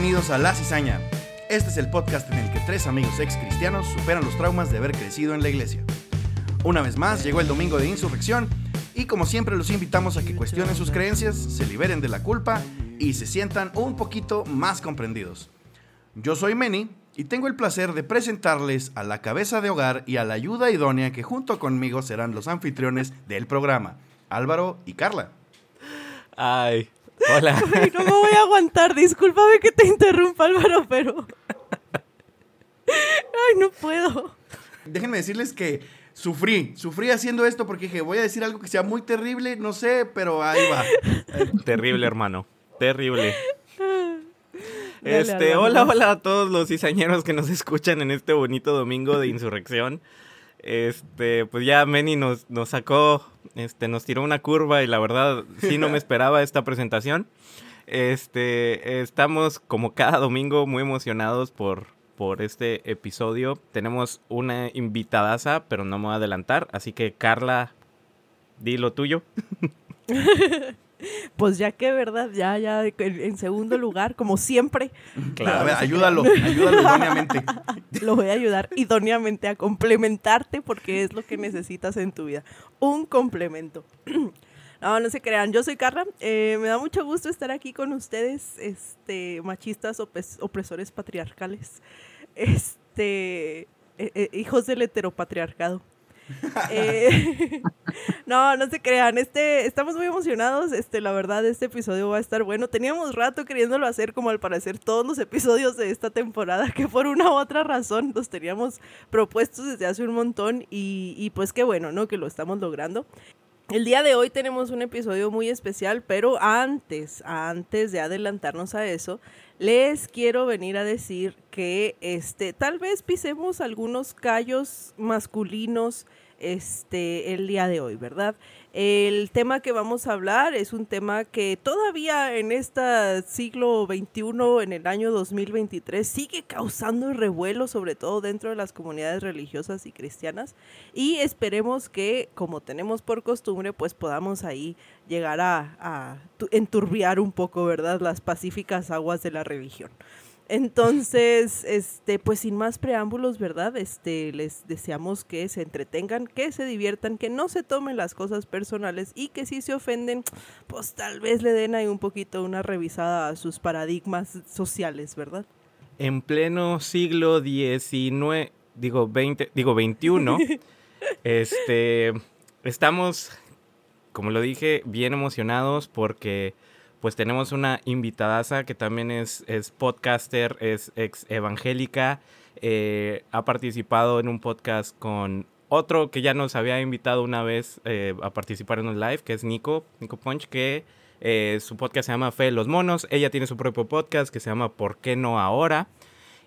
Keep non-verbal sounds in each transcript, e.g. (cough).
Bienvenidos a La Cizaña. Este es el podcast en el que tres amigos ex cristianos superan los traumas de haber crecido en la iglesia. Una vez más, llegó el domingo de insurrección y como siempre los invitamos a que cuestionen sus creencias, se liberen de la culpa y se sientan un poquito más comprendidos. Yo soy Meni y tengo el placer de presentarles a la cabeza de hogar y a la ayuda idónea que junto conmigo serán los anfitriones del programa, Álvaro y Carla. Ay, hola. (laughs) No me voy a aguantar, discúlpame que te interrumpa Álvaro, pero... (laughs) Ay, no puedo. Déjenme decirles que sufrí, sufrí haciendo esto porque dije, voy a decir algo que sea muy terrible, no sé, pero ahí va. (laughs) Terrible, hermano. Terrible. Dale, Este, hola, hola a todos los cizañeros que nos escuchan en este bonito domingo de insurrección. Este, pues ya Meni nos, nos sacó, este, nos tiró una curva y la verdad sí no me (laughs) esperaba esta presentación. Este, estamos como cada domingo muy emocionados por, por este episodio. Tenemos una invitadaza, pero no me voy a adelantar, así que Carla, di lo tuyo. (laughs) Pues ya que, ¿verdad? Ya, ya, en en segundo lugar, como siempre, a ver, ayúdalo, ayúdalo idóneamente. (laughs) lo voy a ayudar idóneamente a complementarte porque es lo que necesitas en tu vida. Un complemento. (clears throat) No, no se crean. Yo soy Carla. Eh, me da mucho gusto estar aquí con ustedes, este, machistas opresores patriarcales, este, eh, eh, hijos del heteropatriarcado. (laughs) Eh, (laughs) no, no se crean. Este, estamos muy emocionados. Este, la verdad, este episodio va a estar bueno. Teníamos rato queriéndolo hacer, como al parecer todos los episodios de esta temporada, (laughs) que por una u otra razón los teníamos propuestos desde hace un montón. Y, y pues qué bueno, ¿no? Que lo estamos logrando. El día de hoy tenemos un episodio muy especial, pero antes, antes de adelantarnos a eso, les quiero venir a decir que este, tal vez pisemos algunos callos masculinos este, el día de hoy, ¿verdad? El tema que vamos a hablar es un tema que todavía en este siglo XXI, en el año 2023, sigue causando revuelo, sobre todo dentro de las comunidades religiosas y cristianas. Y esperemos que, como tenemos por costumbre, pues podamos ahí llegar a, a tu- enturbiar un poco, ¿verdad? Las pacíficas aguas de la religión. Entonces, este, pues sin más preámbulos, ¿verdad? Este, les deseamos que se entretengan, que se diviertan, que no se tomen las cosas personales y que si se ofenden, pues tal vez le den ahí un poquito una revisada a sus paradigmas sociales, ¿verdad? En pleno siglo XIX, digo 20, digo 21, (laughs) este, estamos, como lo dije, bien emocionados porque pues tenemos una invitadaza que también es, es podcaster, es ex evangélica, eh, ha participado en un podcast con otro que ya nos había invitado una vez eh, a participar en un live, que es Nico, Nico Punch, que eh, su podcast se llama Fe de los Monos. Ella tiene su propio podcast que se llama ¿Por qué no ahora?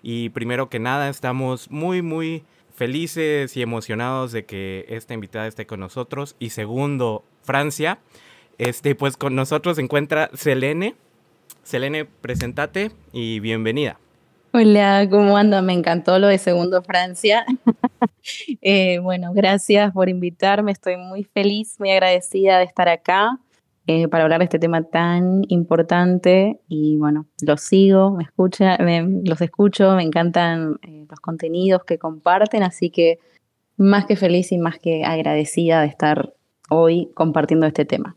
Y primero que nada, estamos muy, muy felices y emocionados de que esta invitada esté con nosotros. Y segundo, Francia. Este, pues con nosotros se encuentra Selene. Selene, presentate y bienvenida. Hola, ¿cómo anda? Me encantó lo de Segundo Francia. (laughs) Eh, bueno, gracias por invitarme. Estoy muy feliz, muy agradecida de estar acá eh, para hablar de este tema tan importante. Y bueno, los sigo, me escucha, me- los escucho, me encantan eh, los contenidos que comparten, así que más que feliz y más que agradecida de estar hoy compartiendo este tema.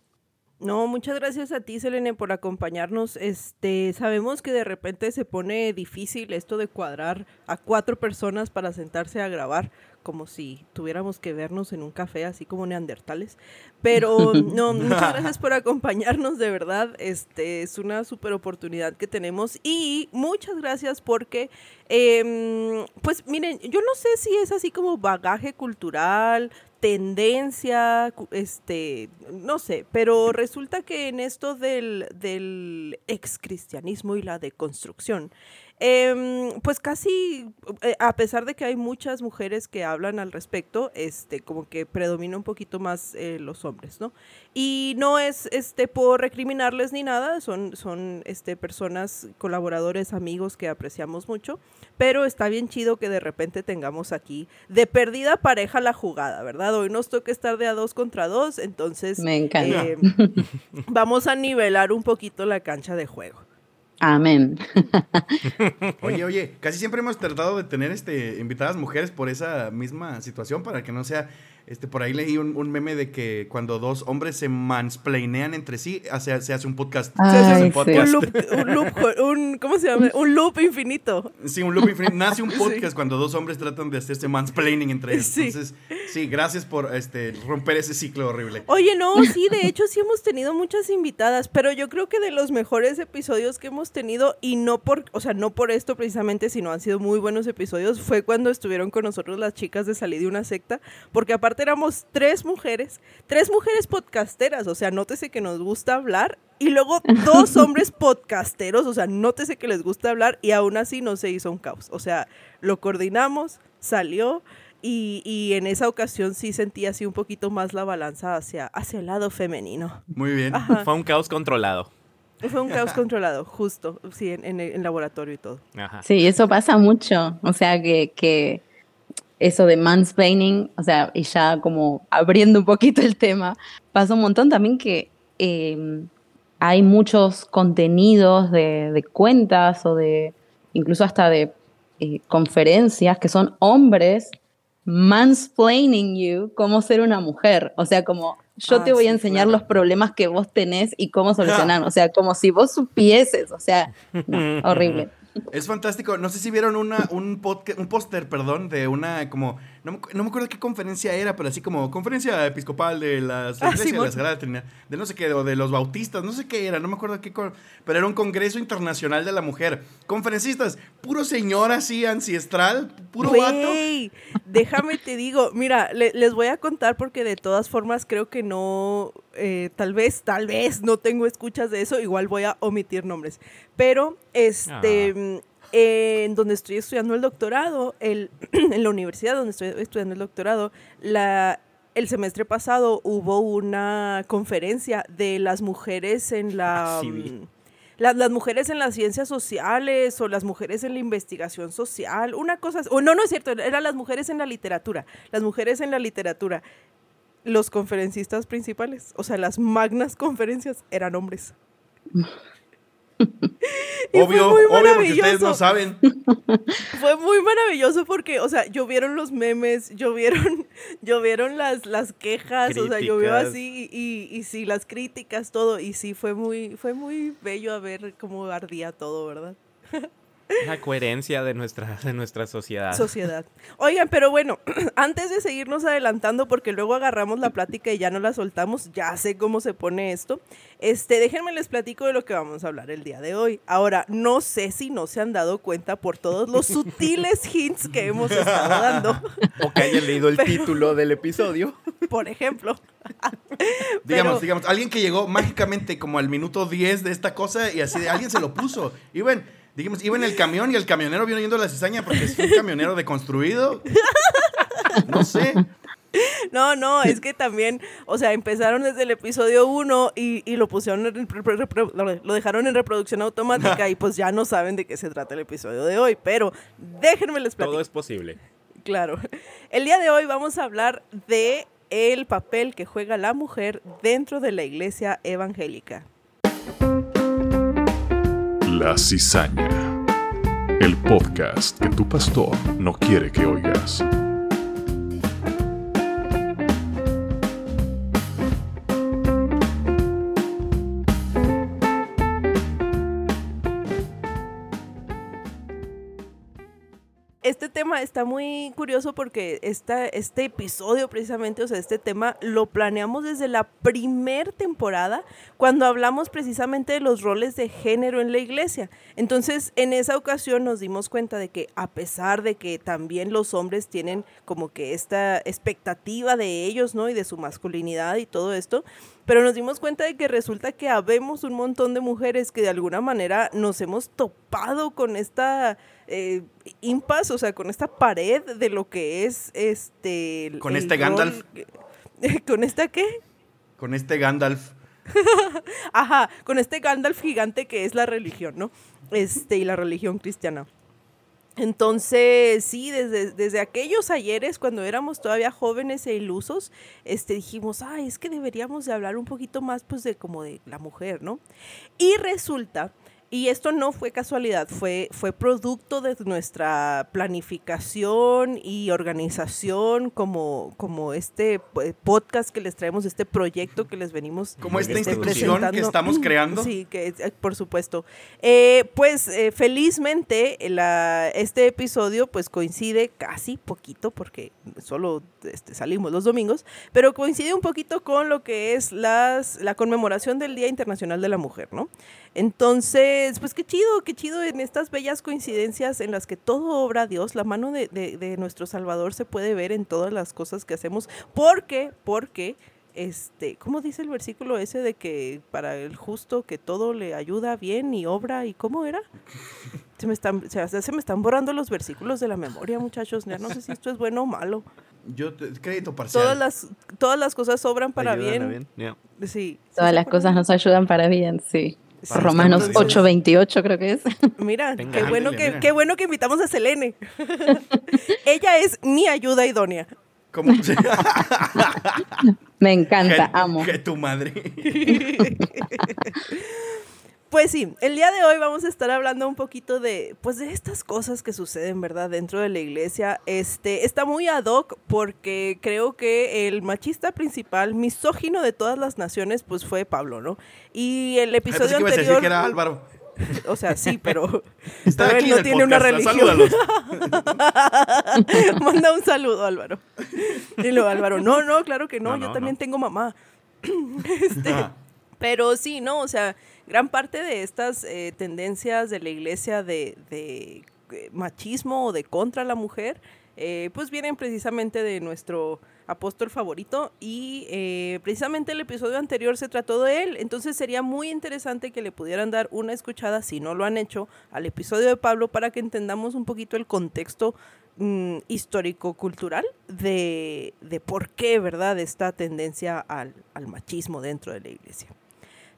No, muchas gracias a ti, Selene, por acompañarnos. Este, sabemos que de repente se pone difícil esto de cuadrar a cuatro personas para sentarse a grabar, como si tuviéramos que vernos en un café, así como neandertales. Pero (laughs) no, muchas (laughs) gracias por acompañarnos, de verdad. Este es una super oportunidad que tenemos y muchas gracias porque, em, pues miren, yo no sé si es así como bagaje cultural, tendencia, este, no sé, pero resulta que en esto del, del excristianismo y la deconstrucción, em, pues casi, eh, a pesar de que hay muchas mujeres que hablan al respecto, este, como que predomina un poquito más eh, los hombres, ¿no? Y no es este por recriminarles ni nada, son, son este, personas, colaboradores, amigos que apreciamos mucho, pero está bien chido que de repente tengamos aquí de perdida pareja la jugada, ¿verdad? Hoy nos toca estar de a dos contra dos, entonces Me encanta. eh, vamos a nivelar un poquito la cancha de juego. Amén. Oye, oye, casi siempre hemos tratado de tener este, invitadas mujeres por esa misma situación, para que no sea este, por ahí leí un, un, meme de que cuando dos hombres se mansplainean entre sí, hace, se hace un podcast. Ay, se hace un, podcast. Un, loop, un, loop, un, ¿cómo se llama? Un loop infinito. Sí, un loop infinito. Nace un podcast sí. cuando dos hombres tratan de hacerse mansplaining entre ellos. Sí. Entonces, sí, gracias por este, romper ese ciclo horrible. Oye, no, sí, de hecho sí hemos tenido muchas invitadas, pero yo creo que de los mejores episodios que hemos tenido, y no por, o sea, no por esto precisamente, sino han sido muy buenos episodios, fue cuando estuvieron con nosotros las chicas de Salí de una secta, porque aparte éramos tres mujeres, tres mujeres podcasteras, o sea, nótese que nos gusta hablar, y luego dos (laughs) hombres podcasteros, o sea, nótese que les gusta hablar, y aún así no se hizo un caos. O sea, lo coordinamos, salió, y, y, en esa ocasión sí sentí así un poquito más la balanza hacia, hacia el lado femenino. Muy bien. Ajá. Fue un caos controlado. Fue un caos controlado, justo, sí, en, en, en laboratorio y todo. Ajá. Sí, eso pasa mucho. O sea, que, que eso de mansplaining, o sea, y ya como abriendo un poquito el tema, pasa un montón también que eh, hay muchos contenidos de, de, cuentas o de incluso hasta de eh, conferencias que son hombres mansplaining you cómo ser una mujer. O sea, como yo ah, te voy sí, a enseñar claro. los problemas que vos tenés y cómo solucionar. O sea, como si vos supieses. O sea, (laughs) no, horrible. Es fantástico. No sé si vieron una, un, un póster, perdón, de una como. No me, no me, acuerdo qué conferencia era, pero así como conferencia episcopal de las Ah, la iglesia de la Sagrada Trinidad, de no sé qué, o de los bautistas, no sé qué era, no me acuerdo qué, pero era un congreso internacional de la mujer. Conferencistas, puro señor así ancestral, puro Wey, vato. Déjame te digo, mira, le, les voy a contar porque de todas formas creo que no, eh, tal vez, tal vez no tengo escuchas de eso, igual voy a omitir nombres. Pero, este, ah. Eh, en donde estoy estudiando el doctorado, el, (clears throat) en la universidad donde estoy estudiando el doctorado, la, el semestre pasado hubo una conferencia de las mujeres en la... Sí. Las, las, mujeres en las ciencias sociales o las mujeres en la investigación social, una cosa, o no, no es cierto, eran las mujeres en la literatura, las mujeres en la literatura, los conferencistas principales, o sea, las magnas conferencias eran hombres. (laughs) (laughs) obvio, obvio, porque ustedes no saben. (laughs) Fue muy maravilloso porque, o sea, llovieron los memes, llovieron, llovieron (laughs) las, las quejas, críticas. o sea, llovió así y, y, y, sí, las críticas, todo, y sí, fue muy, fue muy bello a ver cómo ardía todo, ¿verdad? La coherencia de nuestra, de nuestra sociedad. Sociedad. Oigan, pero bueno, (clears throat) antes de seguirnos adelantando, porque luego agarramos la plática y ya no la soltamos, ya sé cómo se pone esto. Este, déjenme les platico de lo que vamos a hablar el día de hoy. Ahora, no sé si no se han dado cuenta por todos los sutiles (laughs) hints que hemos estado dando. O que hayan leído el pero, título del episodio. (laughs) Por ejemplo. (laughs) digamos, pero, digamos, alguien que llegó mágicamente como al minuto 10 de esta cosa y así de alguien se lo puso. Y bueno, Dijimos, iba en el camión y el camionero vino yendo la cizaña porque es un camionero deconstruido. No sé. No, no, es que también, o sea, empezaron desde el episodio 1 y, y, lo pusieron, en, lo dejaron en reproducción automática y pues ya no saben de qué se trata el episodio de hoy, pero déjenme les platico. Todo es posible. Claro. El día de hoy vamos a hablar de el papel que juega la mujer dentro de la iglesia evangélica. La Cizaña, el podcast que tu pastor no quiere que oigas. Este tema está muy curioso porque esta, este episodio precisamente, o sea, este tema lo planeamos desde la primer temporada cuando hablamos precisamente de los roles de género en la iglesia. Entonces, en esa ocasión nos dimos cuenta de que a pesar de que también los hombres tienen como que esta expectativa de ellos, ¿no? Y de su masculinidad y todo esto, pero nos dimos cuenta de que resulta que habemos un montón de mujeres que de alguna manera nos hemos topado con esta eh, impas, o sea, con esta pared de lo que es este... Con este Gandalf. (laughs) ¿Con esta qué? Con este Gandalf. (laughs) Ajá, con este Gandalf gigante que es la religión, ¿no? Este, y la religión cristiana. Entonces, sí, desde, desde aquellos ayeres, cuando éramos todavía jóvenes e ilusos, este, dijimos, ay, es que deberíamos de hablar un poquito más, pues, de como de la mujer, ¿no? Y resulta, Y esto no fue casualidad, fue, fue producto de nuestra planificación y organización como, como este eh, podcast que les traemos, este proyecto que les venimos Como esta este, institución que estamos creando. Sí, que eh, por supuesto. Eh, pues eh, felizmente la, este episodio pues coincide casi poquito porque solo este, salimos los domingos, pero coincide un poquito con lo que es las, la conmemoración del Día Internacional de la Mujer, ¿no? Entonces, pues qué chido, qué chido en estas bellas coincidencias en las que todo obra Dios, la mano de, de- de nuestro Salvador se puede ver en todas las cosas que hacemos, porque, porque, este, ¿cómo dice el versículo ese de que para el justo que todo le ayuda bien y obra y cómo era? (laughs) Se me están, se, se me están borrando los versículos de la memoria, muchachos. Ya no sé si esto es bueno o malo. Yo, te- crédito parcial. Todas las, todas las cosas obran para Ayudan bien. Yeah. Sí. ¿Sí Todas las cosas nos ayudan para bien, sí. Romanos Entonces- 8:28 creo que es. Mira, Venga, qué bueno que mira. qué bueno que invitamos a Selene. (laughs) Ella es mi ayuda idónea. Como, (laughs) Me encanta, que, amo. que tu madre. (laughs) Pues sí, el día de hoy vamos a estar hablando un poquito de, pues de estas cosas que suceden, ¿verdad? Dentro de la iglesia. Este, está muy ad hoc porque creo que el machista principal, misógino de todas las naciones, pues fue Pablo, ¿no? Y el Ay, pensé episodio que ibas a decir anterior, que era Álvaro. (laughs) o sea, sí, pero, (laughs) Está pero él no tiene una religión. (laughs) Manda un saludo, Álvaro. Luego Álvaro, no, no, claro que no, No, yo no, también no. tengo mamá. Este, pero sí, ¿no? O sea, gran parte de estas eh, tendencias de la iglesia de, eh, machismo o de contra la mujer, eh, pues vienen precisamente de nuestro apóstol favorito y precisamente el episodio anterior se trató de él, entonces sería muy interesante que le pudieran dar una escuchada, si no lo han hecho, al episodio de Pablo para que entendamos un poquito el contexto mm, histórico-cultural de, de por qué, ¿verdad?, esta tendencia al, al machismo dentro de la iglesia.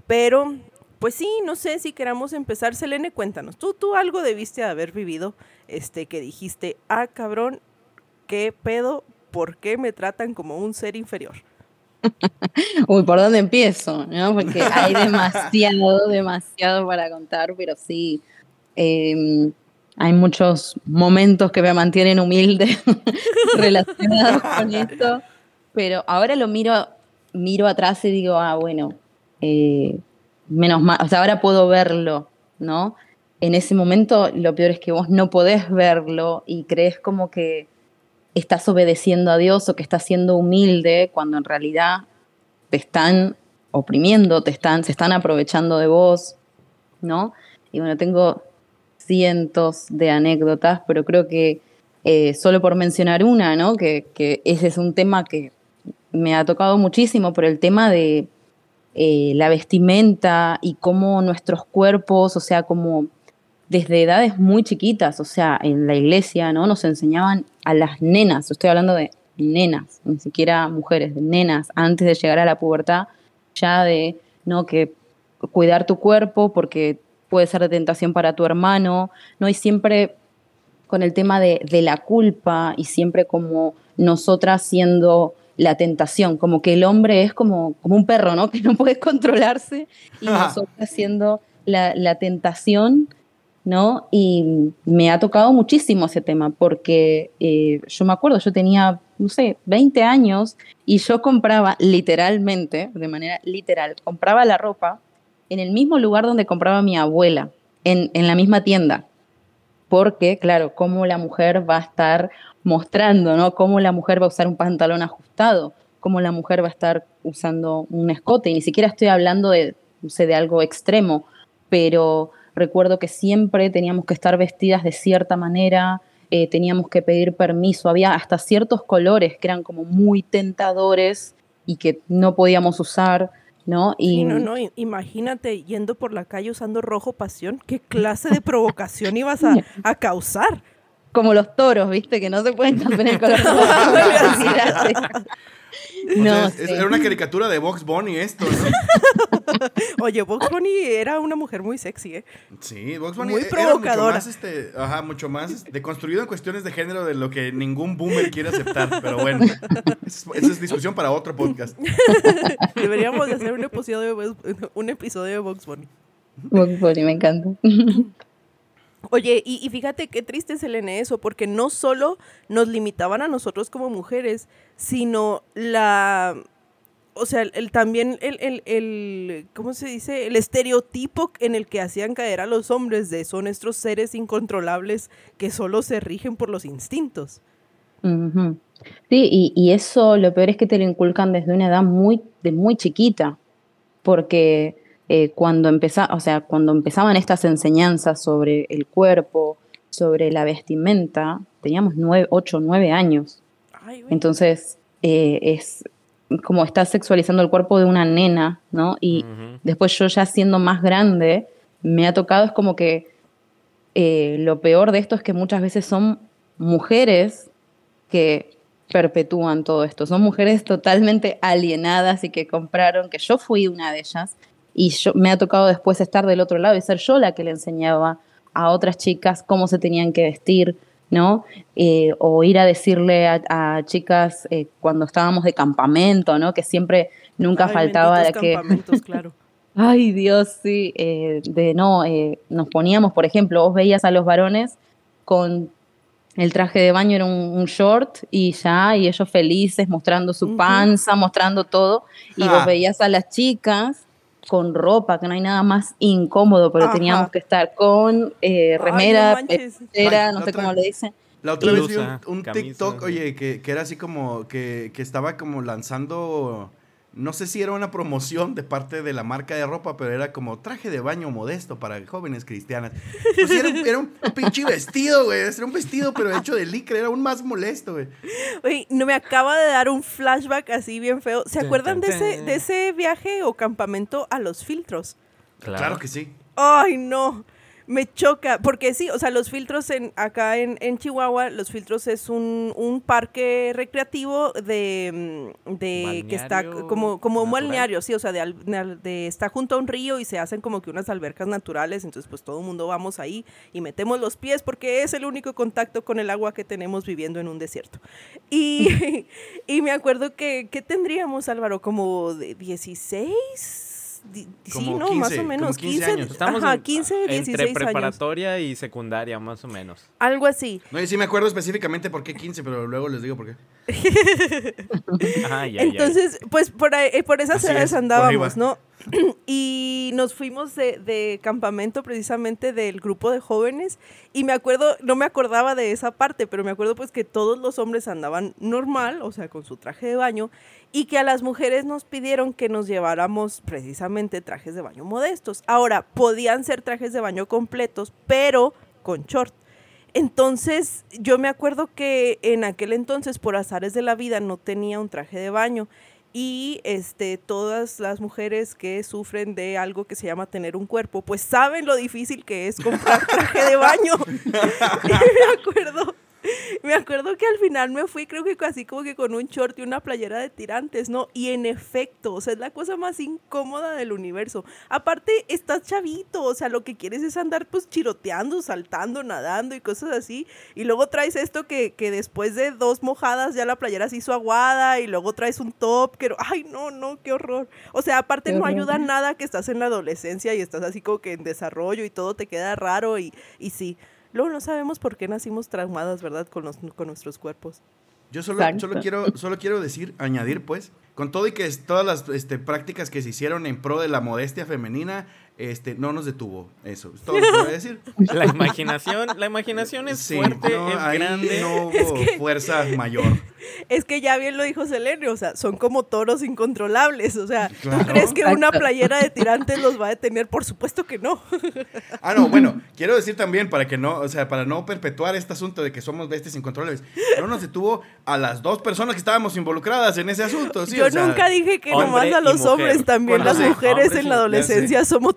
Pero, pues sí, no sé si queramos empezar. Selene, cuéntanos. Tú, tú algo debiste haber vivido, este, que dijiste, ah, cabrón, ¿qué pedo? ¿Por qué me tratan como un ser inferior? (laughs) Uy, ¿por dónde empiezo? ¿no? Porque hay (laughs) demasiado, demasiado para contar, pero sí, eh, hay muchos momentos que me mantienen humilde (laughs) relacionados con esto, pero ahora lo miro, miro atrás y digo, ah, bueno, eh, menos mal, o sea, ahora puedo verlo, ¿no? En ese momento lo peor es que vos no podés verlo y crees como que estás obedeciendo a Dios o que estás siendo humilde cuando en realidad te están oprimiendo, te están, se están aprovechando de vos, ¿no? Y bueno, tengo cientos de anécdotas, pero creo que eh, solo por mencionar una, ¿no? Que, que ese es un tema que me ha tocado muchísimo, por el tema de eh, la vestimenta y cómo nuestros cuerpos, o sea, como desde edades muy chiquitas, o sea, en la iglesia, ¿no? Nos enseñaban a las nenas, estoy hablando de nenas, ni siquiera mujeres, de nenas, antes de llegar a la pubertad, ya de, ¿no? Que cuidar tu cuerpo porque puede ser de tentación para tu hermano, ¿no? Y siempre con el tema de, de la culpa y siempre como nosotras siendo la tentación, como que el hombre es como, como un perro, ¿no? (laughs) Que no puede controlarse y nosotras siendo la, la tentación, ¿no? Y me ha tocado muchísimo ese tema porque eh, yo me acuerdo, yo tenía, no sé, 20 años y yo compraba literalmente, de manera literal, compraba la ropa en el mismo lugar donde compraba mi abuela, en, en la misma tienda. Porque, claro, cómo la mujer va a estar mostrando, ¿no? Cómo la mujer va a usar un pantalón ajustado, cómo la mujer va a estar usando un escote. Y ni siquiera estoy hablando de, no sé, de algo extremo, pero recuerdo que siempre teníamos que estar vestidas de cierta manera, eh, teníamos que pedir permiso, había hasta ciertos colores que eran como muy tentadores y que no podíamos usar, ¿no? Y Sí, no, no, imagínate yendo por la calle usando rojo pasión, ¿qué clase de provocación ibas a, (laughs) a causar? Como los toros, ¿viste? Que no se pueden cambiar el color. O (laughs) no, sea, es- es- sí. Era una caricatura de Box Bunny esto, ¿no? (laughs) Oye, Box Bunny era una mujer muy sexy, ¿eh? Sí, Box Bunny Muy era provocadora. mucho más, este, ajá, mucho más deconstruido en cuestiones de género de lo que ningún boomer quiere aceptar, pero bueno, es- esa es discusión para otro podcast. (laughs) Deberíamos de hacer un episodio de, Box- un episodio de Box Bunny. Bugs Bunny, me encanta. Oye, y, y fíjate qué triste es el en eso, porque no solo nos limitaban a nosotros como mujeres, sino la, o sea, el, también el, el, el, ¿cómo se dice? El estereotipo en el que hacían caer a los hombres de son estos seres incontrolables que solo se rigen por los instintos. Sí, y, y eso lo peor es que te lo inculcan desde una edad muy, de muy chiquita, porque eh, cuando empeza- o sea, cuando empezaban estas enseñanzas sobre el cuerpo, sobre la vestimenta, teníamos nueve, ocho, nueve años. Ay, güey. Entonces, eh, es como estás sexualizando el cuerpo de una nena, ¿no? Y Ujú. después yo ya siendo más grande, me ha tocado, es como que eh, lo peor de esto es que muchas veces son mujeres que perpetúan todo esto. Son mujeres totalmente alienadas y que compraron, que yo fui una de ellas, y yo, me ha tocado después estar del otro lado y ser yo la que le enseñaba a otras chicas cómo se tenían que vestir, ¿no? Eh, o ir a decirle a, a chicas eh, cuando estábamos de campamento, ¿no? Que siempre, nunca Ay, faltaba de que... claro. (laughs) Ay, Dios, sí. eh, de no, eh, nos poníamos, por ejemplo, vos veías a los varones con el traje de baño, era un, un short y ya, y ellos felices, mostrando su panza, mostrando todo. Y Ah. vos veías a las chicas con ropa, que no hay nada más incómodo, pero Ajá. teníamos que estar con eh, remera, no sé cómo le dicen. La otra vez vi un, un TikTok, oye, que, que era así como que, que estaba como lanzando, no sé si era una promoción de parte de la marca de ropa, pero era como traje de baño modesto para jóvenes cristianas. Pues era, un- era un pinche vestido, güey, era un vestido, pero hecho de licra, era aún más molesto, güey. Oye, no me acaba de dar un flashback así bien feo. ¿Se acuerdan de ese, de ese viaje o campamento a los filtros? Claro, que sí. Ay, no. Me choca, porque sí, o sea, los filtros en, acá en, en Chihuahua, los filtros es un, un parque recreativo de, mm, de que está como, como un balneario, sí, o sea, de, al- de está junto a un río y se hacen como que unas albercas naturales, entonces pues todo el mundo vamos ahí y metemos los pies porque es el único contacto con el agua que tenemos viviendo en un desierto. Y, (laughs) y me acuerdo que, ¿qué tendríamos, Álvaro? Como de 16, Di- sí, Como no, 15, más o como menos. 15 15, años. Estamos ajá, en- 15, 16 entre años. preparatoria y secundaria, más o menos. Algo así. No, y sí me acuerdo específicamente por qué 15, pero luego les digo por qué. (laughs) Ay, ay. Entonces, pues por, ahí- eh, por esas Así edades es, por andábamos, va. ¿no? (clears throat) y nos fuimos de, campamento precisamente del grupo de jóvenes y me acuerdo, no me acordaba de esa parte, pero me acuerdo pues que todos los hombres andaban normal, o sea, con su traje de baño y que a las mujeres nos pidieron que nos lleváramos precisamente trajes de baño modestos. Ahora, podían ser trajes de baño completos, pero con short. Entonces, yo me acuerdo que en aquel entonces, por azares de la vida, no tenía un traje de baño. Y este, todas las mujeres que sufren de algo que se llama tener un cuerpo, pues saben lo difícil que es comprar traje de baño. (laughs) (laughs) y me acuerdo, (laughs) me acuerdo que al final me fui, creo que así como que con un short y una playera de tirantes, ¿no? Y en efecto, o sea, es la cosa más incómoda del universo. Aparte, estás chavito, o sea, lo que quieres es andar pues chiroteando, saltando, nadando y cosas así. Y luego traes esto que, que después de dos mojadas ya la playera se hizo aguada y luego traes un top que... Ay, no, no, qué horror. O sea, aparte Qué no horror. ayuda nada que estás en la adolescencia y estás así como que en desarrollo y todo te queda raro y, y sí. Luego no sabemos por qué nacimos traumadas, ¿verdad? Con, los, con nuestros cuerpos. Yo solo, solo, quiero, solo quiero decir, añadir pues, con todo y que es- todas las este, prácticas que se hicieron en pro de la modestia femenina, este, no nos detuvo eso. Es todo lo que voy a decir. (laughs) La imaginación, la imaginación es Sí, fuerte, no, es ahí grande. no (laughs) hubo fuerza mayor. Es que ya bien lo dijo Selene, o sea, son como toros incontrolables. O sea, Claro. ¿tú crees que una playera de tirantes los va a detener? Por supuesto que no. Ah, no, bueno, quiero decir también para que no, o sea, para no perpetuar este asunto de que somos bestias incontrolables, no nos detuvo a las dos personas que estábamos involucradas en ese asunto. sí, Yo o sea, nunca dije que nomás a los hombres, también Bueno, las sí, mujeres en la adolescencia somos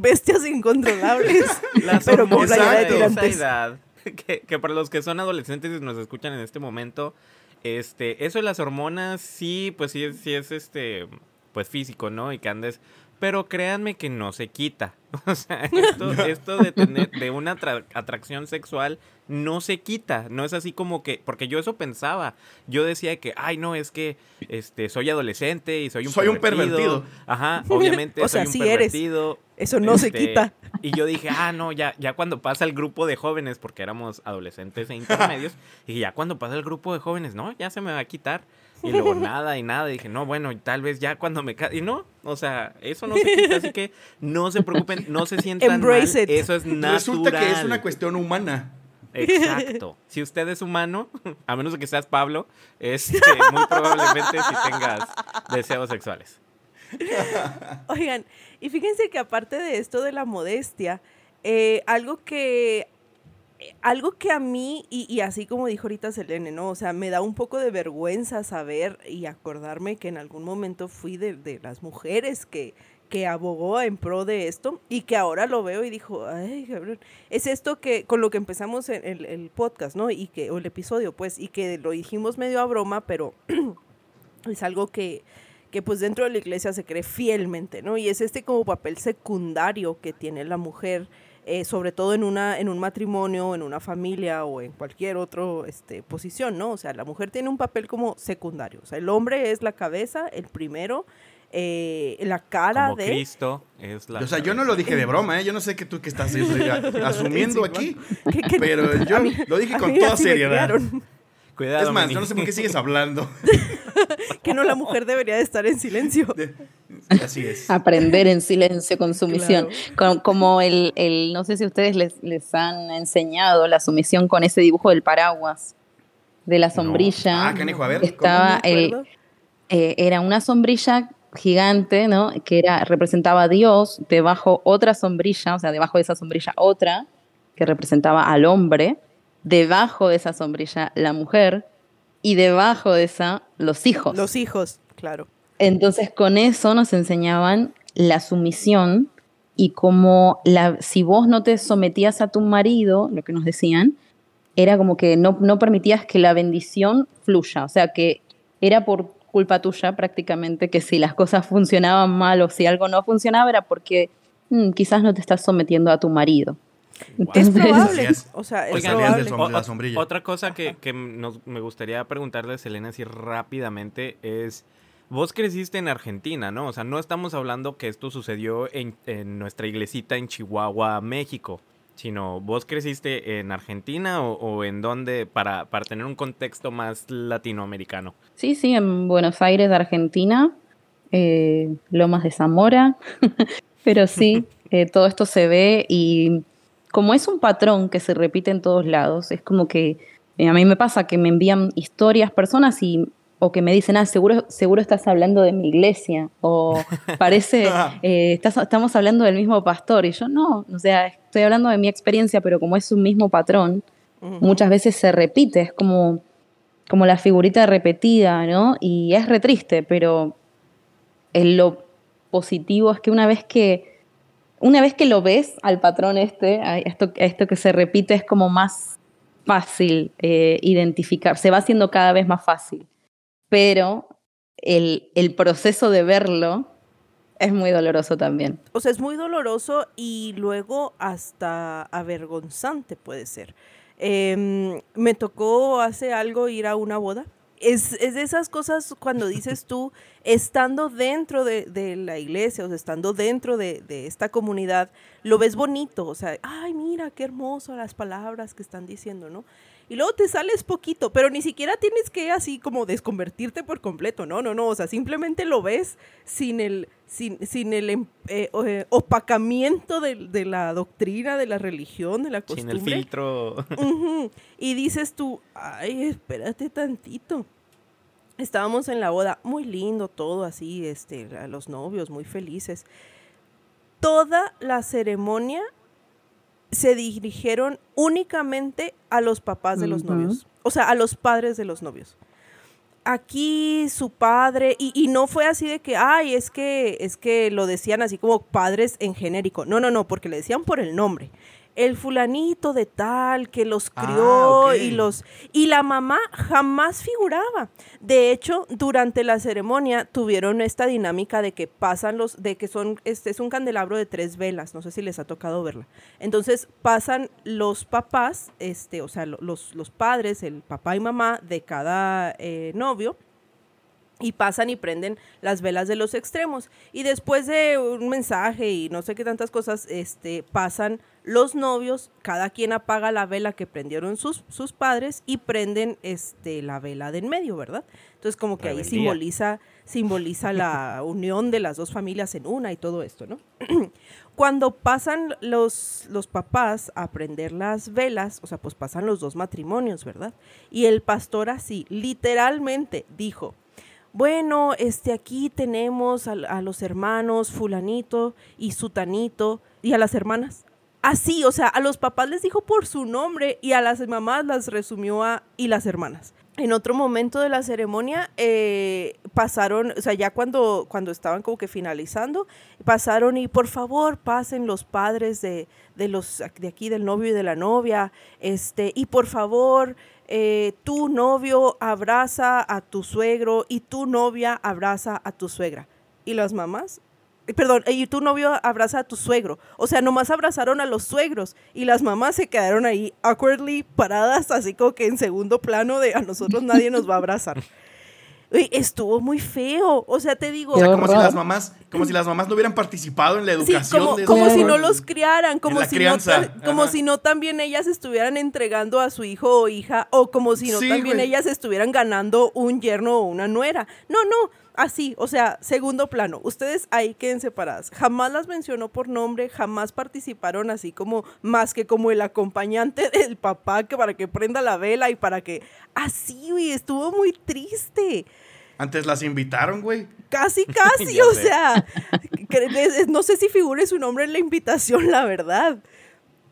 bestias incontrolables. (laughs) Las pero con hormonas playera de tirantes. edad, que, que para los que son adolescentes y nos escuchan en este momento, este, eso de las hormonas sí, pues sí es, sí es este, pues físico, ¿no? Y que andes, pero créanme que no se quita. (laughs) O sea, esto, (laughs) esto de tener de una atra- atracción sexual no se quita, no es así como que, porque yo eso pensaba, yo decía que, ay no, es que este soy adolescente y soy un Soy un pervertido. pervertido. Ajá, (laughs) obviamente O soy sea, un sí eres. pervertido. Eso no se Este, quita. Y yo dije, ah, no, ya, ya cuando pasa el grupo de jóvenes, porque éramos adolescentes e intermedios, (laughs) y ya cuando pasa el grupo de jóvenes, no, ya se me va a quitar. Y (laughs) luego nada y nada. Y dije, no, bueno, tal vez ya cuando me ca-". Y no, o sea, eso no se quita, así que no se preocupen, no se sientan Embrace mal. it. Eso es natural. Resulta que es una cuestión humana. Exacto. (laughs) Si usted es humano, (laughs) a menos de que seas Pablo, este, muy probablemente si tengas deseos sexuales. (laughs) Oigan, y fíjense que aparte de esto de la modestia, eh, algo que eh, algo que a mí, y, y así como dijo ahorita Selene, ¿no? O sea, me da un poco de vergüenza saber y acordarme que en algún momento fui de, de las mujeres que, que abogó en pro de esto y que ahora lo veo y dijo, ay, cabrón, es esto que con lo que empezamos el, el podcast, ¿no? Y que, o el episodio, pues, y que lo dijimos medio a broma, pero (clears throat) es algo que, que pues dentro de la iglesia se cree fielmente, ¿no? Y es este como papel secundario que tiene la mujer, eh, sobre todo en, una, en un matrimonio, en una familia o en cualquier otra este, posición, ¿no? O sea, la mujer tiene un papel como secundario, o sea, el hombre es la cabeza, el primero, eh, la cara Como de... Cristo es la. O sea, yo no lo dije de broma, ¿eh? Yo no sé qué tú qué estás (laughs) asumiendo Sí, aquí. (laughs) que- que- Pero yo mí- lo dije con toda seriedad. Cuidado, Es más, yo no sé por qué sigues hablando. (laughs) que no la mujer debería de estar en silencio. Así es. Aprender en silencio con sumisión. Claro. Como el, el- no sé si ustedes les, les han enseñado la sumisión con ese dibujo del paraguas, de la sombrilla. Ah, canijo, a ver. Estaba No el, eh, era una sombrilla gigante, ¿no? Que era, representaba a Dios, debajo otra sombrilla, o sea, debajo de esa sombrilla otra, que representaba al hombre, debajo de esa sombrilla la mujer, y debajo de esa los hijos. Los hijos, claro. Entonces con eso nos enseñaban la sumisión y como la, si vos no te sometías a tu marido, lo que nos decían, era como que no, no permitías que la bendición fluya, o sea que era por culpa tuya prácticamente que si las cosas funcionaban mal o si algo no funcionaba era porque mm, quizás no te estás sometiendo a tu marido. Wow. Es Entonces- probable. (laughs) Sabías- O sea, es Oigan, probable. sabías del som- O- la o- sombrilla. Otra cosa que, que nos- me gustaría preguntarle a Selena así rápidamente es, vos creciste en Argentina, ¿no? O sea, no estamos hablando que esto sucedió en, en nuestra iglesita en Chihuahua, México, sino vos creciste en Argentina o, o en dónde para, para tener un contexto más latinoamericano. Sí, sí, en Buenos Aires, Argentina, eh, Lomas de Zamora, (laughs) pero sí, (laughs) eh, todo esto se ve y como es un patrón que se repite en todos lados, es como que eh, a mí me pasa que me envían historias personas y o que me dicen, ah, seguro, seguro estás hablando de mi iglesia, o (laughs) parece, eh, estás- estamos hablando del mismo pastor, y yo no, o sea, estoy hablando de mi experiencia, pero como es un mismo patrón, Ujú. muchas veces se repite, es como, como la figurita repetida, ¿no? Y es re triste, pero en lo positivo es que una vez que, una vez que lo ves al patrón este, a esto, a esto que se repite, es como más fácil eh, identificar, se va haciendo cada vez más fácil, pero el, el proceso de verlo es muy doloroso también. O sea, es muy doloroso y luego hasta avergonzante puede ser. Em, me tocó hace algo ir a una boda. Es, es de esas cosas cuando dices tú, (laughs) estando dentro de, de la iglesia, o sea, estando dentro de, de esta comunidad, lo ves bonito, o sea, ay, mira, qué hermoso las palabras que están diciendo, ¿no? Y luego te sales poquito, pero ni siquiera tienes que así como desconvertirte por completo, no, no, no, o sea, simplemente lo ves sin el, sin, sin el em- eh, eh, opacamiento de, de la doctrina, de la religión, de la Sin costumbre. el filtro. (laughs) Y dices tú, ay, espérate tantito. Estábamos en la boda, muy lindo todo así, este, a los novios muy felices. Toda la ceremonia se dirigieron únicamente a los papás de los novios, o sea, a los padres de los novios. Aquí su padre, y, y no fue así de que, ay, es que, es que lo decían así como padres en genérico. No, no, no, porque le decían por el nombre. El fulanito de tal que los Ah, crió y los y la mamá jamás figuraba. De hecho, durante la ceremonia tuvieron esta dinámica de que pasan los de que son este es un candelabro de tres velas, no sé si les ha tocado verla. Entonces, pasan los papás, este, o sea, lo- los, los padres, el papá y mamá de cada eh, novio y pasan y prenden las velas de los extremos. Y después de un mensaje y no sé qué tantas cosas, este, pasan los novios, cada quien apaga la vela que prendieron sus, sus padres y prenden este, la vela de en medio, ¿verdad? Entonces como que ahí simboliza, simboliza la (laughs) unión de las dos familias en una y todo esto, ¿no? (clears throat) Cuando pasan los, los papás a prender las velas, o sea, pues pasan los dos matrimonios, ¿verdad? Y el pastor así, literalmente dijo, bueno, este aquí tenemos a, los hermanos fulanito y sutanito y a las hermanas. Así, o sea, a los papás les dijo por su nombre y a las mamás las resumió a y las hermanas. En otro momento de la ceremonia eh, pasaron, o sea, ya cuando, cuando estaban como que finalizando, pasaron y por favor pasen los padres de, de los de aquí del novio y de la novia, este, y por favor eh, tu novio abraza a tu suegro y tu novia abraza a tu suegra. Y las mamás, eh, perdón, y tu novio abraza a tu suegro. O sea, nomás abrazaron a los suegros y las mamás se quedaron ahí awkwardly paradas, así como que en segundo plano de a nosotros nadie nos va a abrazar. Uy, estuvo muy feo. O sea, te digo, O sea, como si las mamás, como si las mamás no hubieran participado en la Sí, educación como, de como si no los criaran, como, si, crianza, no, como ajá. si no también ellas estuvieran entregando a su hijo o hija, o como si no Sí, también güey. ellas estuvieran ganando un yerno o una nuera. No, no, así, o sea, segundo plano. Ustedes ahí queden separadas. Jamás las mencionó por nombre, jamás participaron así como más que como el acompañante (laughs) del papá que para que prenda la vela y para que así, güey, estuvo muy triste. Antes las invitaron, güey. Casi, (laughs) casi, o sé. sea, (laughs) no sé si figure su nombre en la invitación, la verdad.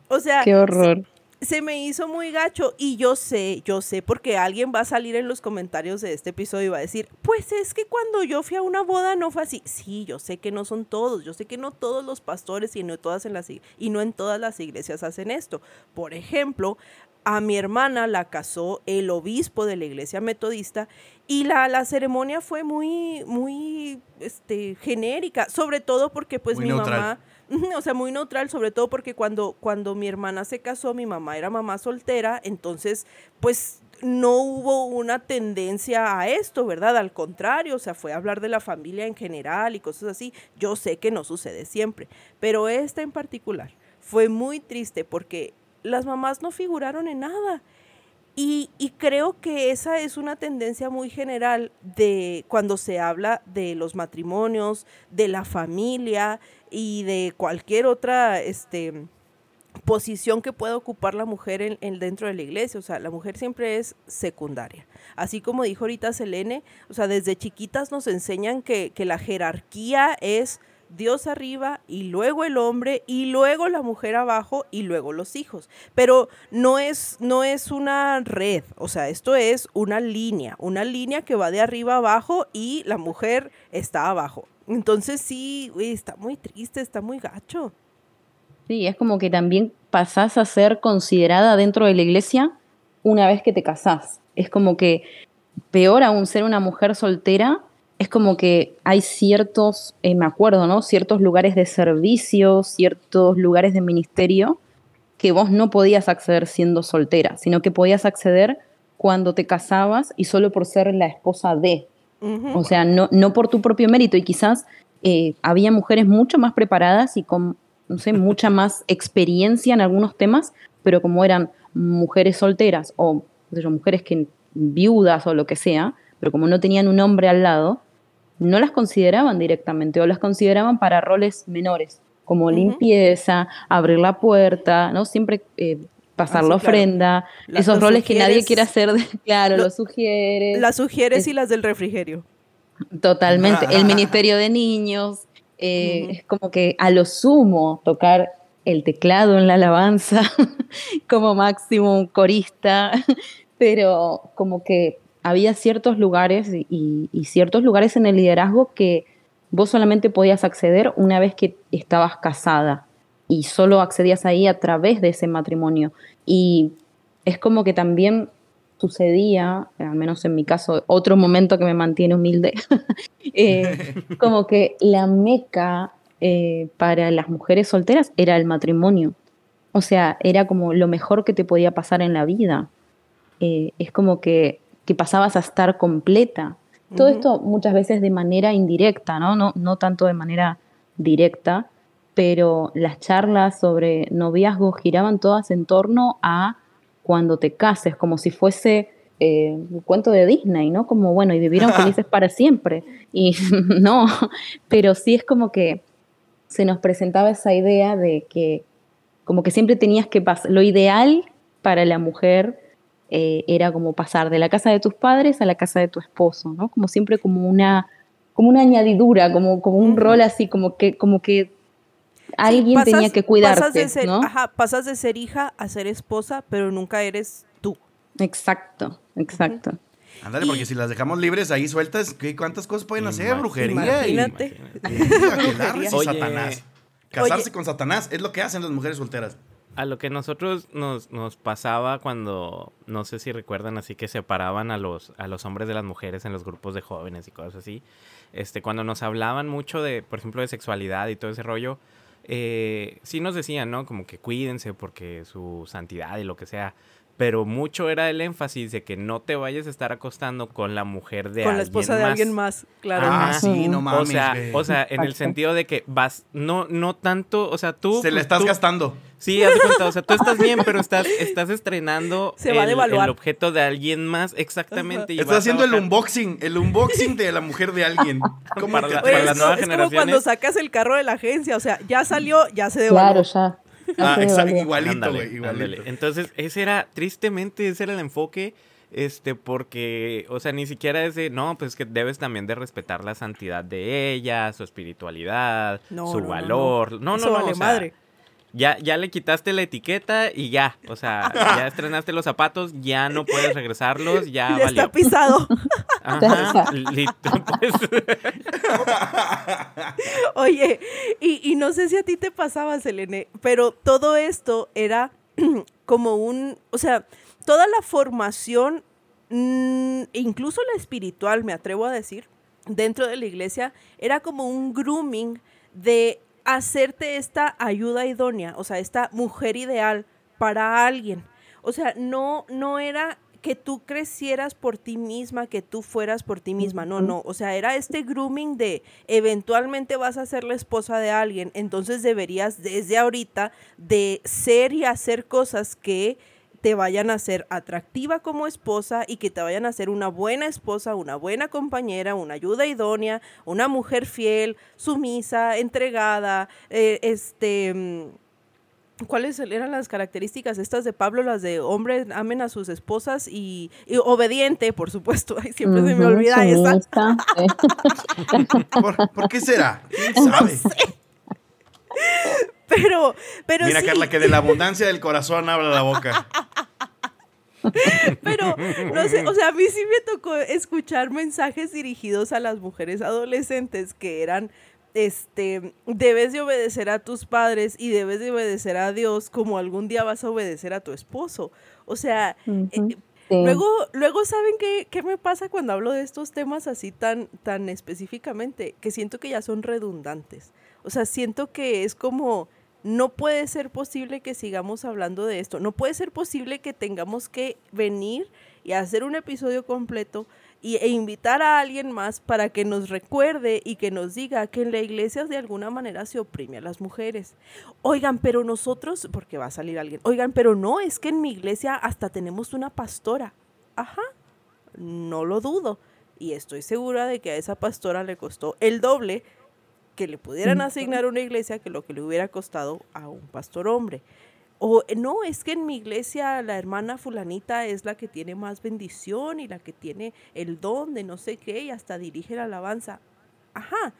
O sea, Qué horror. Se me hizo muy gacho y yo sé, yo sé, porque alguien va a salir en los comentarios de este episodio y va a decir, pues es que cuando yo fui a una boda no fue así. Sí, yo sé que no son todos, yo sé que no todos los pastores y no todas en las y no en todas las iglesias hacen esto. Por ejemplo, a mi hermana la casó el obispo de la iglesia metodista y la, la ceremonia fue muy, muy este, genérica, sobre todo porque pues Muy mi neutral. mamá O sea, muy neutral, sobre todo porque cuando, cuando mi hermana se casó, mi mamá era mamá soltera, entonces, pues no hubo una tendencia a esto, ¿verdad? Al contrario, o sea, fue hablar de la familia en general y cosas así. Yo sé que no sucede siempre, pero esta en particular fue muy triste porque las mamás no figuraron en nada. Y, creo que esa es una tendencia muy general de cuando se habla de los matrimonios, de la familia y de cualquier otra este, posición que pueda ocupar la mujer en, en- dentro de la iglesia. O sea, la mujer siempre es secundaria. Así como dijo ahorita Selene, o sea, desde chiquitas nos enseñan que, que la jerarquía es Dios arriba y luego el hombre y luego la mujer abajo y luego los hijos. Pero no es, no es una red, o sea, esto es una línea, una línea que va de arriba abajo y la mujer está abajo. Entonces sí, está muy triste, está muy gacho. Sí, es como que también pasás a ser considerada dentro de la iglesia una vez que te casás. Es como que, peor aún ser una mujer soltera, es como que hay ciertos, eh, me acuerdo, ¿no? Ciertos lugares de servicio, ciertos lugares de ministerio que vos no podías acceder siendo soltera, sino que podías acceder cuando te casabas y solo por ser la esposa de. O sea, no, no por tu propio mérito. Y quizás eh, había mujeres mucho más preparadas y con, no sé, mucha (laughs) más experiencia en algunos temas, pero como eran mujeres solteras o mujeres que viudas o lo que sea, pero como no tenían un hombre al lado, no las consideraban directamente o las consideraban para roles menores, como limpieza, abrir la puerta, ¿no? Siempre eh, pasar Ah, la ofrenda, esos roles que nadie quiere hacer, de- (laughs) claro, lo- lo, sugieres. Las sugieres es- y las del refrigerio. Totalmente. El Ministerio de Niños, eh, es como que a lo sumo tocar el teclado en la alabanza, (laughs) como máximo un corista, (laughs) pero como que había ciertos lugares y, ciertos lugares en el liderazgo que vos solamente podías acceder una vez que estabas casada. y solo accedías ahí a través de ese matrimonio. Y es como que también sucedía, al menos en mi caso, otro momento que me mantiene humilde, (laughs) eh, (laughs) como que la meca eh, para las mujeres solteras era el matrimonio. O sea, era como lo mejor que te podía pasar en la vida. Eh, es como que, que, pasabas a estar completa. Todo esto muchas veces de manera indirecta, ¿no? ¿no? No tanto de manera directa, pero las charlas sobre noviazgo giraban todas en torno a cuando te cases, como si fuese eh, un cuento de Disney, ¿no? Como, bueno, y vivieron (laughs) felices para siempre. Y (laughs) no, pero sí es como que se nos presentaba esa idea de que como que siempre tenías que pasar, lo ideal para la mujer eh, era como pasar de la casa de tus padres a la casa de tu esposo, ¿no? Como siempre como una, como una añadidura, como, como un rol así, como que, como que alguien tenía que cuidarte, pasas de ser, ¿no? Ajá, pasas de ser hija a ser esposa, pero nunca eres tú. Exacto, exacto. Ándale, porque si las dejamos libres ahí sueltas, ¿qué, ¿cuántas cosas pueden hacer? Brujería. Imagínate. (laughs) Y, Satanás. Casarse con Satanás es lo que hacen las mujeres solteras. A lo que nosotros nos, nos, pasaba cuando, no sé si recuerdan, así que separaban a los, a los hombres de las mujeres en los grupos de jóvenes y cosas así. Este, cuando nos hablaban mucho de, por ejemplo, de sexualidad y todo ese rollo, eh, sí nos decían, ¿no? Como que cuídense porque su santidad y lo que sea pero mucho era el énfasis de que no te vayas a estar acostando con la mujer de alguien más. Con la esposa de alguien más, claro. Ah, sí, no mames. O sea, o sea en el sentido de que vas, no, no tanto, o sea, tú... Se le estás gastando. Sí, haz de cuenta, o sea, tú estás bien, pero estás, estás estrenando (laughs) Se va el, a el objeto de alguien más, exactamente. y Estás haciendo el unboxing, el unboxing de la mujer de alguien. (laughs) ¿Cómo Para la- Oye, para atreves? las es, nuevas es como cuando sacas el carro de la agencia, o sea, ya salió, ya se devaluó. Claro, ya. Ah, exacto, igualito, güey, igualito. ándale. Entonces, ese era, tristemente, ese era el enfoque, este, porque, o sea, ni siquiera es de, no, pues que debes también de respetar la santidad de ella, su espiritualidad, No, su no, no, valor. No, no, Eso no, vale o sea, madre. Ya, ya le quitaste la etiqueta y ya, o sea, ya estrenaste los zapatos, ya no puedes regresarlos, ya, Ya valió. está pisado. Ajá, (laughs) li- pues, (laughs) Oye, y, y no sé si a ti te pasaba, Selene, pero todo esto era (clears throat) como un, o sea, toda la formación, mm, incluso la espiritual, me atrevo a decir, dentro de la iglesia, era como un grooming de hacerte esta ayuda idónea, o sea, esta mujer ideal para alguien. O sea, no, no era que tú crecieras por ti misma, que tú fueras por ti misma. No, no. O sea, era este grooming de eventualmente vas a ser la esposa de alguien. Entonces deberías desde ahorita de ser y hacer cosas que te vayan a ser atractiva como esposa y que te vayan a ser una buena esposa, una buena compañera, una ayuda idónea, una mujer fiel, sumisa, entregada, eh, este... mm, ¿Cuáles eran las características estas de Pablo? Las de hombre amen a sus esposas y, y obediente, por supuesto. (laughs) Ay, siempre se me olvida esa. sumista, sí. (laughs) ¿Por, por qué será? ¿Quién (laughs) sabe? (laughs) Pero, pero Mira, sí, Carla, que de la abundancia del corazón habla la boca. (laughs) pero no sé, o sea, a mí sí me tocó escuchar mensajes dirigidos a las mujeres adolescentes que eran, este, debes de obedecer a tus padres y debes de obedecer a Dios como algún día vas a obedecer a tu esposo. O sea, eh, sí. Luego, luego ¿saben qué, qué me pasa cuando hablo de estos temas así tan, tan específicamente? Que siento que ya son redundantes. O sea, siento que es como, no puede ser posible que sigamos hablando de esto. No puede ser posible que tengamos que venir y hacer un episodio completo y, e invitar a alguien más para que nos recuerde y que nos diga que en la iglesia de alguna manera se oprime a las mujeres. Oigan, pero nosotros, porque va a salir alguien, oigan, pero no, es que en mi iglesia hasta tenemos una pastora. Ajá, no lo dudo. Y estoy segura de que a esa pastora le costó el doble que le pudieran asignar una iglesia que lo que le hubiera costado a un pastor hombre. O no, es que en mi iglesia la hermana fulanita es la que tiene más bendición y la que tiene el don de no sé qué y hasta dirige la alabanza. Ajá.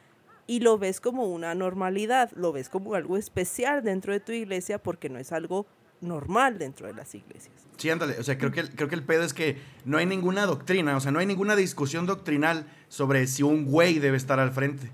Y lo ves como una normalidad, lo ves como algo especial dentro de tu iglesia porque no es algo normal dentro de las iglesias. Sí, ándale. O sea, creo que, el- creo que el pedo es que no hay ninguna doctrina, o sea, no hay ninguna discusión doctrinal sobre si un güey debe estar al frente.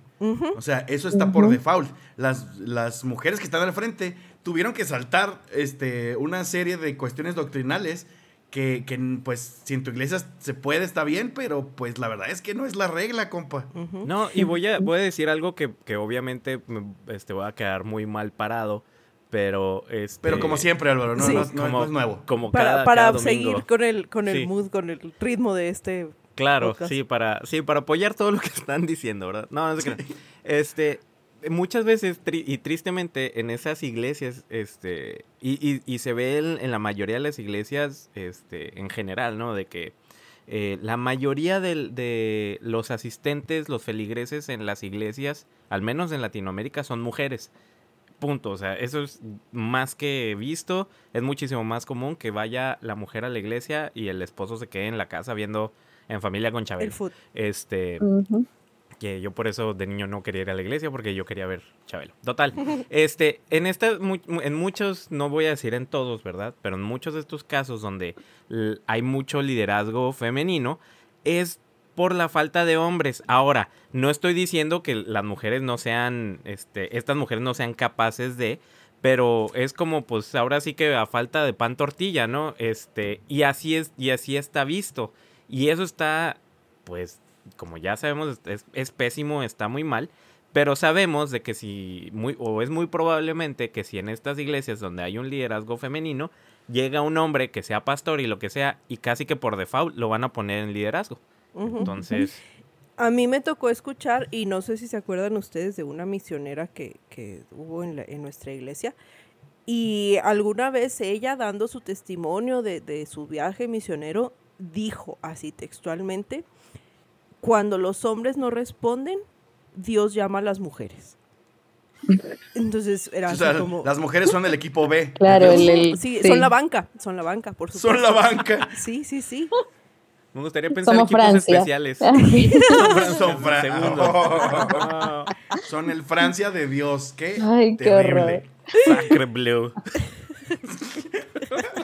O sea, eso está por default. Las, las mujeres que están al frente tuvieron que saltar este, una serie de cuestiones doctrinales que, que, pues, si en tu iglesia se puede, está bien, pero pues la verdad es que no es la regla, compa. No, y voy a, voy a decir algo que, que obviamente me, este, voy a quedar muy mal parado, pero... Este, Pero como siempre, Álvaro, no, Sí. no- no- como, no es nuevo. Como Para, cada, para cada seguir con el, con el Sí. mood, con el ritmo de este Claro, podcast. sí, para, sí, para apoyar todo lo que (laughs) están diciendo, ¿verdad? No, no sé qué. Este, muchas veces, tri- y tristemente, en esas iglesias, este, y, y- y se ve en, en la mayoría de las iglesias, este, en general, ¿no? De que eh, la mayoría del- de los asistentes, los feligreses en las iglesias, al menos en Latinoamérica, son mujeres. Punto. O sea, eso es más que visto. Es muchísimo más común que vaya la mujer a la iglesia y el esposo se quede en la casa viendo en familia con el Chabelo. food. Este, que yo por eso de niño no quería ir a la iglesia porque yo quería ver Chabelo. Total. (laughs) Este, en estas en muchos, no voy a decir en todos, ¿verdad? Pero en muchos de estos casos donde hay mucho liderazgo femenino es por la falta de hombres. Ahora, no estoy diciendo que las mujeres no sean este estas mujeres no sean capaces de pero es como pues ahora sí que a falta de pan tortilla, ¿no? Este, y así es y así está visto. Y eso está pues como ya sabemos, es, es pésimo, está muy mal. Pero sabemos de que si, muy, o es muy probablemente que si en estas iglesias donde hay un liderazgo femenino, llega un hombre que sea pastor y lo que sea, y casi que por default lo van a poner en liderazgo. Entonces, A mí me tocó escuchar, y no sé si se acuerdan ustedes de una misionera que, que hubo en, la- en nuestra iglesia, y alguna vez ella dando su testimonio de, de su viaje misionero, dijo así textualmente, cuando los hombres no responden, Dios llama a las mujeres. Entonces era O así sea, como... las mujeres son el equipo B. Claro, el- Sí, sí. son la banca, son la banca, por supuesto. Son la banca. Sí, sí, sí. Me gustaría pensar Somos equipos Francia. especiales. (laughs) Son, son Fra- Segundo. Oh. Son el Francia de Dios. Qué Ay, qué terrible. horror. Sacre bleu.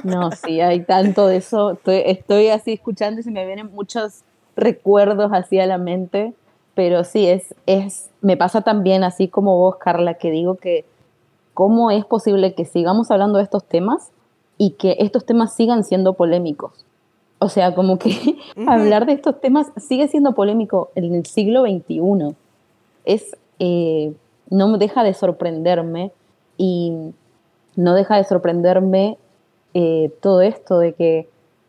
No, sí, hay tanto de eso. Estoy, estoy así escuchando y se me vienen muchos recuerdos así a la mente. Pero sí, es, es, me pasa también así como vos, Carla, que digo que cómo es posible que sigamos hablando de estos temas y que estos temas sigan siendo polémicos. O sea, como que (laughs) hablar de estos temas sigue siendo polémico en el siglo XXI. Es, eh, no me deja de sorprenderme y no deja de sorprenderme eh, todo esto de que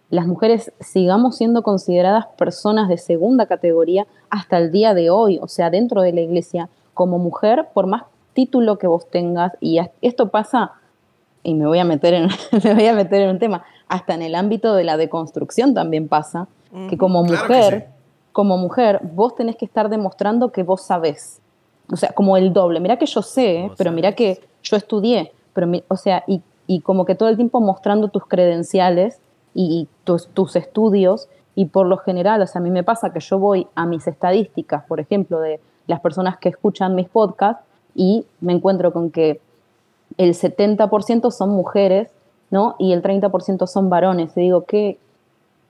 las mujeres sigamos siendo consideradas personas de segunda categoría hasta el día de hoy, o sea, dentro de la iglesia, como mujer, por más título que vos tengas, y esto pasa, y me voy a meter en, (laughs) me voy a meter en un tema, hasta en el ámbito de la deconstrucción también pasa, que como Claro que mujer, sí. como mujer, vos tenés que estar demostrando que vos sabés. O sea, como el doble. Mira que yo sé, Vos pero mira que yo estudié. Pero, o sea, y, y como que todo el tiempo mostrando tus credenciales y, y tus, tus estudios. Y por lo general, o sea, a mí me pasa que yo voy a mis estadísticas, por ejemplo, de las personas que escuchan mis podcasts y me encuentro con que el 70% son mujeres, ¿no? Y el 30% son varones. Y digo, qué,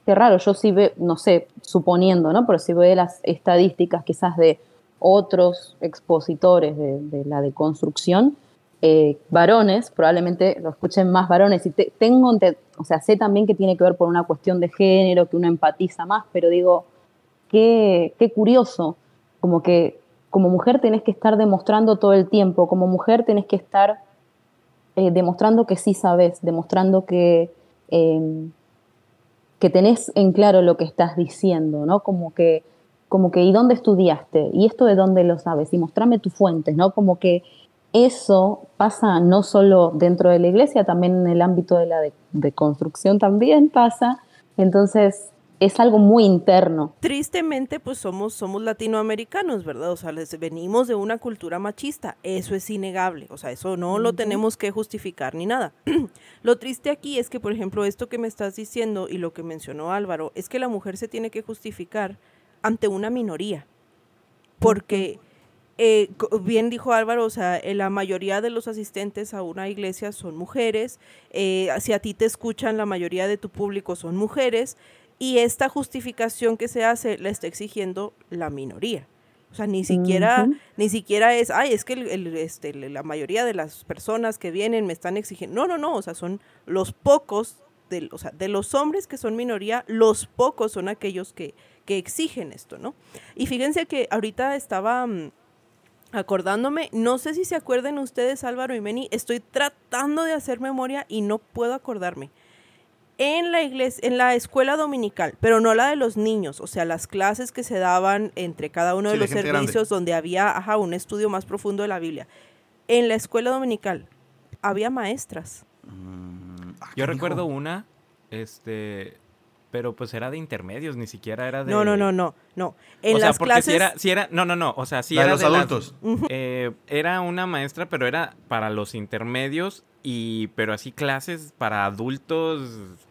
qué raro, yo sí veo, no sé, suponiendo, ¿no? Pero si veo las estadísticas quizás de otros expositores de, la deconstrucción, eh, varones, probablemente lo escuchen más varones, y te- tengo, o sea, sé también que tiene que ver por una cuestión de género, que uno empatiza más, pero digo, qué, qué curioso, como que como mujer tenés que estar demostrando todo el tiempo, como mujer tenés que estar eh, demostrando que sí sabes, demostrando que, eh, que tenés en claro lo que estás diciendo, ¿no? Como que, como que, ¿y dónde estudiaste? ¿Y esto de dónde lo sabes? Y mostrame tus fuentes, ¿no? Como que eso pasa no solo dentro de la iglesia, también en el ámbito de la de, de construcción también pasa. Entonces, es algo muy interno. Tristemente, pues somos, somos latinoamericanos, ¿verdad? O sea, les venimos de una cultura machista. Eso es innegable. O sea, eso no lo tenemos que justificar ni nada. (clears throat) lo triste aquí es que, por ejemplo, esto que me estás diciendo y lo que mencionó Álvaro, es que la mujer se tiene que justificar ante una minoría. Porque eh, bien dijo Álvaro, o sea, eh, la mayoría de los asistentes a una iglesia son mujeres, eh, si a ti te escuchan, la mayoría de tu público son mujeres, y esta justificación que se hace la está exigiendo la minoría. O sea, ni siquiera, ni siquiera es, ay, es que el- el, este, la mayoría de las personas que vienen me están exigiendo. No, no, no, o sea, son los pocos, de, o sea, de los hombres que son minoría, los pocos son aquellos que, que exigen esto, ¿no? Y fíjense que ahorita estaba mm, acordándome, no sé si se acuerden ustedes, Álvaro y Meni, estoy tratando de hacer memoria y no puedo acordarme. En la iglesia, en la escuela dominical, pero no la de los niños, o sea, las clases que se daban entre cada uno de los grande. servicios donde había ajá, un estudio más profundo de la Biblia. En la escuela dominical había maestras. Mm, ah, Yo recuerdo una, este, pero pues era de intermedios, ni siquiera era de... No, no, no, no, no. En o sea, las porque clases si era, si era, no, no, no, o sea, si La de era los las- adultos. eh, era una maestra, pero era para los intermedios y, pero así clases para adultos,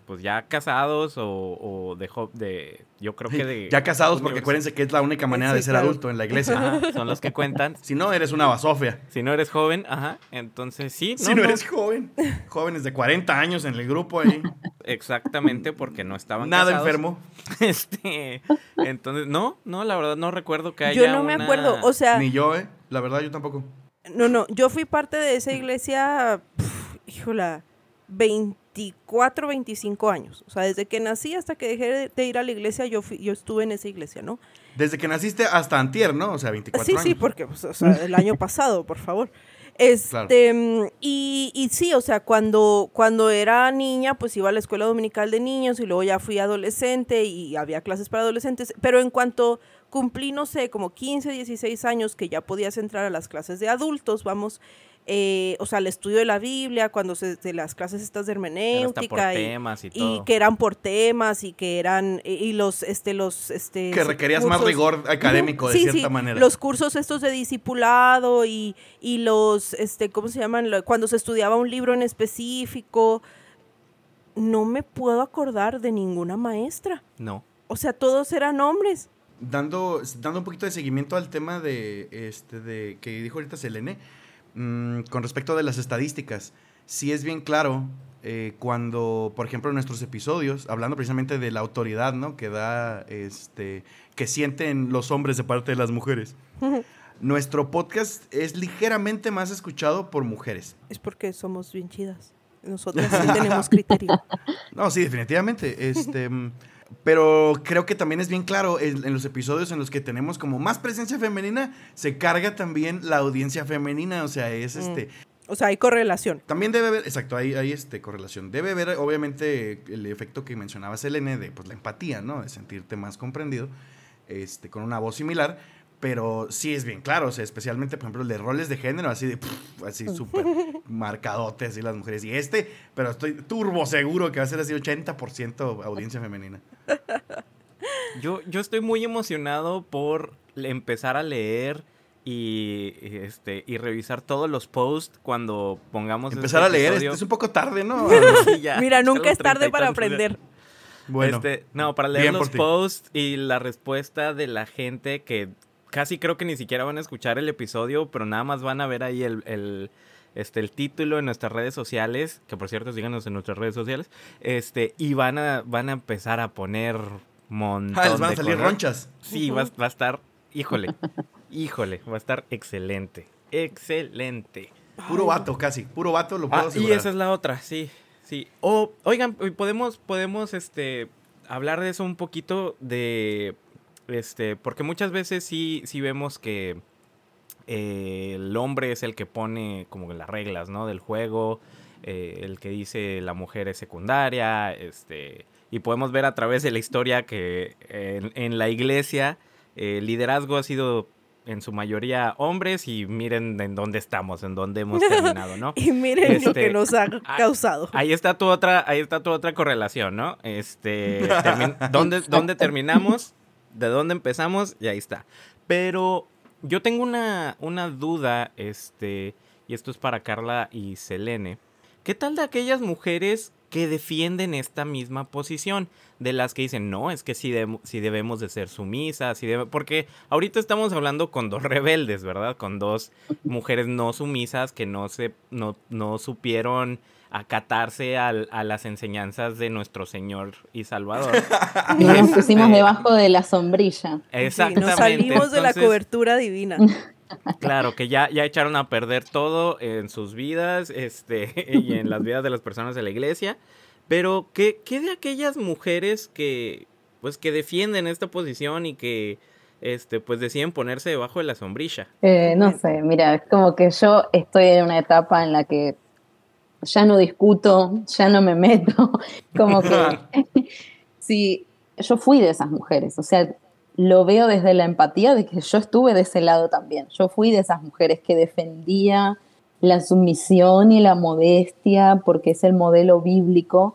pues ya casados o, o de, de, yo creo que de... Ya casados, porque acuérdense que es la única manera de ser claro. adulto en la iglesia. Ajá, son los que cuentan. (laughs) Si no, eres una basofia. Si no eres joven, ajá, entonces sí, no, si no, no, eres joven. Jóvenes de 40 años en el grupo ahí. Exactamente porque no estaban Nada casados. enfermo. (laughs) Este, entonces, no, no, la verdad no recuerdo que haya Yo no me una- acuerdo, o sea, Ni yo, ¿eh? La verdad, yo tampoco. no, no, yo fui parte de esa iglesia, pf, híjola, 24, 25 años. O sea, desde que nací hasta que dejé de, de ir a la iglesia, yo, fui- yo estuve en esa iglesia, ¿no? Desde que naciste hasta antier, ¿no? O sea, 24 Sí, años. sí, porque pues, o sea, el año pasado, por favor. Este, mm, y, y sí, o sea, cuando, cuando era niña, pues iba a la escuela dominical de niños y luego ya fui adolescente y había clases para adolescentes, pero en cuanto cumplí, no sé, como 15, 16 años que ya podías entrar a las clases de adultos, vamos, eh, o sea, el estudio de la Biblia, cuando se, de las clases estas de hermenéutica por y, temas y y todo. que eran por temas y que eran, y, y los, este, los, este... Que requerías más rigor académico, de Sí, cierta sí, manera. Los cursos estos de discipulado y, y los, este, ¿cómo se llaman? Cuando se estudiaba un libro en específico, no me puedo acordar de ninguna maestra. No. O sea, todos eran hombres. dando, dando un poquito de seguimiento al tema de, este, de que dijo ahorita Selene, mm, con respecto de las estadísticas, sí es bien claro eh, cuando, por ejemplo, en nuestros episodios, hablando precisamente de la autoridad, ¿no? Que da, este, que sienten los hombres de parte de las mujeres. (laughs) Nuestro podcast es ligeramente más escuchado por mujeres. Es porque somos bien chidas. Nosotros sí tenemos criterio. (laughs) No, sí, definitivamente. Este, (laughs) pero creo que también es bien claro en, los episodios en los que tenemos como más presencia femenina, se carga también la audiencia femenina. O sea, es este. O sea, hay correlación. También debe haber, exacto, hay, hay este correlación. Debe haber, obviamente, el efecto que mencionaba Selene de pues, la empatía, ¿no? De sentirte más comprendido, este, con una voz similar. Pero sí es bien claro, o sea, especialmente, por ejemplo, el de roles de género, así de, pff, así súper marcadotes, así las mujeres. Y este, pero estoy turbo seguro que va a ser así 80% audiencia femenina. Yo, yo estoy muy emocionado por empezar a leer y, este y revisar todos los posts cuando pongamos Empezar este a leer, este es un poco tarde, ¿no? (laughs) Sí, ya, Mira, nunca es tarde para aprender. Bueno, Este, no, para leer los posts y la respuesta de la gente que casi creo que ni siquiera van a escuchar el episodio, pero nada más van a ver ahí el, el, este, el título en nuestras redes sociales, que por cierto síganos en nuestras redes sociales, este, y van a, van a empezar a poner montón ah, les van a de salir cosas. ronchas. Sí, va, va a estar, híjole, híjole, va a estar excelente, excelente. Puro vato, casi. Puro vato, lo puedo Ah, y esa es la otra, sí, sí. O, oigan, podemos, podemos, este, hablar de eso un poquito de, este, porque muchas veces sí, sí vemos que eh, el hombre es el que pone como las reglas, ¿no? Del juego, eh, el que dice la mujer es secundaria, este, y podemos ver a través de la historia que en, en la iglesia eh, el liderazgo ha sido en su mayoría hombres y miren en dónde estamos, en dónde hemos (laughs) terminado, ¿no? Y miren lo Este, que nos ha ah, causado. Ahí está tu otra, ahí está tu otra correlación, ¿no? Este, (laughs) ¿dónde, ¿dónde terminamos? ¿De dónde empezamos? Y ahí está. Pero yo tengo una, una duda, este, y esto es para Carla y Selene. ¿Qué tal de aquellas mujeres que defienden esta misma posición, de las que dicen, no, es que sí, debemos de ser sumisas, porque ahorita estamos hablando con dos (laughs) rebeldes, ¿verdad? Con dos mujeres no sumisas que no, se, no, no supieron acatarse a las enseñanzas de nuestro Señor y Salvador. (laughs) nos pusimos debajo de la sombrilla. Exactamente. nos salimos de la cobertura divina. (laughs) Claro, que ya, ya echaron a perder todo en sus vidas este, (laughs) y en las vidas de las personas de la iglesia. Pero, ¿qué, qué de aquellas mujeres que, pues, que defienden esta posición y que este, pues deciden ponerse debajo de la sombrilla? Eh, no sé, mira, es como que yo estoy en una etapa en la que ya no discuto, ya no me meto, (laughs) como que (laughs) sí, yo fui de esas mujeres, o sea, lo veo desde la empatía de que yo estuve de ese lado también, yo fui de esas mujeres que defendía la sumisión y la modestia porque es el modelo bíblico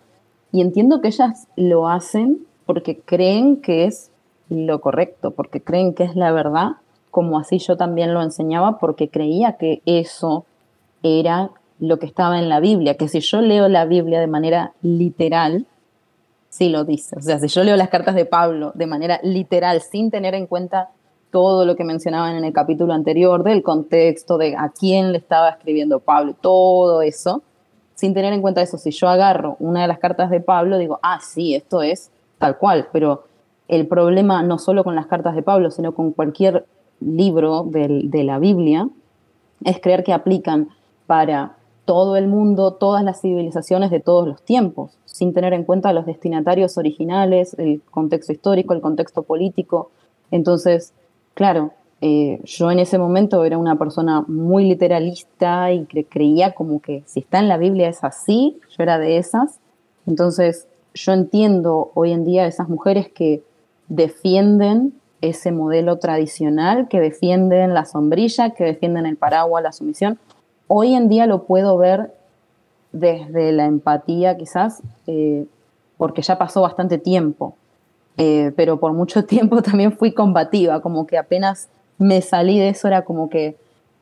y entiendo que ellas lo hacen porque creen que es lo correcto, porque creen que es la verdad, como así yo también lo enseñaba, porque creía que eso era lo que estaba en la Biblia, que si yo leo la Biblia de manera literal, sí lo dice. O sea, si yo leo las cartas de Pablo de manera literal, sin tener en cuenta todo lo que mencionaban en el capítulo anterior, del contexto, de a quién le estaba escribiendo Pablo, todo eso, sin tener en cuenta eso, si yo agarro una de las cartas de Pablo, digo, ah, sí, esto es tal cual, pero el problema no solo con las cartas de Pablo, sino con cualquier libro de la Biblia, es creer que aplican para todo el mundo, todas las civilizaciones de todos los tiempos, sin tener en cuenta los destinatarios originales, el contexto histórico, el contexto político. Entonces, claro, eh, yo en ese momento era una persona muy literalista y creía como que si está en la Biblia es así, yo era de esas. Entonces, yo entiendo hoy en día esas mujeres que defienden ese modelo tradicional, que defienden la sombrilla, que defienden el paraguas, la sumisión, hoy en día lo puedo ver desde la empatía quizás, eh, porque ya pasó bastante tiempo, eh, pero por mucho (laughs) tiempo también fui combativa, como que apenas me salí de eso era como que,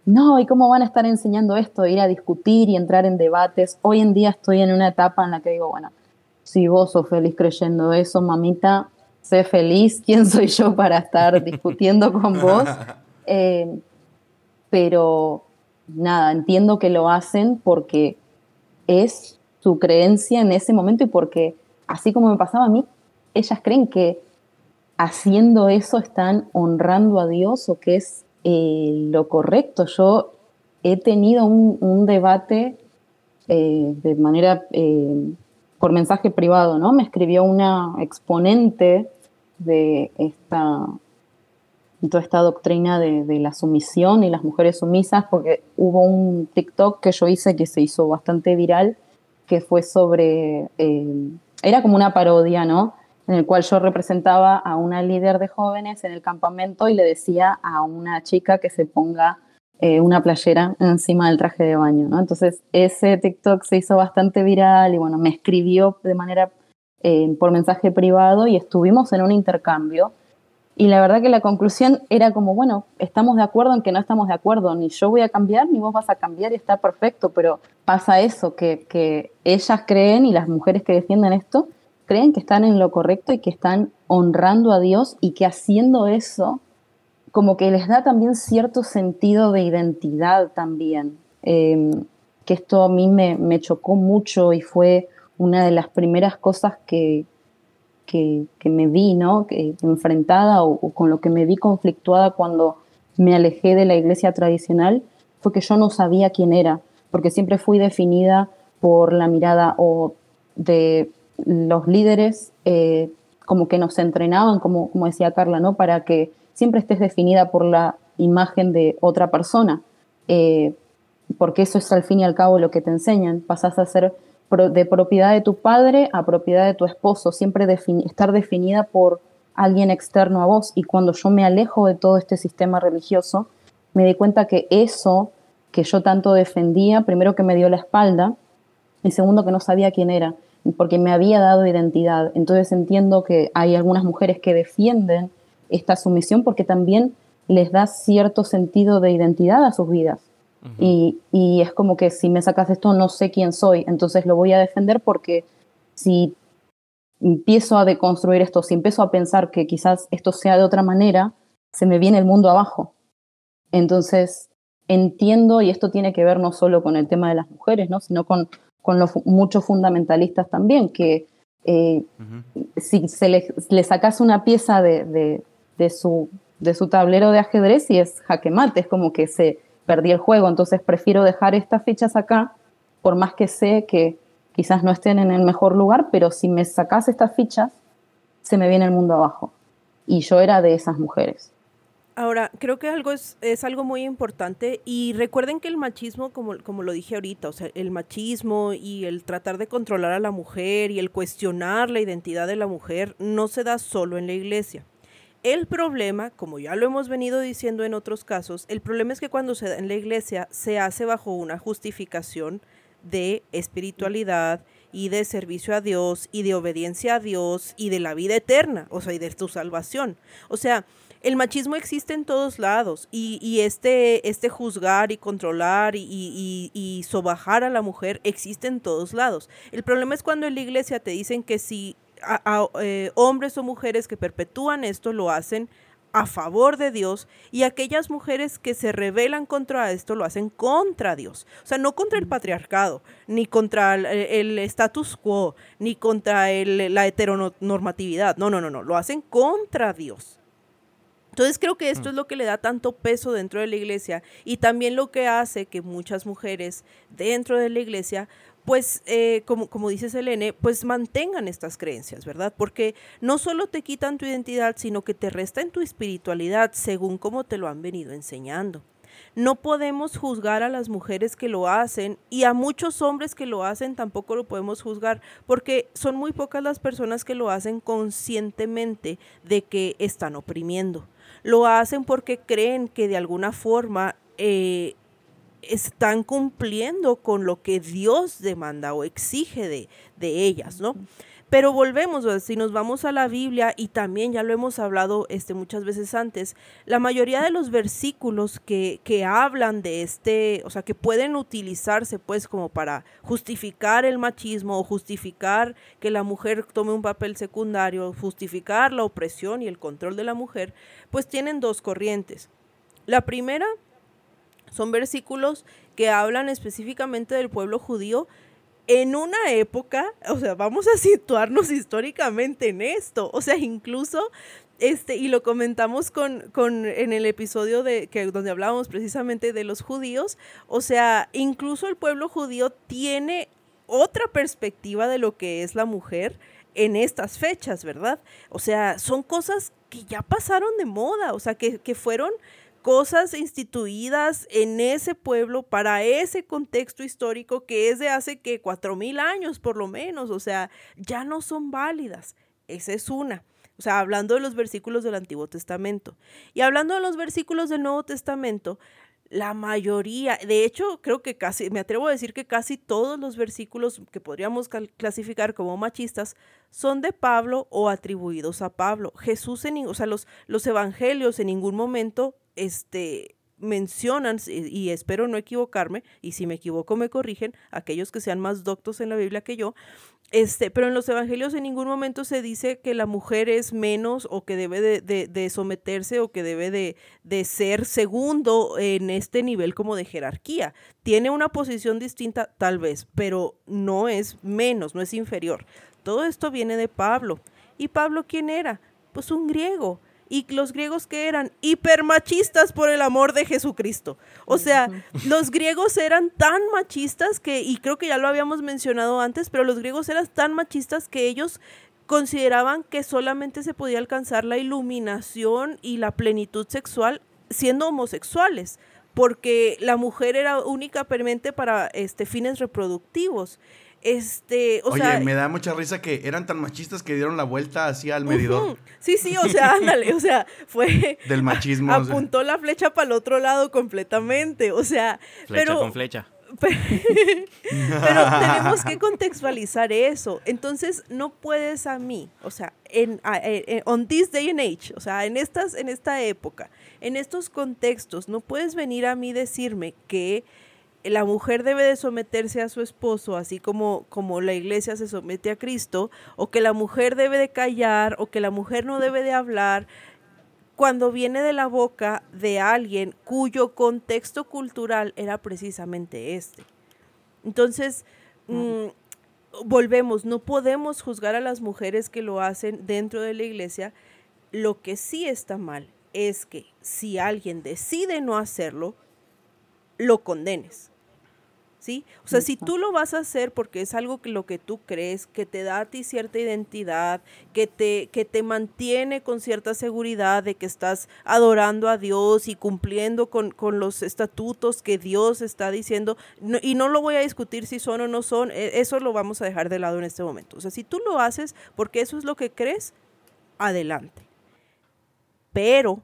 no, ¿y cómo van a estar enseñando esto? Ir a discutir y entrar en debates. Hoy en día estoy en una etapa en la que digo, bueno, si vos sos feliz creyendo eso, mamita, sé feliz, (laughs) ¿quién soy yo para estar discutiendo con vos? (laughs) Eh, pero nada, entiendo que lo hacen porque es su creencia en ese momento y porque, así como me pasaba a mí, ellas creen que haciendo eso están honrando a Dios o que es eh, lo correcto. Yo he tenido un, debate eh, de manera, eh, por mensaje privado, ¿no? Me escribió una exponente de esta toda esta doctrina de, la sumisión y las mujeres sumisas, porque hubo un TikTok que yo hice que se hizo bastante viral, que fue sobre, eh, era como una parodia, ¿no? En el cual yo representaba a una líder de jóvenes en el campamento y le decía a una chica que se ponga eh, una playera encima del traje de baño, ¿no? Entonces ese TikTok se hizo bastante viral y bueno, me escribió de manera eh, por mensaje privado y estuvimos en un intercambio y la verdad que la conclusión era como, bueno, estamos de acuerdo en que no estamos de acuerdo, ni yo voy a cambiar, ni vos vas a cambiar y está perfecto, pero pasa eso, que, que ellas creen y las mujeres que defienden esto, creen que están en lo correcto y que están honrando a Dios y que haciendo eso, como que les da también cierto sentido de identidad también. Em, que esto a mí me, me chocó mucho y fue una de las primeras cosas que, que, me vi, ¿no? Que, enfrentada o, con lo que me vi conflictuada cuando me alejé de la iglesia tradicional, fue que yo no sabía quién era, porque siempre fui definida por la mirada o de los líderes, eh, como que nos entrenaban, como, como decía Carla, ¿no? Para que siempre estés definida por la imagen de otra persona, eh, porque eso es al fin y al cabo lo que te enseñan, pasas a ser de propiedad de tu padre a propiedad de tu esposo, siempre estar definida por alguien externo a vos. Y cuando yo me alejo de todo este sistema religioso, me di cuenta que eso que yo tanto defendía, primero que me dio la espalda, y segundo que no sabía quién era, porque me había dado identidad. Entonces entiendo que hay algunas mujeres que defienden esta sumisión porque también les da cierto sentido de identidad a sus vidas y, es como que si me sacas esto no sé quién soy, entonces lo voy a defender porque si empiezo a deconstruir esto, si empiezo a pensar que quizás esto sea de otra manera, se me viene el mundo abajo. Entonces, entiendo, y esto tiene que ver no solo con el tema de las mujeres, ¿no? sino con, con los muchos fundamentalistas también, que eh, si se le, le, sacas una pieza de, de, de, su, de su tablero de ajedrez y es jaque mate, es como que se perdí el juego, entonces prefiero dejar estas fichas acá, por más que sé que quizás no estén en el mejor lugar, pero si me sacas estas fichas, se me viene el mundo abajo. Y yo era de esas mujeres. Ahora, creo que algo es, es, algo muy importante y recuerden que el machismo, como, como lo dije ahorita, o sea, el machismo y el tratar de controlar a la mujer y el cuestionar la identidad de la mujer no se da solo en la iglesia. El problema, como ya lo hemos venido diciendo en otros casos, el problema es que cuando se da en la iglesia se hace bajo una justificación de espiritualidad y de servicio a Dios y de obediencia a Dios y de la vida eterna, o sea, y de tu salvación. O sea, el machismo existe en todos lados y, y este, este juzgar y controlar y, y, y, sobajar a la mujer existe en todos lados. El problema es cuando en la iglesia te dicen que si a, a, eh, hombres o mujeres que perpetúan esto lo hacen a favor de Dios y aquellas mujeres que se rebelan contra esto lo hacen contra Dios. O sea, no contra el patriarcado, ni contra el, el status quo, ni contra el, la heteronormatividad. No, no, no, no, lo hacen contra Dios. Entonces creo que esto es lo que le da tanto peso dentro de la iglesia y también lo que hace que muchas mujeres dentro de la iglesia pues, eh, como, como dice Selene, pues mantengan estas creencias, ¿verdad? Porque no solo te quitan tu identidad, sino que te restan tu espiritualidad según como te lo han venido enseñando. No podemos juzgar a las mujeres que lo hacen y a muchos hombres que lo hacen tampoco lo podemos juzgar porque son muy pocas las personas que lo hacen conscientemente de que están oprimiendo. Lo hacen porque creen que de alguna forma eh, están cumpliendo con lo que Dios demanda o exige de, de ellas, ¿no? Pero volvemos, si nos vamos a la Biblia, y también ya lo hemos hablado este, muchas veces antes, la mayoría de los versículos que, que hablan de este, o sea, que pueden utilizarse pues como para justificar el machismo o justificar que la mujer tome un papel secundario, justificar la opresión y el control de la mujer, pues tienen dos corrientes. La primera son versículos que hablan específicamente del pueblo judío. En una época, o sea, vamos a situarnos (laughs) históricamente en esto, o sea, incluso este, y lo comentamos con, con, en el episodio de que donde hablábamos precisamente de los judíos, o sea, incluso el pueblo judío tiene otra perspectiva de lo que es la mujer en estas fechas, ¿verdad? O sea, son cosas que ya pasaron de moda, o sea, que, que fueron cosas instituidas en ese pueblo para ese contexto histórico que es de hace que cuatro mil años por lo menos, o sea, ya no son válidas. Esa es una. O sea, hablando de los versículos del Antiguo Testamento. Y hablando de los versículos del Nuevo Testamento, la mayoría, de hecho, creo que casi, me atrevo a decir que casi todos los versículos que podríamos clasificar como machistas son de Pablo o atribuidos a Pablo. Jesús, en, o sea, los, los evangelios en ningún momento este, mencionan, y espero no equivocarme, y si me equivoco me corrigen, aquellos que sean más doctos en la Biblia que yo, este, pero en los evangelios en ningún momento se dice que la mujer es menos o que debe de, de, de someterse o que debe de, de, ser segundo en este nivel como de jerarquía. Tiene una posición distinta tal vez, pero no es menos, no es inferior. Todo esto viene de Pablo. ¿Y Pablo quién era? Pues un griego y los griegos que eran hipermachistas por el amor de Jesucristo. O sea, los griegos eran tan machistas que, y creo que ya lo habíamos mencionado antes, pero los griegos eran tan machistas que ellos consideraban que solamente se podía alcanzar la iluminación y la plenitud sexual siendo homosexuales porque la mujer era únicamente para este, fines reproductivos. Este, o Oye, me da mucha risa que eran tan machistas que dieron la vuelta hacia el medidor. Sí, sí, o sea, (laughs) ándale, o sea, fue (laughs) del machismo. Apuntó la flecha para el otro lado completamente, o sea, flecha pero con flecha. (laughs) Pero, pero tenemos que contextualizar eso. Entonces, no puedes a mí, o sea, en, en, on this day and age, o sea, en estas en esta época, en estos contextos, no puedes venir a mí decirme que la mujer debe de someterse a su esposo, así como, como la iglesia se somete a Cristo, o que la mujer debe de callar, o que la mujer no debe de hablar, cuando viene de la boca de alguien cuyo contexto cultural era precisamente este. Entonces, mm, volvemos, no podemos juzgar a las mujeres que lo hacen dentro de la iglesia. Lo que sí está mal es que si alguien decide no hacerlo, lo condenes. ¿Sí? O sea, si tú lo vas a hacer porque es algo que lo que tú crees, que te da a ti cierta identidad, que te, que te mantiene con cierta seguridad de que estás adorando a Dios y cumpliendo con, los estatutos que Dios está diciendo, y no lo voy a discutir si son o no son, e, eso lo vamos a dejar de lado en este momento. O sea, si tú lo haces porque eso es lo que crees, adelante. Pero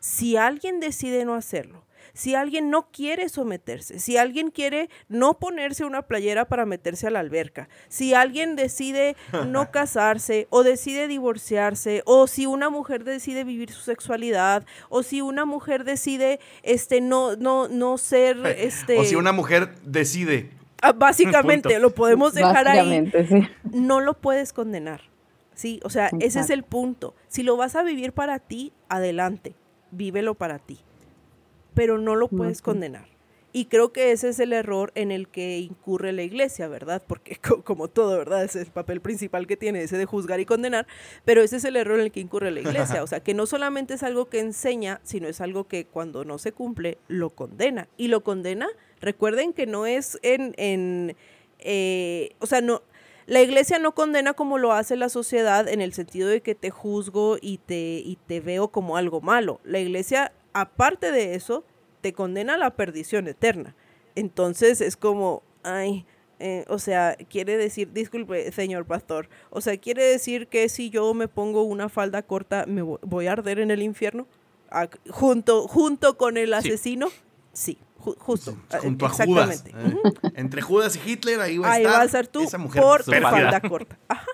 si alguien decide no hacerlo, si alguien no quiere someterse, si alguien quiere no ponerse una playera para meterse a la alberca, si alguien decide no (laughs) casarse o decide divorciarse, o si una mujer decide vivir su sexualidad, o si una mujer decide este no no no ser (laughs) este o si una mujer decide ah, básicamente lo podemos dejar ahí. No lo puedes condenar. Sí, o sea, ese es el punto. Si lo vas a vivir para ti, adelante, vívelo para ti pero no lo puedes condenar. Y creo que ese es el error en el que incurre la iglesia, ¿verdad? Porque (laughs) como todo, ¿verdad? Ese es el papel principal que tiene, ese de juzgar y condenar, pero ese es el error en el que incurre la iglesia. (laughs) O sea, que no solamente es algo que enseña, sino es algo que cuando no se cumple, lo condena. Y lo condena, recuerden que no es en, en eh, o sea, no, la iglesia no condena como lo hace la sociedad en el sentido de que te juzgo y te, y te veo como algo malo. La iglesia aparte de eso, te condena a la perdición eterna. Entonces es como, ay, eh, o sea, quiere decir, disculpe, señor pastor, o sea, quiere decir que si yo me pongo una falda corta, me voy a arder en el infierno, junto, junto con el asesino, sí. justo, junto a Judas. ¿eh? Entre Judas y Hitler, ahí va a estar. va a ser tú por falda corta. Ajá,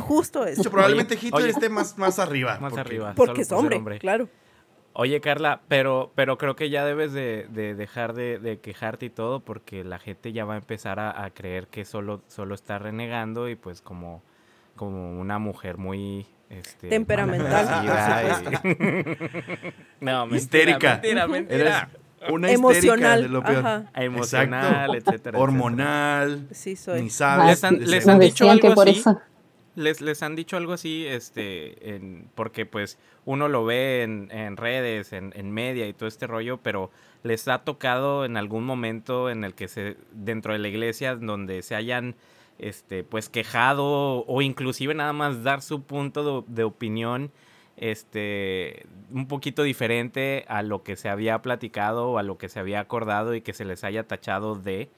justo eso. probablemente Hitler esté más, más arriba. Más arriba. Porque es hombre, claro. Oye, Carla, pero, pero creo que ya debes de, dejar de, quejarte y todo porque la gente ya va a empezar a, creer que solo, solo está renegando y pues como, como una mujer muy... Este, Temperamental. (laughs) (laughs) no, histérica. Mentira, mentira. una emocional, de lo peor. Emocional, etcétera. Hormonal. Sí, soy. Ni sabes. Les han, dicho algo así les, les han dicho algo así, este, porque pues uno lo ve en, en redes, en, en, media y todo este rollo, pero les ha tocado en algún momento en el que se, dentro de la iglesia, donde se hayan, este, pues quejado o inclusive nada más dar su punto de, de opinión, este, un poquito diferente a lo que se había platicado o a lo que se había acordado y que se les haya tachado de.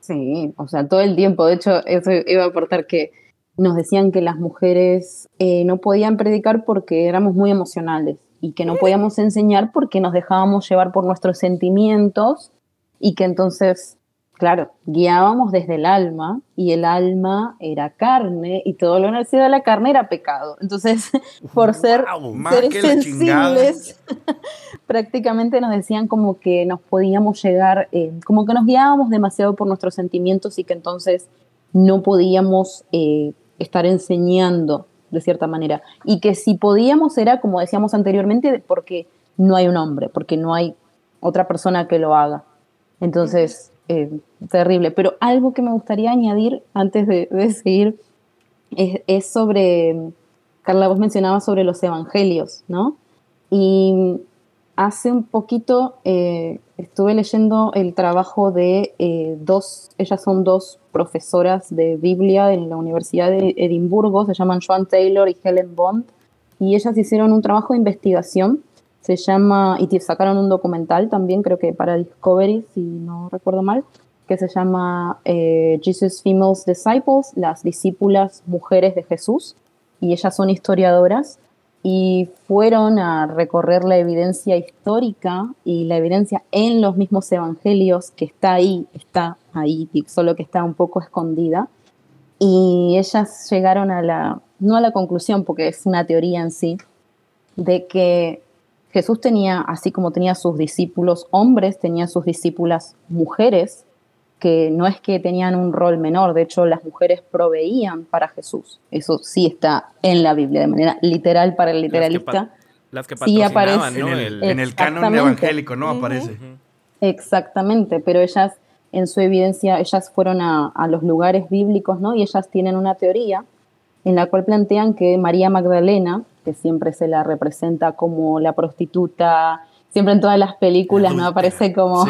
Sí, o sea, todo el tiempo. De hecho, eso iba a aportar que nos decían que las mujeres eh, no podían predicar porque éramos muy emocionales y que no podíamos enseñar porque nos dejábamos llevar por nuestros sentimientos y que entonces, claro, guiábamos desde el alma y el alma era carne y todo lo nacido de la carne era pecado. Entonces, (laughs) por ser seres sensibles, (laughs) prácticamente nos decían como que nos podíamos llegar, eh, como que nos guiábamos demasiado por nuestros sentimientos y que entonces no podíamos eh, estar enseñando de cierta manera. Y que si podíamos era, como decíamos anteriormente, porque no hay un hombre, porque no hay otra persona que lo haga. Entonces, eh, terrible. Pero algo que me gustaría añadir antes de, seguir es, sobre, Carla, vos mencionabas sobre los evangelios, ¿no? Y hace un poquito eh, estuve leyendo el trabajo de eh, dos, ellas son dos profesoras de Biblia en la Universidad de Edimburgo, se llaman Joan Taylor y Helen Bond, y ellas hicieron un trabajo de investigación, se llama, y sacaron un documental también, creo que para Discovery, si no recuerdo mal, que se llama eh, Jesus Females Disciples, las discípulas mujeres de Jesús, y ellas son historiadoras y fueron a recorrer la evidencia histórica y la evidencia en los mismos evangelios que está ahí, está ahí, solo que está un poco escondida. Y ellas llegaron a la, no a la conclusión, porque es una teoría en sí, de que Jesús tenía, así como tenía sus discípulos hombres, tenía sus discípulas mujeres, que no es que tenían un rol menor, de hecho las mujeres proveían para Jesús. Eso sí está en la Biblia, de manera literal para el literalista. Las que, sí aparece ¿no? En el, en el canon evangélico, ¿no? Aparece. Exactamente, pero ellas en su evidencia, ellas fueron a, a, los lugares bíblicos, ¿no? Y ellas tienen una teoría en la cual plantean que María Magdalena, que siempre se la representa como la prostituta, siempre en todas las películas, ¿no? Aparece como,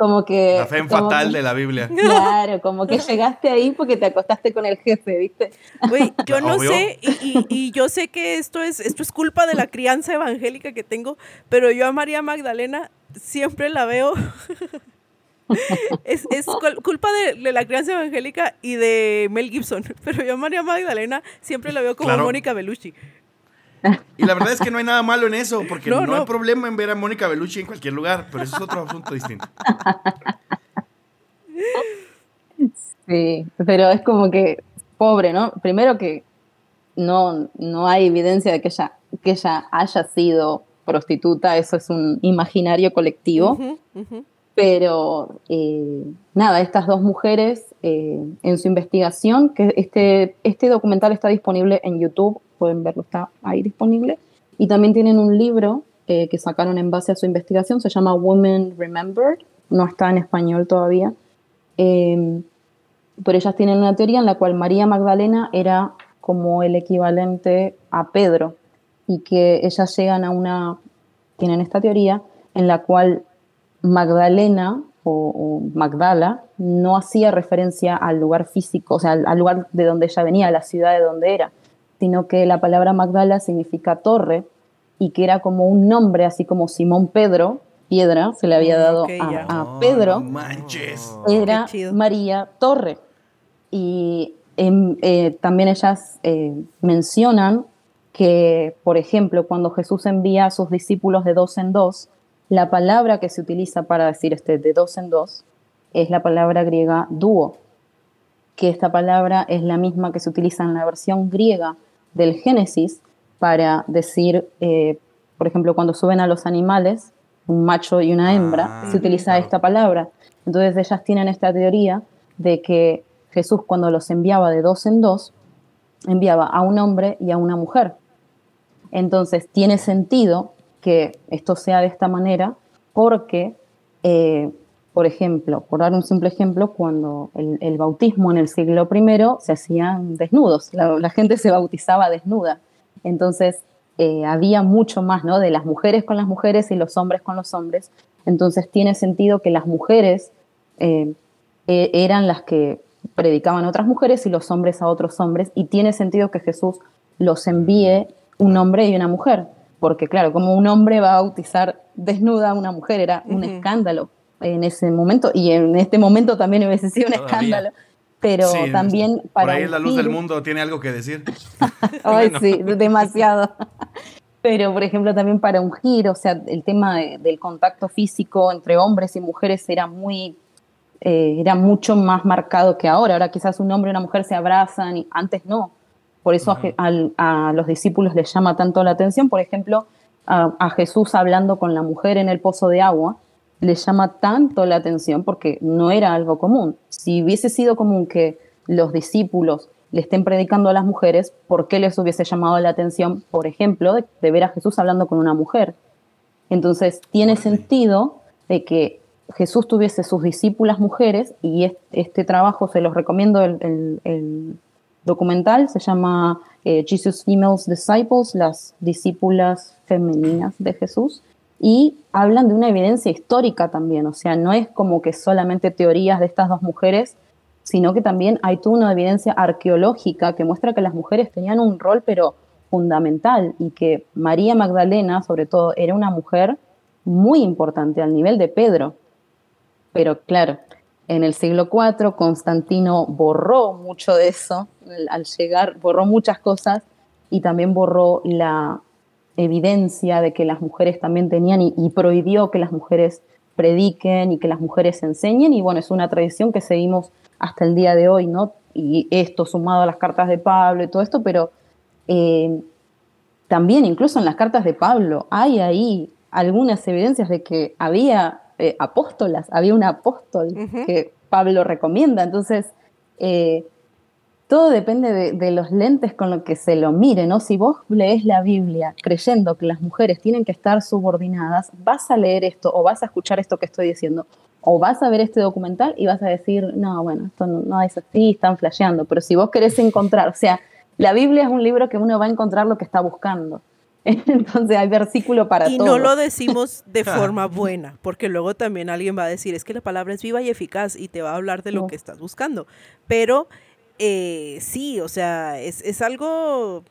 como que... La fe fatal de la Biblia. (laughs) Claro, como que llegaste ahí porque te acostaste con el jefe, ¿viste? Güey, yo (laughs) no sé, y, y, yo sé que esto es, esto es culpa de la crianza evangélica que tengo, pero yo a María Magdalena siempre la veo... (laughs) es, es, culpa de, la crianza evangélica y de Mel Gibson, pero yo a María Magdalena siempre la veo como Mónica Bellucci. Y la verdad es que no hay nada malo en eso, porque no, hay problema en ver a Mónica Bellucci en cualquier lugar, pero eso es otro asunto distinto. Sí, pero es como que, pobre, ¿no? Primero que no, no hay evidencia de que ella, que ella haya sido prostituta, eso es un imaginario colectivo. Pero eh, nada, estas dos mujeres eh, en su investigación, que este, este documental está disponible en YouTube, pueden verlo, está ahí disponible. Y también tienen un libro eh, que sacaron en base a su investigación, se llama Women Remembered, no está en español todavía. Em, pero ellas tienen una teoría en la cual María Magdalena era como el equivalente a Pedro y que ellas llegan a una, tienen esta teoría en la cual Magdalena o, Magdala no hacía referencia al lugar físico, o sea, al, lugar de donde ella venía, a la ciudad de donde era, sino que la palabra Magdala significa torre y que era como un nombre, así como Simón Pedro, piedra, se le había mm, dado a, Pedro, manches. era María Torre. Y em, eh, también ellas eh, mencionan que, por ejemplo, cuando Jesús envía a sus discípulos de dos en dos, la palabra que se utiliza para decir este de dos en dos es la palabra griega dúo, que esta palabra es la misma que se utiliza en la versión griega del Génesis para decir, eh, por ejemplo, cuando suben a los animales, un macho y una hembra, se ah, utiliza esta palabra. Entonces ellas tienen esta teoría de que Jesús cuando los enviaba de dos en dos, enviaba a un hombre y a una mujer. Entonces tiene sentido que esto sea de esta manera porque, eh, por ejemplo, por dar un simple ejemplo, cuando el, bautismo en el siglo I se hacían desnudos, la, gente se bautizaba desnuda. Entonces eh, había mucho más ¿no? de las mujeres con las mujeres y los hombres con los hombres. Entonces tiene sentido que las mujeres eh, e, eran las que predicaban a otras mujeres y los hombres a otros hombres. Y tiene sentido que Jesús los envíe un hombre y una mujer porque claro, como un hombre va a bautizar desnuda a una mujer, era un escándalo en ese momento, y en este momento también hubiese sido un escándalo. Pero también para. Por ahí la luz del mundo tiene algo que decir. (laughs) (laughs) Ay, sí, demasiado. Pero, por ejemplo, también para ungir, o sea, el tema del contacto físico entre hombres y mujeres era muy. Eh, era mucho más marcado que ahora. Ahora quizás un hombre y una mujer se abrazan y antes no. Por eso a, los discípulos les llama tanto la atención. Por ejemplo, a, Jesús hablando con la mujer en el pozo de agua, les llama tanto la atención porque no era algo común. Si hubiese sido común que los discípulos le estén predicando a las mujeres, ¿por qué les hubiese llamado la atención, por ejemplo, de, ver a Jesús hablando con una mujer? Entonces, tiene sentido de que Jesús tuviese sus discípulas mujeres y este, trabajo se los recomiendo el, documental, se llama eh, Jesus Females Disciples, las discípulas femeninas de Jesús, y hablan de una evidencia histórica también, o sea, no es como que solamente teorías de estas dos mujeres, sino que también hay toda una evidencia arqueológica que muestra que las mujeres tenían un rol pero fundamental y que María Magdalena, sobre todo, era una mujer muy importante al nivel de Pedro. Pero claro, en el siglo IV Constantino borró mucho de eso, al llegar borró muchas cosas y también borró la evidencia de que las mujeres también tenían y, prohibió que las mujeres prediquen y que las mujeres enseñen y bueno, es una tradición que seguimos hasta el día de hoy, ¿no? Y esto sumado a las cartas de Pablo y todo esto, pero eh, también, incluso en las cartas de Pablo, hay ahí algunas evidencias de que había eh, apóstolas, había un apóstol que Pablo recomienda. Entonces, eh, todo depende de, los lentes con los que se lo mire, ¿no? Si vos lees la Biblia creyendo que las mujeres tienen que estar subordinadas, vas a leer esto o vas a escuchar esto que estoy diciendo, o vas a ver este documental y vas a decir, no, bueno, esto no, es así, están flasheando. Pero si vos querés encontrar, o sea, la Biblia es un libro que uno va a encontrar lo que está buscando. (laughs) Entonces hay versículo para todo. Y no lo decimos de forma buena, porque luego también alguien va a decir, es que la palabra es viva y eficaz y te va a hablar de lo que estás buscando. Pero eh, sí, o sea, es, es algo...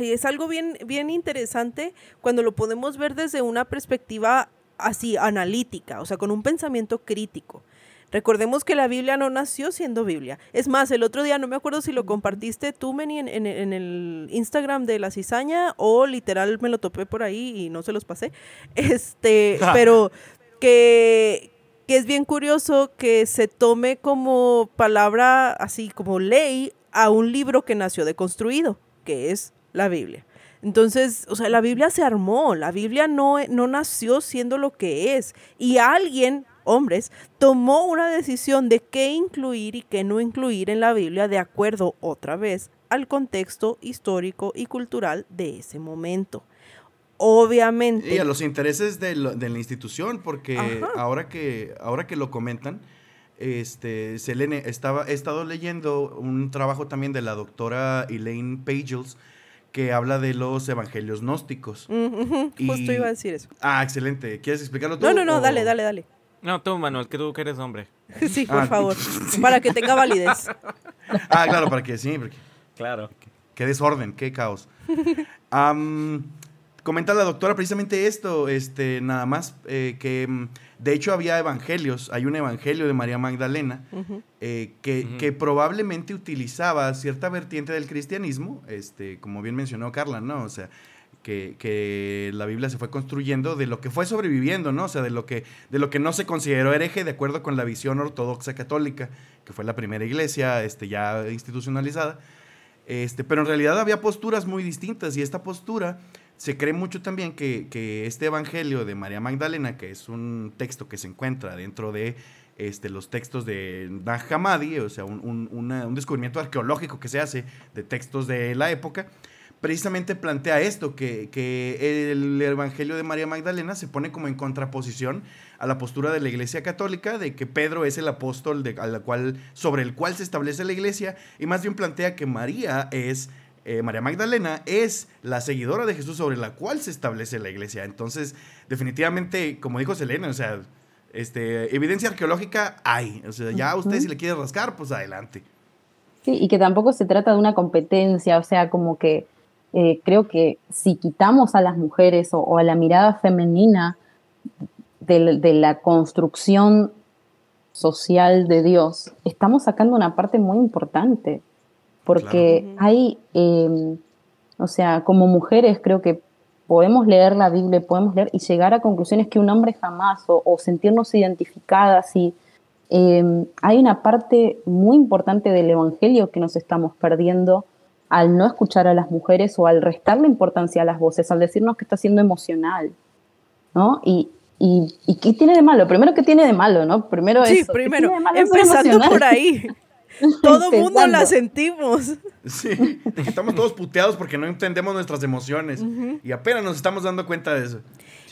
es algo bien, bien interesante cuando lo podemos ver desde una perspectiva así analítica, o sea, con un pensamiento crítico. Recordemos que la Biblia no nació siendo Biblia. Es más, el otro día, no me acuerdo si lo compartiste tú, Meni, en, en, el Instagram de la cizaña o literal me lo topé por ahí y no se los pasé. Este, (laughs) pero que, que es bien curioso que se tome como palabra, así como ley, a un libro que nació deconstruido, que es la Biblia. Entonces, o sea, la Biblia se armó, la Biblia no, no nació siendo lo que es. Y alguien hombres, tomó una decisión de qué incluir y qué no incluir en la Biblia de acuerdo otra vez al contexto histórico y cultural de ese momento. Obviamente. Y a los intereses de, la institución, porque ahora que, ahora que lo comentan, este, Selene, estaba, he estado leyendo un trabajo también de la doctora Elaine Pagels, que habla de los evangelios gnósticos. Justo iba a decir eso. Ah, excelente. ¿Quieres explicarlo tú? No, no, no, dale, dale, dale. No, tú, Manuel, que tú que eres hombre. (laughs) sí, por ah, favor. (laughs) para que tenga validez. Ah, claro, para que sí. claro. Qué desorden, qué caos. (laughs) comenta la doctora precisamente esto, este, nada más, eh, que mm, de hecho había evangelios, hay un evangelio de María Magdalena eh, que, que, probablemente utilizaba cierta vertiente del cristianismo, este, como bien mencionó Carla, ¿no? O sea, que, la Biblia se fue construyendo de lo que fue sobreviviendo, ¿no? O sea, de lo que, de lo que no se consideró hereje de acuerdo con la visión ortodoxa católica, que fue la primera iglesia este, ya institucionalizada. Este, pero en realidad había posturas muy distintas y esta postura se cree mucho también que, este evangelio de María Magdalena, que es un texto que se encuentra dentro de este, los textos de Nag Hammadi, o sea, un, un descubrimiento arqueológico que se hace de textos de la época, precisamente plantea esto, que, que, el Evangelio de María Magdalena se pone como en contraposición a la postura de la Iglesia Católica, de que Pedro es el apóstol de, cual, sobre el cual se establece la Iglesia, y más bien plantea que María es, eh, María Magdalena es la seguidora de Jesús sobre la cual se establece la Iglesia. Entonces, definitivamente, como dijo Selena, o sea, este, evidencia arqueológica hay, o sea, ya usted si le quiere rascar, pues adelante. Sí, y que tampoco se trata de una competencia, o sea, como que eh, creo que si quitamos a las mujeres o, a la mirada femenina de, la construcción social de Dios, estamos sacando una parte muy importante, porque hay, em, o sea, como mujeres creo que podemos leer la Biblia, podemos leer y llegar a conclusiones que un hombre jamás, o, sentirnos identificadas y... Em, hay una parte muy importante del Evangelio que nos estamos perdiendo al no escuchar a las mujeres o al restarle importancia a las voces, al decirnos que está siendo emocional, ¿no? Y, y, ¿qué tiene de malo? Primero, ¿qué tiene de malo, no? Primero sí, primero, empezando por ahí. (laughs) (laughs) Todo el mundo la sentimos. Sí, estamos todos puteados porque no entendemos nuestras emociones y apenas nos estamos dando cuenta de eso.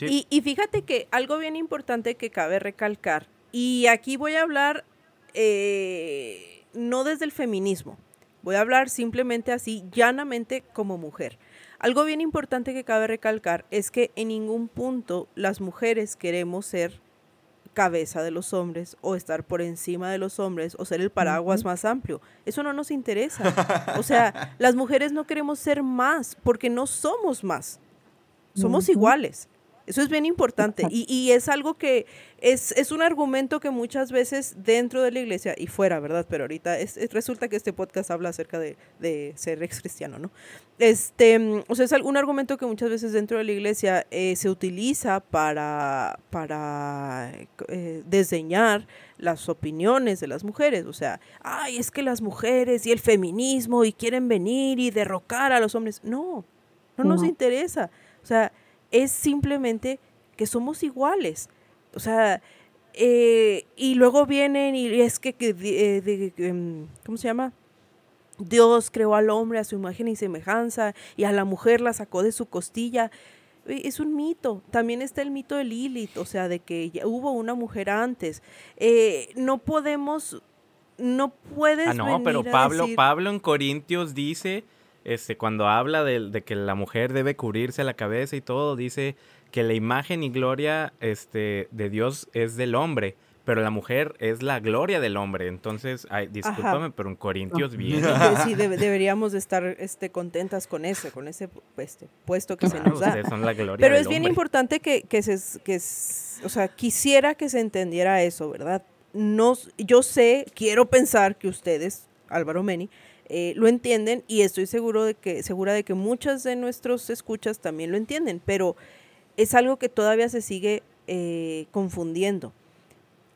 Y, y, fíjate que algo bien importante que cabe recalcar, y aquí voy a hablar eh, no desde el feminismo, Voy a hablar simplemente así, llanamente como mujer. Algo bien importante que cabe recalcar es que en ningún punto las mujeres queremos ser cabeza de los hombres o estar por encima de los hombres o ser el paraguas más amplio. Eso no nos interesa. O (laughs) sea, las mujeres no queremos ser más porque no somos más. Somos iguales. Eso es bien importante y, y, es algo que es, es, un argumento que muchas veces dentro de la iglesia y fuera, ¿verdad? Pero ahorita es, resulta que este podcast habla acerca de, de, ser ex cristiano, ¿no? Este, o sea, es un argumento que muchas veces dentro de la iglesia eh, se utiliza para, para eh, desdeñar las opiniones de las mujeres. O sea, ay, es que las mujeres y el feminismo y quieren venir y derrocar a los hombres. No, no nos No. interesa. O sea, es simplemente que somos iguales. O sea, eh, y luego vienen y es que, que eh, de- em, ¿cómo se llama? Dios creó al hombre a su imagen y semejanza y a la mujer la sacó de su costilla. Eh, Es un mito. También está el mito de Lilith, o sea, de que ya hubo una mujer antes. Eh, no podemos, no puedes. Ah, no, pero venir a decir- Pablo en Corintios dice, este, cuando habla de, de que la mujer debe cubrirse la cabeza y todo, dice que la imagen y gloria este, de Dios es del hombre, pero la mujer es la gloria del hombre. Entonces, ay, discúlpame, pero en Corintios viene. que sí, debe- deberíamos de estar este, contentas con ese, con ese este, puesto que se nos da. son la gloria Pero del es bien hombre. importante que, que se, que, o sea, quisiera que se entendiera eso, ¿verdad? No, yo sé, quiero pensar que ustedes, Álvaro Meni, eh, lo entienden y estoy seguro de que, segura de que muchas de nuestros escuchas también lo entienden, pero es algo que todavía se sigue eh, confundiendo.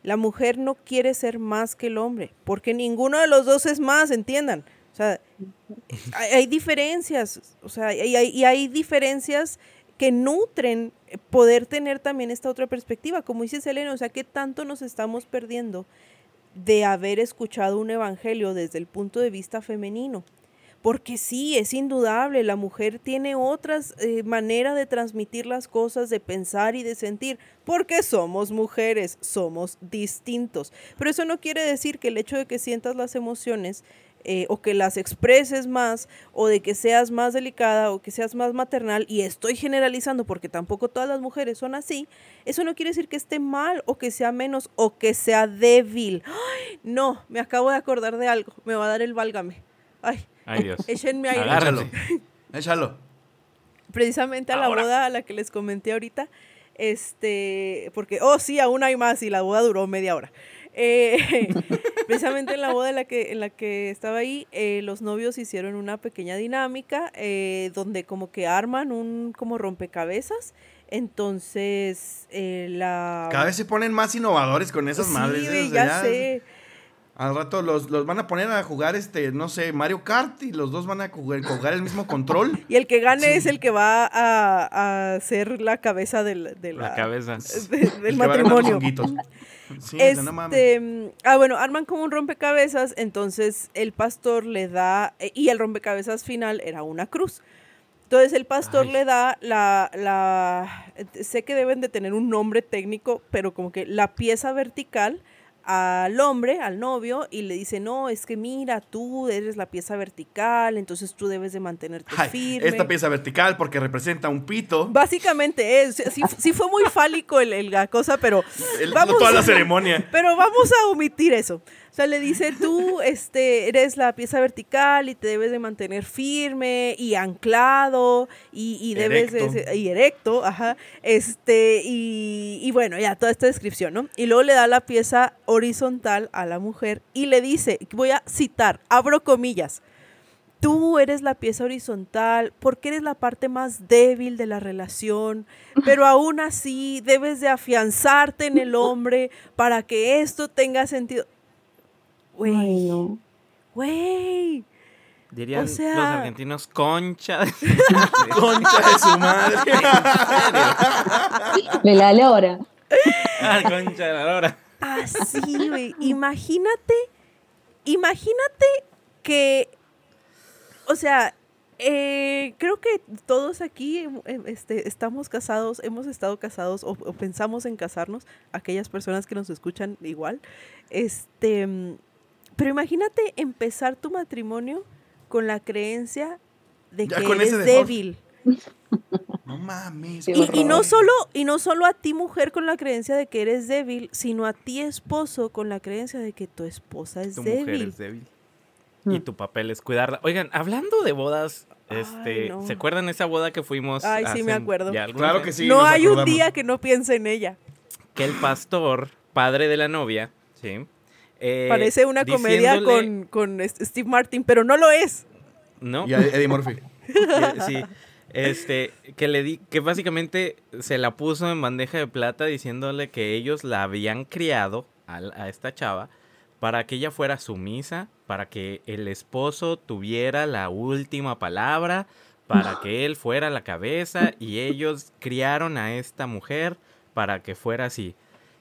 La mujer no quiere ser más que el hombre, porque ninguno de los dos es más, entiendan. O sea, hay, diferencias, o sea, y hay, y hay diferencias que nutren poder tener también esta otra perspectiva. Como dice Selena, o sea, ¿qué tanto nos estamos perdiendo de haber escuchado un evangelio desde el punto de vista femenino? Porque sí, es indudable, la mujer tiene otras eh, maneras de transmitir las cosas, de pensar y de sentir, porque somos mujeres, somos distintos. Pero eso no quiere decir que el hecho de que sientas las emociones eh, o que las expreses más o de que seas más delicada o que seas más maternal, y estoy generalizando porque tampoco todas las mujeres son así, eso no quiere decir que esté mal o que sea menos o que sea débil. ¡Ay! No, me acabo de acordar de algo, me va a dar el válgame. Ay, Ay, Dios. échenme aire. Agárrate. Échalo. Échalo. Precisamente a la Ahora. boda a la que les comenté ahorita, este, porque, oh sí, aún hay más y la boda duró media hora. Eh, (laughs) precisamente en la boda en la que, en la que estaba ahí, eh, los novios hicieron una pequeña dinámica eh, donde como que arman un como rompecabezas. Entonces, eh, la... Cada vez se ponen más innovadores con esas Sí, madres. O sea, ya sé. Al rato los, los van a poner a jugar, este, no sé, Mario Kart y los dos van a jugar, jugar el mismo control. (laughs) Y el que gane Sí. es el que va a, a ser la cabeza del, de la, La cabeza. de- del El que va a armar los matrimonio. (laughs) Sí, sea, no mames. Este, ah, bueno, arman como un rompecabezas, entonces el pastor le da, eh, y el rompecabezas final era una cruz. Entonces el pastor Ay. le da la, la, eh, sé que deben de tener un nombre técnico, pero como que la pieza vertical al hombre, al novio, y le dice, no, es que mira, tú eres la pieza vertical, entonces tú debes de mantenerte Ay, firme. esta pieza vertical porque representa un pito. Básicamente es, sí, sí fue muy fálico el, el- la cosa, pero El- vamos toda la ceremonia. (laughs) pero vamos a omitir eso. Sea, le dice, tú este, eres la pieza vertical y te debes de mantener firme y anclado y, y debes de Erecto. y erecto, ajá. Este, y, y bueno, ya toda esta descripción, ¿no? Y luego le da la pieza horizontal a la mujer y le dice, voy a citar, abro comillas. Tú eres la pieza horizontal porque eres la parte más débil de la relación, pero aún así debes de afianzarte en el hombre para que esto tenga sentido. Güey, no. güey. Dirían O sea- los argentinos concha. (laughs) Concha de su madre. (laughs) De la lora. ah, concha de la lora. Así, güey. Imagínate, imagínate que, o sea, eh, creo que todos aquí eh, este, estamos casados, hemos estado casados o, o pensamos en casarnos, aquellas personas que nos escuchan igual. Este, pero imagínate empezar tu matrimonio con la creencia de Ya que eres débil. No mames. Y, y no solo y no solo a ti mujer con la creencia de que eres débil, sino a ti esposo con la creencia de que tu esposa es Tu débil. mujer es débil. Mm. Y tu papel es cuidarla. Oigan, hablando de bodas, Ay, este, no. ¿se acuerdan esa boda que fuimos? Ay, sí, me acuerdo. Claro que sí. no hay un día que no piense en ella. Que el pastor, padre de la novia, ¿sí? Eh, Parece una comedia con, con Steve Martin, pero no lo es. ¿No? Y a Eddie Murphy. (laughs) Sí. Este, que le di, que básicamente se la puso en bandeja de plata diciéndole que ellos la habían criado a, a esta chava para que ella fuera sumisa, para que el esposo tuviera la última palabra, para que él fuera la cabeza y ellos criaron a esta mujer para que fuera así.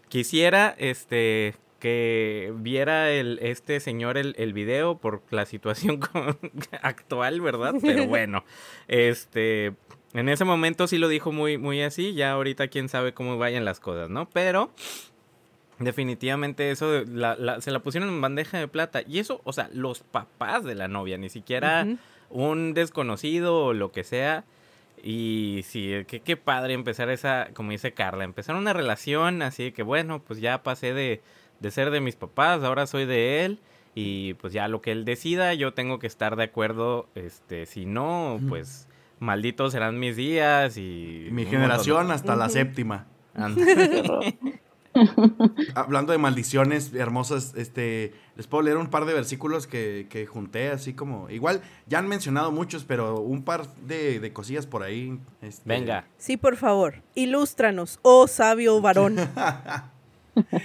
Quisiera este que viera el, este señor el, el video por la situación (laughs) con- actual, ¿verdad? Pero (laughs) bueno, este, en ese momento sí lo dijo muy, muy así, ya ahorita quién sabe cómo vayan las cosas, ¿no? Pero definitivamente eso de- la- la- se la pusieron en bandeja de plata y eso, o sea, los papás de la novia, ni siquiera un desconocido o lo que sea. Y sí, qué, qué padre empezar esa, como dice Carla, empezar una relación así de que bueno, pues ya pasé de, de ser de mis papás, ahora soy de él y pues ya lo que él decida, yo tengo que estar de acuerdo, este, si no, pues malditos serán mis días y... Mi generación hasta la séptima. (laughs) Hablando de maldiciones hermosas, este, les puedo leer un par de versículos que, que junté, así como, igual, ya han mencionado muchos, pero un par de, de cosillas por ahí. este, Venga, Sí, por favor, ilústranos, oh sabio varón. (laughs)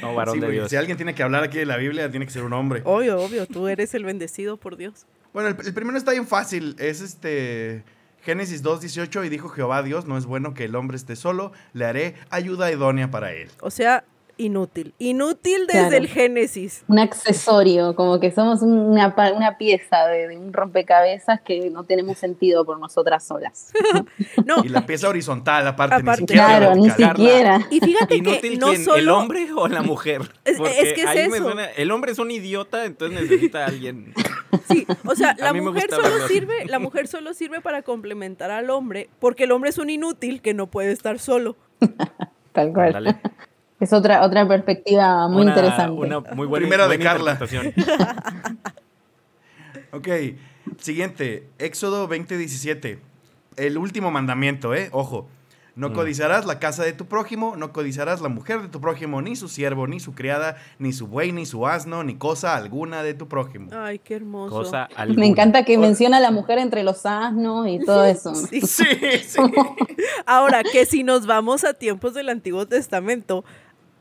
no varón sí, de Dios. Si alguien tiene que hablar aquí de la Biblia, tiene que ser un hombre. Obvio, obvio, tú eres el bendecido por Dios. Bueno, el, el primero está bien fácil, es este... Génesis 2.18 y dijo Jehová Dios, no es bueno que el hombre esté solo, le haré ayuda idónea para él. O sea, inútil. Inútil desde Claro. el Génesis. Un accesorio, como que somos una, una pieza de, de un rompecabezas que no tenemos sentido por nosotras solas. (laughs) No, Y la pieza horizontal, aparte, Aparte. ni siquiera Claro, ni siquiera. y fíjate que no quién, solo... el hombre o la mujer. (laughs) Es- Porque es que es ahí me eso. suena- el hombre es un idiota, entonces necesita a alguien. Sí, o sea, (laughs) la mujer solo verlo sirve, la mujer solo sirve para complementar al hombre, porque el hombre es un inútil que no puede estar solo. Tal cual. Ándale. Es otra, otra perspectiva muy Una- interesante. Una muy buena, Primera de Carla. (laughs) Ok, siguiente, Éxodo 20:17. El último mandamiento, ¿eh? Ojo. No Mm. codiciarás la casa de tu prójimo, no codiciarás la mujer de tu prójimo, ni su siervo, ni su criada, ni su buey, ni su asno, ni cosa alguna de tu prójimo. Ay, qué hermoso. Cosa Me alguna. encanta que menciona a la mujer entre los asnos y todo (laughs) eso. Sí. (laughs) Sí, sí. Ahora, que si nos vamos a tiempos del Antiguo Testamento,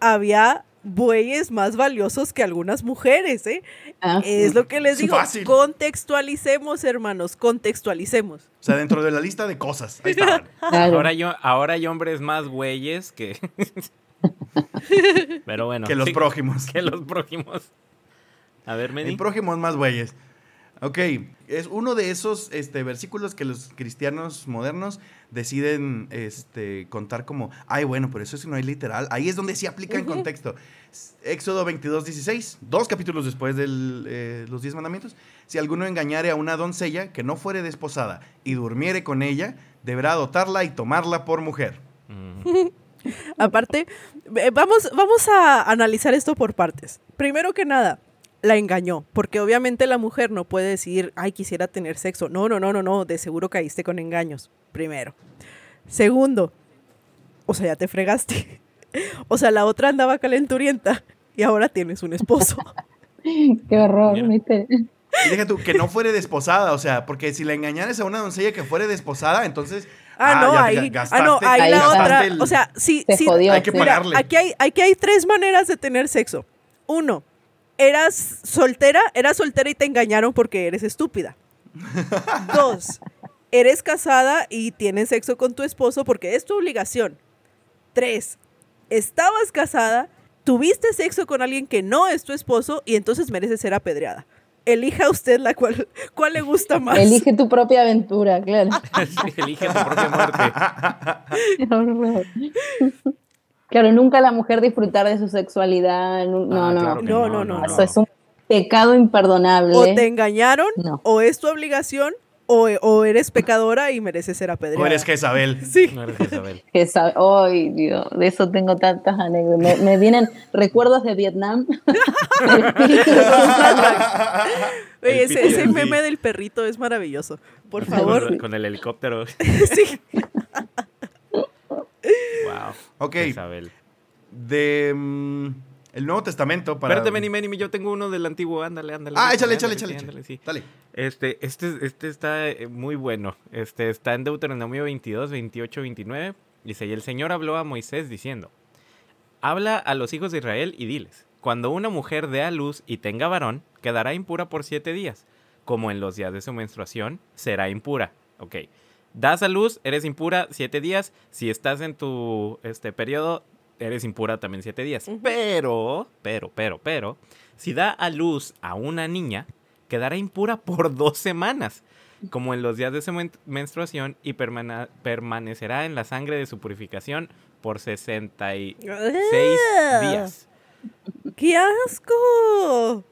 había bueyes más valiosos que algunas mujeres, ¿eh? Ah, Es lo que les (laughs) digo. Fácil. Contextualicemos, hermanos, contextualicemos. O sea, dentro de la lista de cosas. Ahí estaban. (laughs) claro. Ahora, yo, ahora hay hombres más güeyes que. (laughs) Pero bueno. que los sí, prójimos. Que los prójimos. A ver, Medi. El prójimo es más bueyes. Ok, es uno de esos este, versículos que los cristianos modernos deciden este, contar como, ay, bueno, pero eso sí no es literal. Ahí es donde sí aplica en contexto. Éxodo 22, 16, dos capítulos después de los diez mandamientos. Si alguno engañare a una doncella que no fuere desposada y durmiere con ella, deberá dotarla y tomarla por mujer. (laughs) Aparte, eh, vamos, vamos a analizar esto por partes. Primero que nada, la engañó, porque obviamente la mujer no puede decir, ay, quisiera tener sexo. No, no, no, no, no, de seguro caíste con engaños. Primero. Segundo, o sea, ya te fregaste. (laughs) O sea, la otra andaba calenturienta y ahora tienes un esposo. (laughs) Qué horror. ¿viste? Y deja tú, que no fuere desposada, o sea, porque si la engañares a una doncella que fuere desposada, entonces... Ah, no, ya ahí, ga- ah, no, gastaste- ahí la otra. gastaste el- O sea, sí, Se sí, jodió. Hay que sí. pagarle. Aquí hay, aquí hay tres maneras de tener sexo. Uno, eras soltera, eras soltera y te engañaron porque eres estúpida. (laughs) Dos, eres casada y tienes sexo con tu esposo porque es tu obligación. Tres, estabas casada, tuviste sexo con alguien que no es tu esposo y entonces mereces ser apedreada. Elija usted la cual, cuál le gusta más. Elige tu propia aventura, claro. (laughs) elige tu propia muerte. Claro, nunca la mujer disfrutar de su sexualidad. No, Ah, no. claro que No, no, no, Eso es un pecado imperdonable. O te engañaron, No. o es tu obligación, o, o eres pecadora y mereces ser apedreada. O eres Jezabel. (laughs) Sí. No eres Isabel. que sabe, ay Dios, de eso tengo tantas anécdotas. Me, me vienen recuerdos de Vietnam. (laughs) (laughs) Oye, ese, ese meme del perrito es maravilloso. Por Con, favor. con el helicóptero. sí. Wow. Ok, Isabel. de mm, el Nuevo Testamento para... Espérate, Meni, Meni, yo tengo uno del antiguo. Ándale, ándale. Ah, échale, échale, échale. ándale, sí. Dale. Este, este, este está eh, muy bueno. Este está en Deuteronomio 22, 28, 29. Dice, y el Señor habló a Moisés diciendo, habla a los hijos de Israel y diles, cuando una mujer dé a luz y tenga varón, quedará impura por siete días. Como en los días de su menstruación, será impura. Ok. Das a luz, eres impura siete días. Si estás en tu este periodo, eres impura también siete días. Pero, pero, pero, pero, si da a luz a una niña, quedará impura por (laughs) dos semanas, como en los días de su men- menstruación, y permanecerá en la sangre de su purificación por 66 días. ¡Qué asco!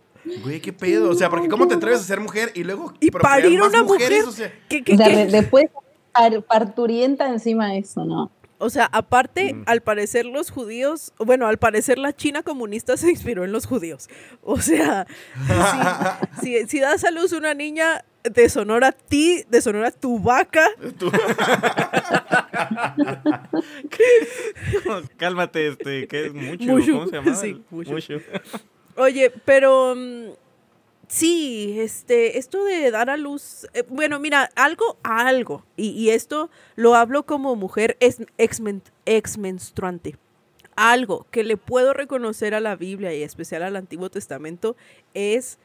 Güey, qué pedo. O sea, porque ¿cómo te atreves a ser mujer y luego Y parir más una mujeres? mujer. O sea, ¿Qué, qué, O sea, qué? después par- parturienta encima de eso, ¿no? O sea, aparte, Mm. al parecer los judíos, bueno, al parecer la China comunista (laughs) se inspiró en los judíos. O sea, si, si, si das a luz una niña, deshonora a ti, deshonora a tu vaca. tú- (laughs) Cálmate, este, que es mucho. ¿Cómo se llama? sí. Mushu. Oye, pero mm, sí, este, esto de dar a luz, eh, bueno, mira, algo, algo, y, y esto lo hablo como mujer es, exmen- exmenstruante. Algo que le puedo reconocer a la Biblia y especial al Antiguo Testamento es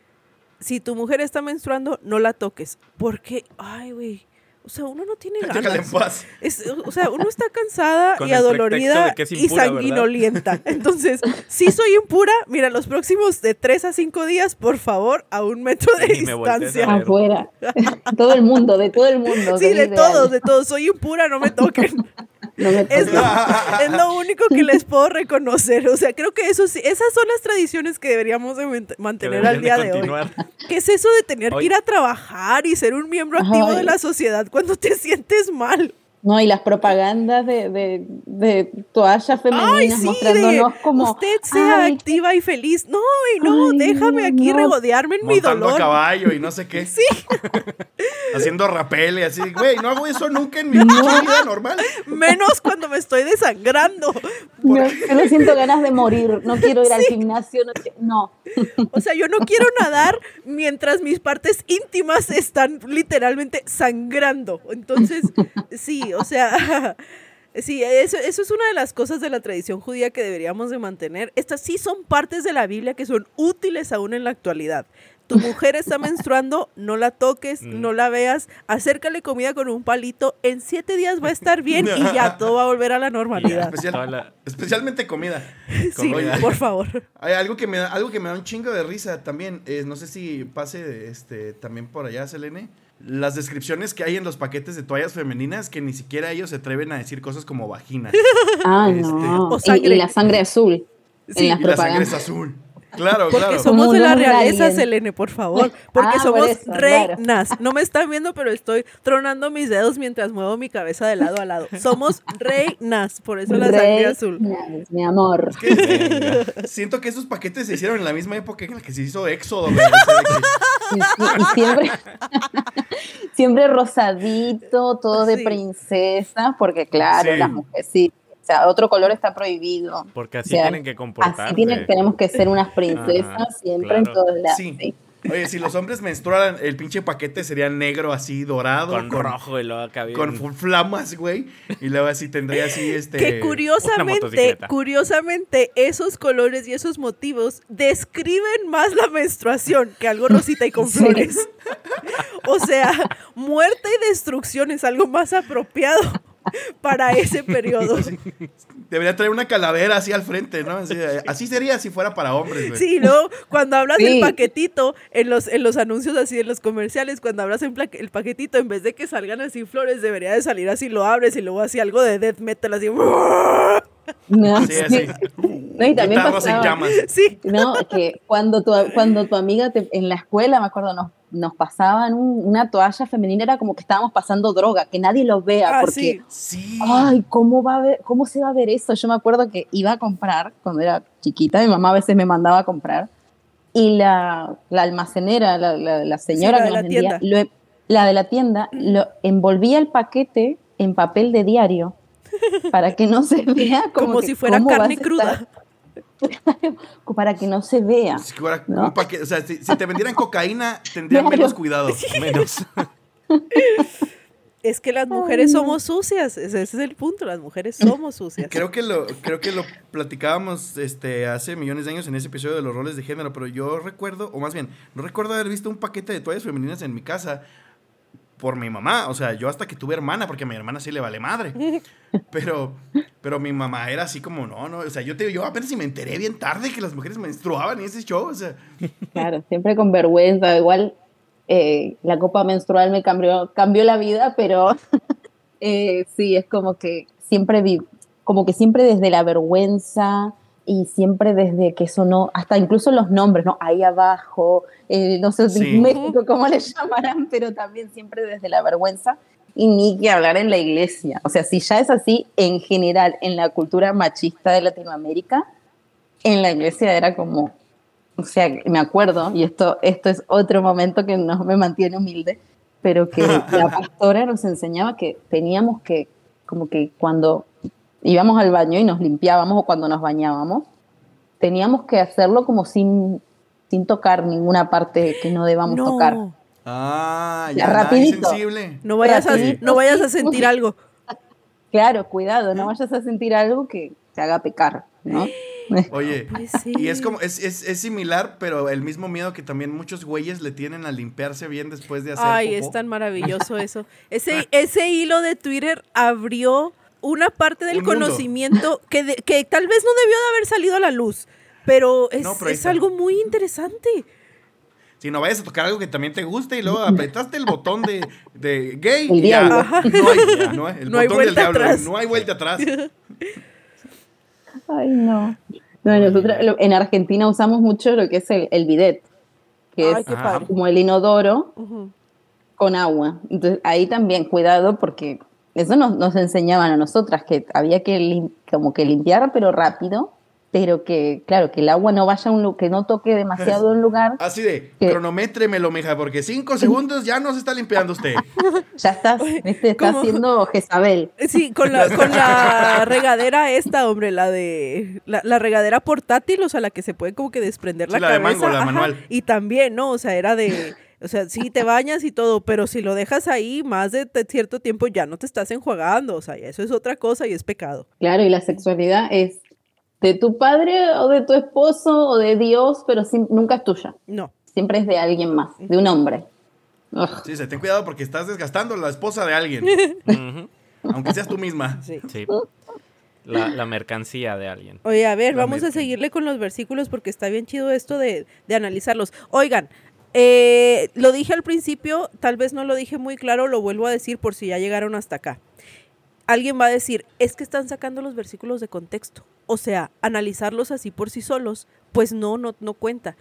si tu mujer está menstruando, no la toques. Porque, ay, güey, o sea, uno no tiene Déjala en ganas. paz. Es- o sea, uno está cansada (laughs) Con y adolorida y sanguinolienta. (laughs) Entonces, si soy impura, mira, los próximos de 3 a 5 días, por favor, a un metro de distancia. Afuera. (laughs) todo el mundo, de todo el mundo. Sí, de todos, de todos. Soy impura, no me toquen. No me Es lo, es lo único que les puedo reconocer. O sea, creo que eso sí, esas son las tradiciones que deberíamos de Que mantener al día de hoy. continuar. ¿Qué es eso de tener que Oye. ir a trabajar y ser un miembro activo de Ay. la sociedad cuando te sientes mal? No, y las propagandas de, de, de toallas femeninas sí, mostrándonos de, como. usted sea "Ay, activa y feliz. No, y no, Ay, déjame aquí no. regodearme en mi Montando a dolor. caballo y no sé qué. Sí, (laughs) Haciendo rapel y así. Güey, no hago eso nunca en mi pinche vida normal. (laughs) menos cuando me estoy desangrando. no, yo no siento ganas de morir, no quiero ir al gimnasio, no, no. O sea, yo no quiero nadar mientras mis partes íntimas están literalmente sangrando. Entonces, sí, o sea, (laughs) sí, eso, eso es una de las cosas de la tradición judía que deberíamos de mantener. Estas sí son partes de la Biblia que son útiles aún en la actualidad. Tu (laughs) mujer está menstruando, no la toques, Mm. no la veas, acércale comida con un palito, en siete días va a estar bien y ya (laughs) todo va a volver a la normalidad. Especial- Toda la- Especialmente comida. Sí, comida. por favor. Hay algo que me da, algo que me da un chingo de risa también. eh, no sé si pase este también por allá, Selene. Las descripciones que hay en los paquetes de toallas femeninas que ni siquiera ellos se atreven a decir cosas como vagina. (laughs) Ah, Este, no. o Y- sangre. Y, la sangre azul Sí, en las y la sangre es azul. Claro, Porque claro. somos de la realeza. Selene, por favor. Porque Ah, por somos claro. reinas. No me están viendo, pero estoy tronando mis dedos mientras muevo mi cabeza de lado a lado. Somos reinas, por eso la sangre azul. Mi amor. Siento que esos paquetes se hicieron en la misma época en la que se hizo Éxodo. Y, y- y siempre, (laughs) siempre rosadito, todo de Sí. princesa, porque claro, Sí. las mujeres sí. O sea, otro color está prohibido. Porque así O sea, tienen que comportarse. Así tienen, tenemos que ser unas princesas Ajá, siempre en claro. todos lados. Sí. sí. Oye, si los hombres menstruaran, el pinche paquete sería negro así, dorado. Con, rojo y luego acá bien- Con flamas, güey. Y luego así tendría así (laughs) este. Que curiosamente, curiosamente, esos colores y esos motivos describen más la menstruación que algo rosita y con (laughs) Sí. flores. O sea, muerte y destrucción es algo más apropiado para ese periodo. (laughs) Debería traer una calavera así al frente, ¿no? Así, así sería si fuera para hombres, güey. Sí, luego cuando hablas del Sí. paquetito, en los, en los anuncios así, en los comerciales, cuando hablas en pla- el paquetito, en vez de que salgan así flores, debería de salir así, lo abres y luego así algo de death metal, así. No, Sí, así. No, y también pasaba-. Sí, No, que cuando tu, cuando tu amiga te- en la escuela, me acuerdo, nos, nos pasaban un- una toalla femenina, era como que estábamos pasando droga, que nadie lo vea, Ah, porque, sí. Sí. ay, ¿cómo, va a ver, ¿cómo se va a ver eso? Yo me acuerdo que iba a comprar cuando era chiquita, mi mamá a veces me mandaba a comprar, y la, la almacenera, la, la- la señora que nos vendía, lo- la de la tienda, lo envolvía el paquete en papel de diario (laughs) para que no se vea como, como que si fuera carne estar- (laughs) cruda. para que no se vea. Si fuera ¿No? un paquete- o sea, si, si te vendieran cocaína, tendrían Claro. menos cuidado. (laughs) Menos. Es que las mujeres somos sucias, ese, ese es el punto, las mujeres somos sucias. Creo que lo, creo que lo platicábamos este, hace millones de años en ese episodio de los roles de género, pero yo recuerdo, o más bien, no recuerdo haber visto un paquete de toallas femeninas en mi casa. Por mi mamá. O sea, yo hasta que tuve hermana, porque a mi hermana sí le vale madre. (laughs) Pero, pero mi mamá era así como, no, no. O sea, yo, te, yo apenas si me enteré bien tarde que las mujeres menstruaban y ese show. O sea, (laughs) Claro, siempre con vergüenza. Igual eh, la copa menstrual me cambió, cambió la vida, pero (laughs) eh, sí, es como que siempre vi, como que siempre desde la vergüenza y siempre desde que eso no, hasta incluso los nombres, ¿no? Ahí abajo, eh, no sé Sí. (laughs) México cómo le llamarán, pero también siempre desde la vergüenza y ni que hablar en la iglesia. O sea, si ya es así en general en la cultura machista de Latinoamérica, en la iglesia era como, o sea, me acuerdo, y esto, esto es otro momento que no me mantiene humilde, pero que (laughs) la pastora nos enseñaba que teníamos que, como que cuando íbamos al baño y nos limpiábamos o cuando nos bañábamos, teníamos que hacerlo como sin, sin tocar ninguna parte que no debamos tocar. ah, Ya, rapidito. insensible. No vayas, a, Rapidito, no vayas a sentir (laughs) algo. Claro, cuidado, no vayas a sentir algo que te haga pecar, ¿no? (laughs) Oye, Pues sí. y es como, es, es, es similar, pero el mismo miedo que también muchos güeyes le tienen a limpiarse bien después de hacer Ay, popó. es tan maravilloso (laughs) eso. Ese, ese hilo de Twitter abrió una parte del Un conocimiento que, de- que tal vez no debió de haber salido a la luz, pero es, No, pero es algo muy interesante. Si no vayas a tocar algo que también te guste y luego (laughs) apretaste el botón de, de gay El y ya. No hay, no hay- el No hay botón del vuelta diablo, atrás. no hay vuelta atrás. (laughs) Ay, no. No, nosotros lo- en Argentina usamos mucho lo que es el, el bidet, que Ay, es como el inodoro Ujú. con agua. Entonces ahí también cuidado porque eso nos, nos enseñaban a nosotras que había que lim- como que limpiar pero rápido, pero que claro que el agua no vaya a un que no toque demasiado un lugar. Así de, ¿Qué? cronométremelo, mija, porque cinco (laughs) segundos ya no se está limpiando usted. (laughs) Ya estás, este, está haciendo Jezabel. Sí, con la, con la (laughs) regadera esta, hombre, la de la, la regadera portátil, o sea, la que se puede como que desprender Sí, la la de cabeza. mango, la ajá, manual. Y también, ¿no? O sea, era de, o sea, sí te bañas y todo, pero si lo dejas ahí más de cierto tiempo ya no te estás enjuagando, o sea, eso es otra cosa y es pecado. Claro, y la sexualidad es de tu padre o de tu esposo o de Dios, pero sin- nunca es tuya. No. Siempre es de alguien más, de un hombre. Ugh. Sí, se ten cuidado porque estás desgastando a la esposa de alguien, (laughs) aunque seas tú misma. Sí. Sí. La, la mercancía de alguien. Oye, a ver, La vamos a seguirle con los versículos porque está bien chido esto de, de analizarlos. Oigan, eh, lo dije al principio, tal vez no lo dije muy claro, lo vuelvo a decir por si ya llegaron hasta acá. Alguien va a decir, es que están sacando los versículos de contexto. O sea, analizarlos así por sí solos, pues no, no, no cuenta.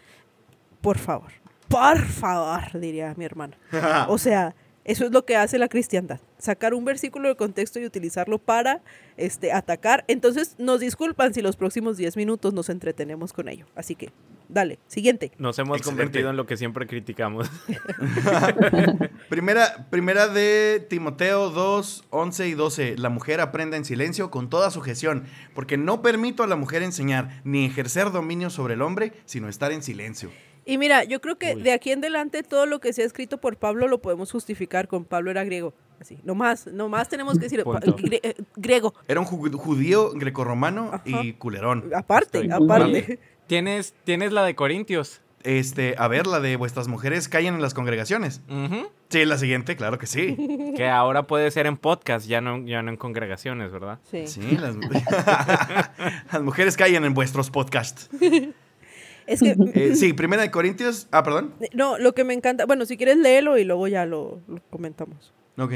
Por favor, por favor, diría mi hermana. (laughs) O sea, eso es lo que hace la cristiandad. Sacar un versículo de contexto y utilizarlo para este, atacar. Entonces, nos disculpan si los próximos 10 minutos nos entretenemos con ello. Así que, dale, siguiente. Nos hemos Excelente. convertido en lo que siempre criticamos. (laughs) Primera, primera de Timoteo 2, 11 y 12. La mujer aprenda en silencio con toda sujeción, porque no permito a la mujer enseñar ni ejercer dominio sobre el hombre, sino estar en silencio. Y mira, yo creo que Uy. de aquí en adelante todo lo que sea escrito por Pablo lo podemos justificar con Pablo era griego. Así, nomás, nomás tenemos que decir eh, griego. Era un ju- judío grecorromano Ajá. y culerón. Aparte, Estoy- aparte. (laughs) ¿Tienes, tienes la de Corintios. Este, a ver, la de vuestras mujeres callen en las congregaciones. Sí, la siguiente, claro que sí. (laughs) Que ahora puede ser en podcast, ya no, ya no en congregaciones, ¿verdad? Sí. Sí, las, (laughs) las mujeres callen en vuestros podcasts. Es que, (laughs) Eh, sí, (laughs) primera de Corintios. Ah, perdón. no, lo que me encanta, bueno, si quieres léelo y luego ya lo, lo comentamos. Ok.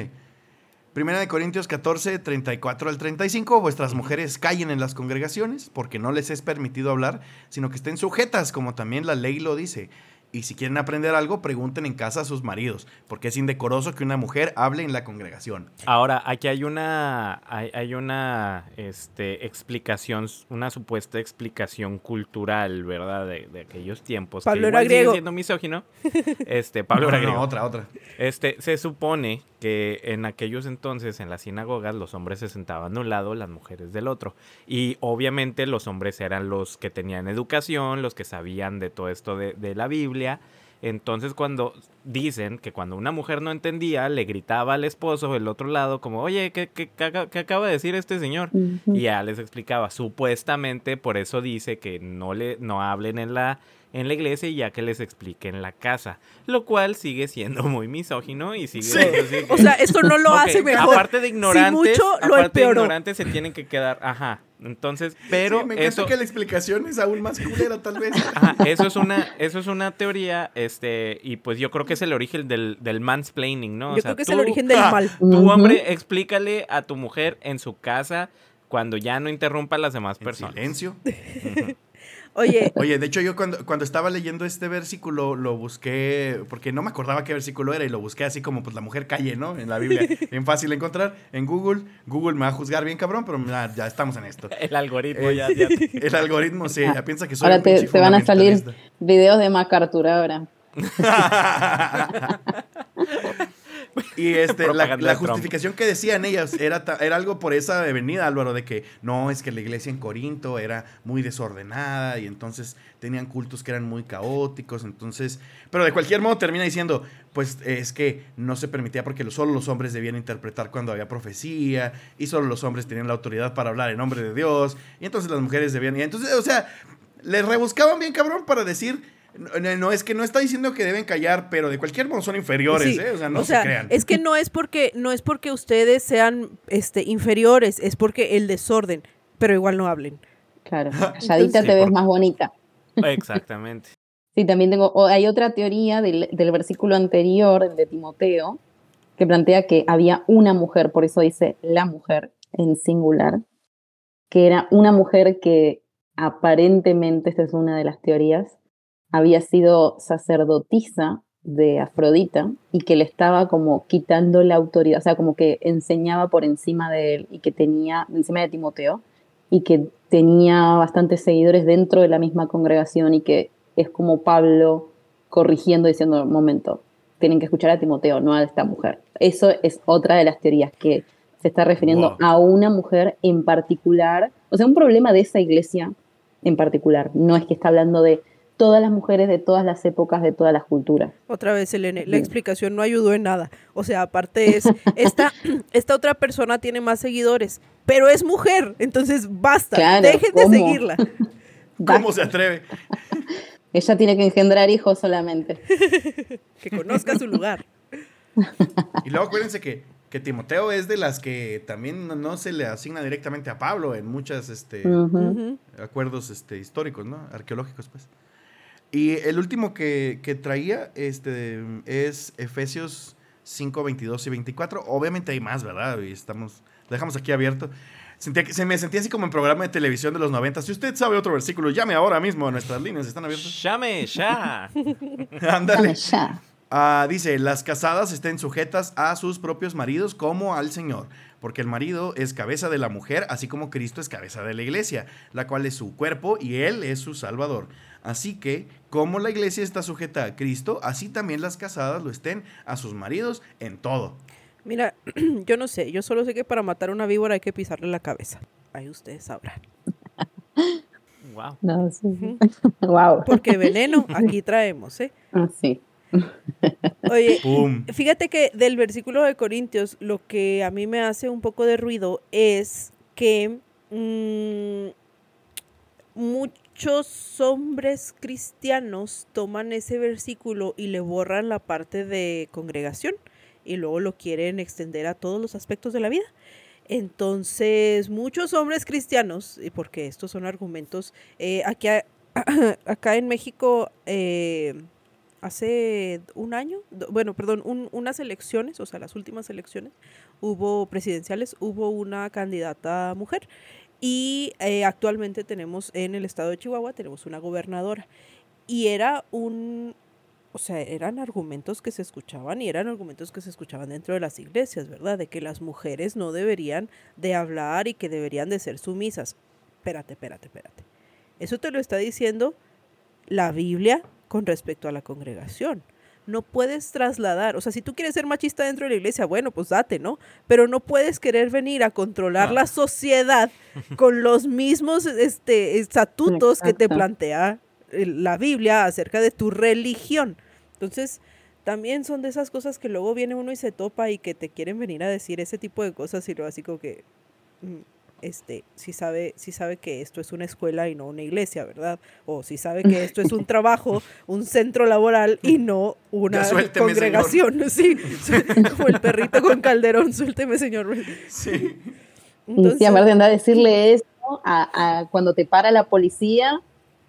Primera de Corintios 14, 34 al 35. Vuestras mujeres callen en las congregaciones, porque no les es permitido hablar, sino que estén sujetas, como también la ley lo dice. Y si quieren aprender algo, pregunten en casa a sus maridos, porque es indecoroso que una mujer hable en la congregación. Ahora, aquí hay una, hay, hay una este, explicación, una supuesta explicación cultural, ¿verdad? De, de aquellos tiempos. Pablo que era griego. siendo misógino. (laughs) Este, Pablo No, era no, griego. otra, otra. Este, se supone que en aquellos entonces, en las sinagogas, los hombres se sentaban de un lado, las mujeres del otro. Y obviamente los hombres eran los que tenían educación, los que sabían de todo esto de, de la Biblia. Entonces, cuando dicen que cuando una mujer no entendía, le gritaba al esposo del otro lado, como, oye, ¿qué, qué- qué acaba- qué acaba de decir este señor? Y ya les explicaba, supuestamente por eso dice que no le no hablen en la en la iglesia y ya que les explique en la casa. Lo cual sigue siendo muy misógino y sigue Sí. que- O sea, esto no lo hace mejor. Aparte de ignorantes, mucho, lo aparte de ignorantes se tienen que quedar, ajá. Entonces, pero Sí, me encanta eso que la explicación es aún más culera, tal vez. Ajá, eso es una, eso es una teoría, este, y pues yo creo que es el origen del, del mansplaining, ¿no? O Yo sea, creo que es el origen del (laughs) mal. Ujú. hombre, explícale a tu mujer en su casa cuando ya no interrumpa a las demás En personas. silencio. Oye, (laughs) Oye, de hecho yo cuando, cuando estaba leyendo este versículo lo busqué, porque no me acordaba qué versículo era y lo busqué así como pues la mujer calle, ¿no? En la Biblia. (laughs) Bien fácil de encontrar. En Google, Google me va a juzgar bien cabrón, pero mira, ya estamos en esto. El algoritmo Eh, ya, ya- (laughs) El algoritmo, sí, ya piensa que soy Ahora un te, te van a salir videos de MacArthur ahora. Y este, la, justificación que decían ellas era, era algo por esa avenida, Álvaro, de que no, es que la iglesia en Corinto era muy desordenada y entonces tenían cultos que eran muy caóticos, entonces, pero de cualquier modo termina diciendo, pues es que no se permitía porque lo- solo los hombres debían interpretar cuando había profecía y solo los hombres tenían la autoridad para hablar en nombre de Dios y entonces las mujeres debían, y entonces, o sea, le rebuscaban bien cabrón para decir... No, no, es que no está diciendo que deben callar, pero de cualquier modo son inferiores, sí, ¿eh? O sea, no o sea, se crean. es que no es porque no es porque ustedes sean este inferiores, es porque el desorden, pero igual no hablen. Claro, calladita Sí, te ves por- más bonita. Exactamente. Sí, también tengo, o hay otra teoría del, del versículo anterior, el de Timoteo, que plantea que había una mujer, por eso dice la mujer en singular, que era una mujer que aparentemente, esta es una de las teorías, había sido sacerdotisa de Afrodita y que le estaba como quitando la autoridad, o sea, como que enseñaba por encima de él y que tenía, encima de Timoteo, y que tenía bastantes seguidores dentro de la misma congregación y que es como Pablo corrigiendo, diciendo, momento, tienen que escuchar a Timoteo, no a esta mujer. Eso es otra de las teorías que se está refiriendo Wow. a una mujer en particular, o sea, un problema de esa iglesia en particular, no es que está hablando de todas las mujeres de todas las épocas, de todas las culturas. Otra vez, Elene, la explicación no ayudó en nada. O sea, aparte es, (laughs) esta, esta otra persona tiene más seguidores, pero es mujer, entonces basta, Claro, dejen de seguirla. (laughs) ¿Cómo se atreve? (laughs) Ella tiene que engendrar hijos solamente. Que conozca su lugar. Y luego acuérdense que, que Timoteo es de las que también no, no se le asigna directamente a Pablo en muchos este, acuerdos este, históricos, ¿no? Arqueológicos, pues. Y el último que, que traía este, es Efesios 5, 22 y 24. Obviamente hay más, ¿verdad? Y estamos, lo dejamos aquí abierto. Sentía que, se me sentía así como en programa de televisión de los 90. Si usted sabe otro versículo, llame ahora mismo. Nuestras líneas están abiertas. ¡Llame ya! (laughs) Ándale. Ya. Ah, dice, las casadas estén sujetas a sus propios maridos como al Señor, porque el marido es cabeza de la mujer, así como Cristo es cabeza de la iglesia, la cual es su cuerpo y Él es su Salvador. Así que, como la iglesia está sujeta a Cristo, así también las casadas lo estén a sus maridos en todo. Mira, (clears throat) yo no sé, yo solo sé que para matar una víbora hay que pisarle la cabeza. Ahí ustedes sabrán. (laughs) Wow. No, sí. wow. (laughs) Porque veneno (laughs) aquí traemos, ¿eh? Ah, sí. Oye, ¡Pum! Fíjate que del versículo de Corintios, lo que a mí me hace un poco de ruido es que mm, muchos hombres cristianos toman ese versículo y le borran la parte de congregación y luego lo quieren extender a todos los aspectos de la vida. Entonces, muchos hombres cristianos, y porque estos son argumentos, eh, aquí (clears throat) acá en México, eh, hace un año, bueno, perdón, un- unas elecciones, o sea, las últimas elecciones, hubo presidenciales, hubo una candidata mujer y eh, actualmente tenemos en el estado de Chihuahua, tenemos una gobernadora y era un, o sea, eran argumentos que se escuchaban y eran argumentos que se escuchaban dentro de las iglesias, ¿verdad? De que las mujeres no deberían de hablar y que deberían de ser sumisas. Espérate, espérate, espérate. Eso te lo está diciendo la Biblia con respecto a la congregación. No puedes trasladar, o sea, si tú quieres ser machista dentro de la iglesia, bueno, pues date, ¿no? Pero no puedes querer venir a controlar Ah. la sociedad (laughs) con los mismos este, estatutos que te plantea eh, la Biblia acerca de tu religión. Entonces, también son de esas cosas que luego viene uno y se topa y que te quieren venir a decir ese tipo de cosas y luego así como que... este, si sabe, si sabe que esto es una escuela y no una iglesia, ¿verdad? O si sabe que esto es un (laughs) trabajo, un centro laboral y no una congregación, (laughs) sí, como el perrito con calderón, suélteme, señor. Sí. Y Entonces- aparte anda a decirle eso a, a cuando te para la policía,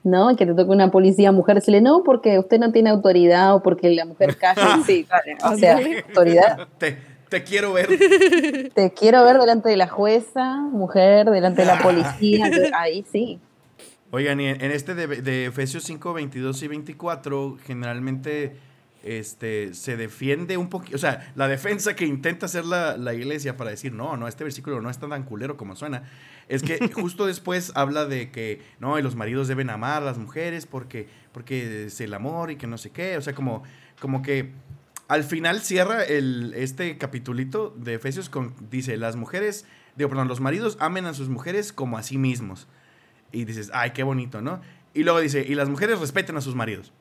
¿no? Y que te toque una policía mujer, decirle, no, porque usted no tiene autoridad o porque la mujer calla. (laughs) Sí, vale, o sea, autoridad. Te, te quiero ver. (laughs) Te quiero ver delante de la jueza, mujer, delante de la policía. (laughs) Ahí sí. Oigan, y en, este de, de Efesios 5, 22 y 24, generalmente este, se defiende un poquito, o sea, la defensa que intenta hacer la, la iglesia para decir, no, no, este versículo no es tan culero como suena, es que (laughs) justo después habla de que, no, y los maridos deben amar a las mujeres porque, porque es el amor y que no sé qué, o sea, como, como que al final cierra el, este capitulito de Efesios con, dice, las mujeres, digo, perdón, los maridos amen a sus mujeres como a sí mismos. Y dices, ay, qué bonito, ¿no? Y luego dice, y las mujeres respeten a sus maridos.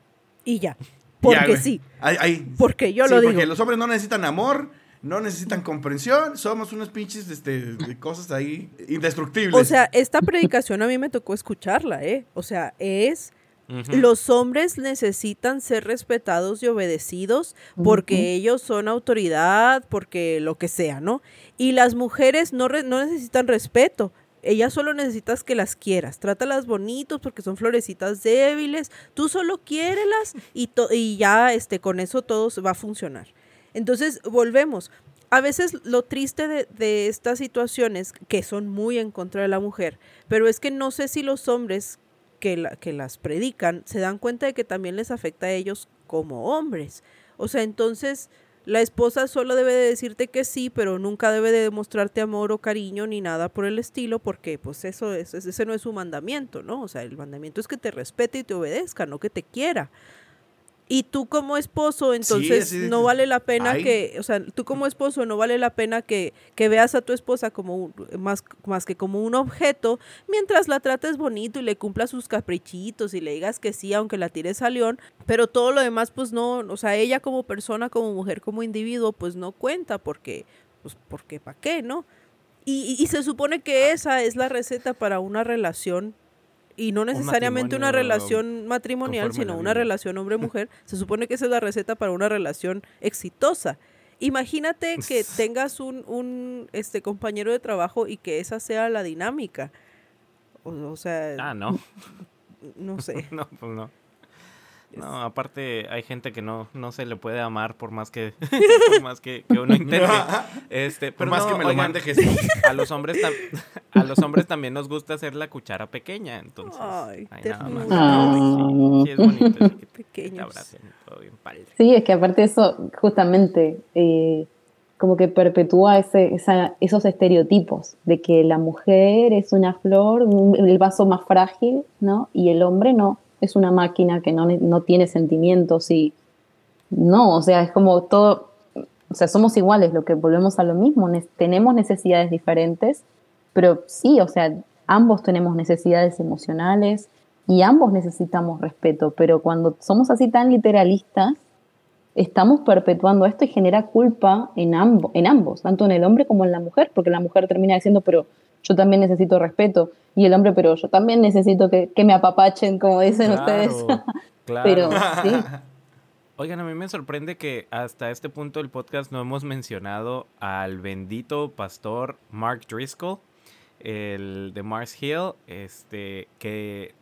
Y ya, porque Ya, sí, Ahí- ahí. porque yo Sí, lo digo. Porque los hombres no necesitan amor, no necesitan comprensión, somos unos pinches este, de cosas ahí indestructibles. O sea, esta predicación a mí me tocó escucharla, ¿eh? O sea, es Los hombres necesitan ser respetados y obedecidos porque ellos son autoridad, porque lo que sea, ¿no? Y las mujeres no, re- no necesitan respeto. Ellas solo necesitas que las quieras. Trátalas bonitos porque son florecitas débiles. Tú solo quiérelas y, to- y ya este, con eso todo va a funcionar. Entonces, volvemos. A veces lo triste de, de estas situaciones, que son muy en contra de la mujer, pero es que no sé si los hombres que, la- que las predican se dan cuenta de que también les afecta a ellos como hombres. O sea, entonces la esposa solo debe de decirte que sí, pero nunca debe de demostrarte amor o cariño ni nada por el estilo, porque pues eso es, ese no es su mandamiento, ¿no? O sea, el mandamiento es que te respete y te obedezca, no que te quiera. Y tú como esposo, entonces no vale la pena Ay. que, o sea, tú como esposo no vale la pena que, que veas a tu esposa como un- más, más que como un objeto, mientras la trates bonito y le cumplas sus caprichitos y le digas que sí, aunque la tires a león, pero todo lo demás, pues no, o sea, ella como persona, como mujer, como individuo, pues no cuenta, porque, pues, porque ¿para qué, no? Y, y- y se supone que esa es la receta para una relación, y no necesariamente una relación matrimonial, sino una relación hombre-mujer. (laughs) Se supone que esa es la receta para una relación exitosa. Imagínate que (laughs) tengas un, un este, compañero de trabajo y que esa sea la dinámica. O, o sea, Ah, no. (laughs) no sé. No, pues no. No, aparte hay gente que no, no se le puede amar por más que, (laughs) por más que, que uno intente. (laughs) Este, Por pero más no, que me lo mande Jesús. A los hombres a los hombres también nos gusta hacer la cuchara pequeña, entonces. Ay, nada más. ternura. Sí, sí, es bonito. sí, que te- que te Pequeños. abracen, todo bien padre. Sí, es que aparte eso, justamente, eh, como que perpetúa ese, esa- esos estereotipos de que la mujer es una flor, un- el vaso más frágil, ¿no? Y el hombre no, es una máquina que no, no tiene sentimientos y no, o sea, es como todo, o sea, somos iguales, lo que volvemos a lo mismo, ne- tenemos necesidades diferentes, pero sí, o sea, ambos tenemos necesidades emocionales y ambos necesitamos respeto, pero cuando somos así tan literalistas, estamos perpetuando esto y genera culpa en, ambos, en ambos, tanto en el hombre como en la mujer, porque la mujer termina diciendo, pero yo también necesito respeto, y el hombre, pero yo también necesito que, que me apapachen, como dicen ustedes. (laughs) claro. pero (laughs) sí, Oigan, a mí me sorprende que hasta este punto del podcast no hemos mencionado al bendito pastor Mark Driscoll, el de Mars Hill, este, que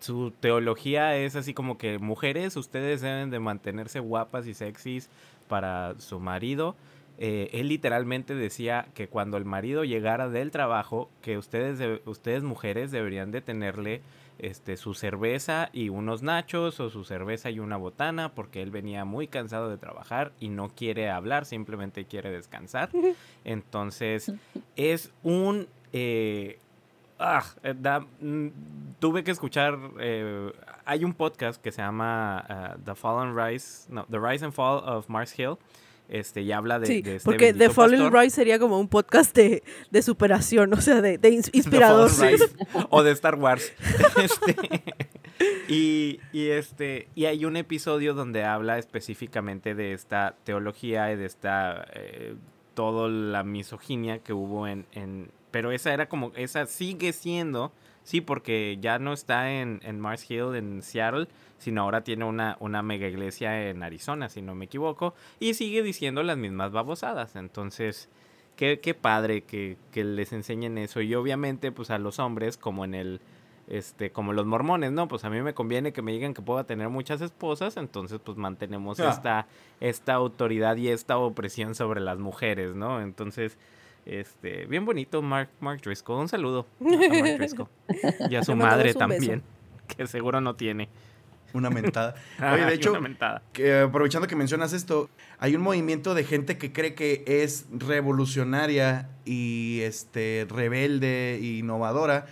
su teología es así como que mujeres, ustedes deben de mantenerse guapas y sexys para su marido. Eh, él literalmente decía que cuando el marido llegara del trabajo, que ustedes, de- ustedes mujeres deberían de tenerle este, su cerveza y unos nachos o su cerveza y una botana porque él venía muy cansado de trabajar y no quiere hablar, simplemente quiere descansar. Entonces (laughs) es un... eh, ah, eh, da- mm, tuve que escuchar... eh, hay un podcast que se llama ah, The Fall and Rise, no, The Rise and Fall of Mars Hill. Este, y habla de, Sí, de este porque The Fallen pastor. Rise sería como un podcast de, de superación, (laughs) o sea, de, de (laughs) inspirador. Rise, (laughs) o de Star Wars. Este, y, y este y hay un episodio donde habla específicamente de esta teología y de esta eh, toda la misoginia que hubo en, en, pero esa era como, esa sigue siendo, sí, porque ya no está en, en Mars Hill, en Seattle, sino ahora tiene una, una mega iglesia en Arizona, si no me equivoco, y sigue diciendo las mismas babosadas. Entonces, qué, qué padre que, que les enseñen eso. Y obviamente, pues a los hombres, como en el este, como los mormones, ¿no? Pues a mí me conviene que me digan que puedo tener muchas esposas, entonces pues mantenemos Ah. esta, esta autoridad y esta opresión sobre las mujeres, ¿no? Entonces, este, bien bonito Mark, Mark Driscoll, un saludo a (laughs) Mark Driscoll y a su madre también, (laughs) que seguro no tiene. Una mentada. (laughs) Oye, de hecho, que, aprovechando que mencionas esto, hay un movimiento de gente que cree que es revolucionaria y este rebelde e innovadora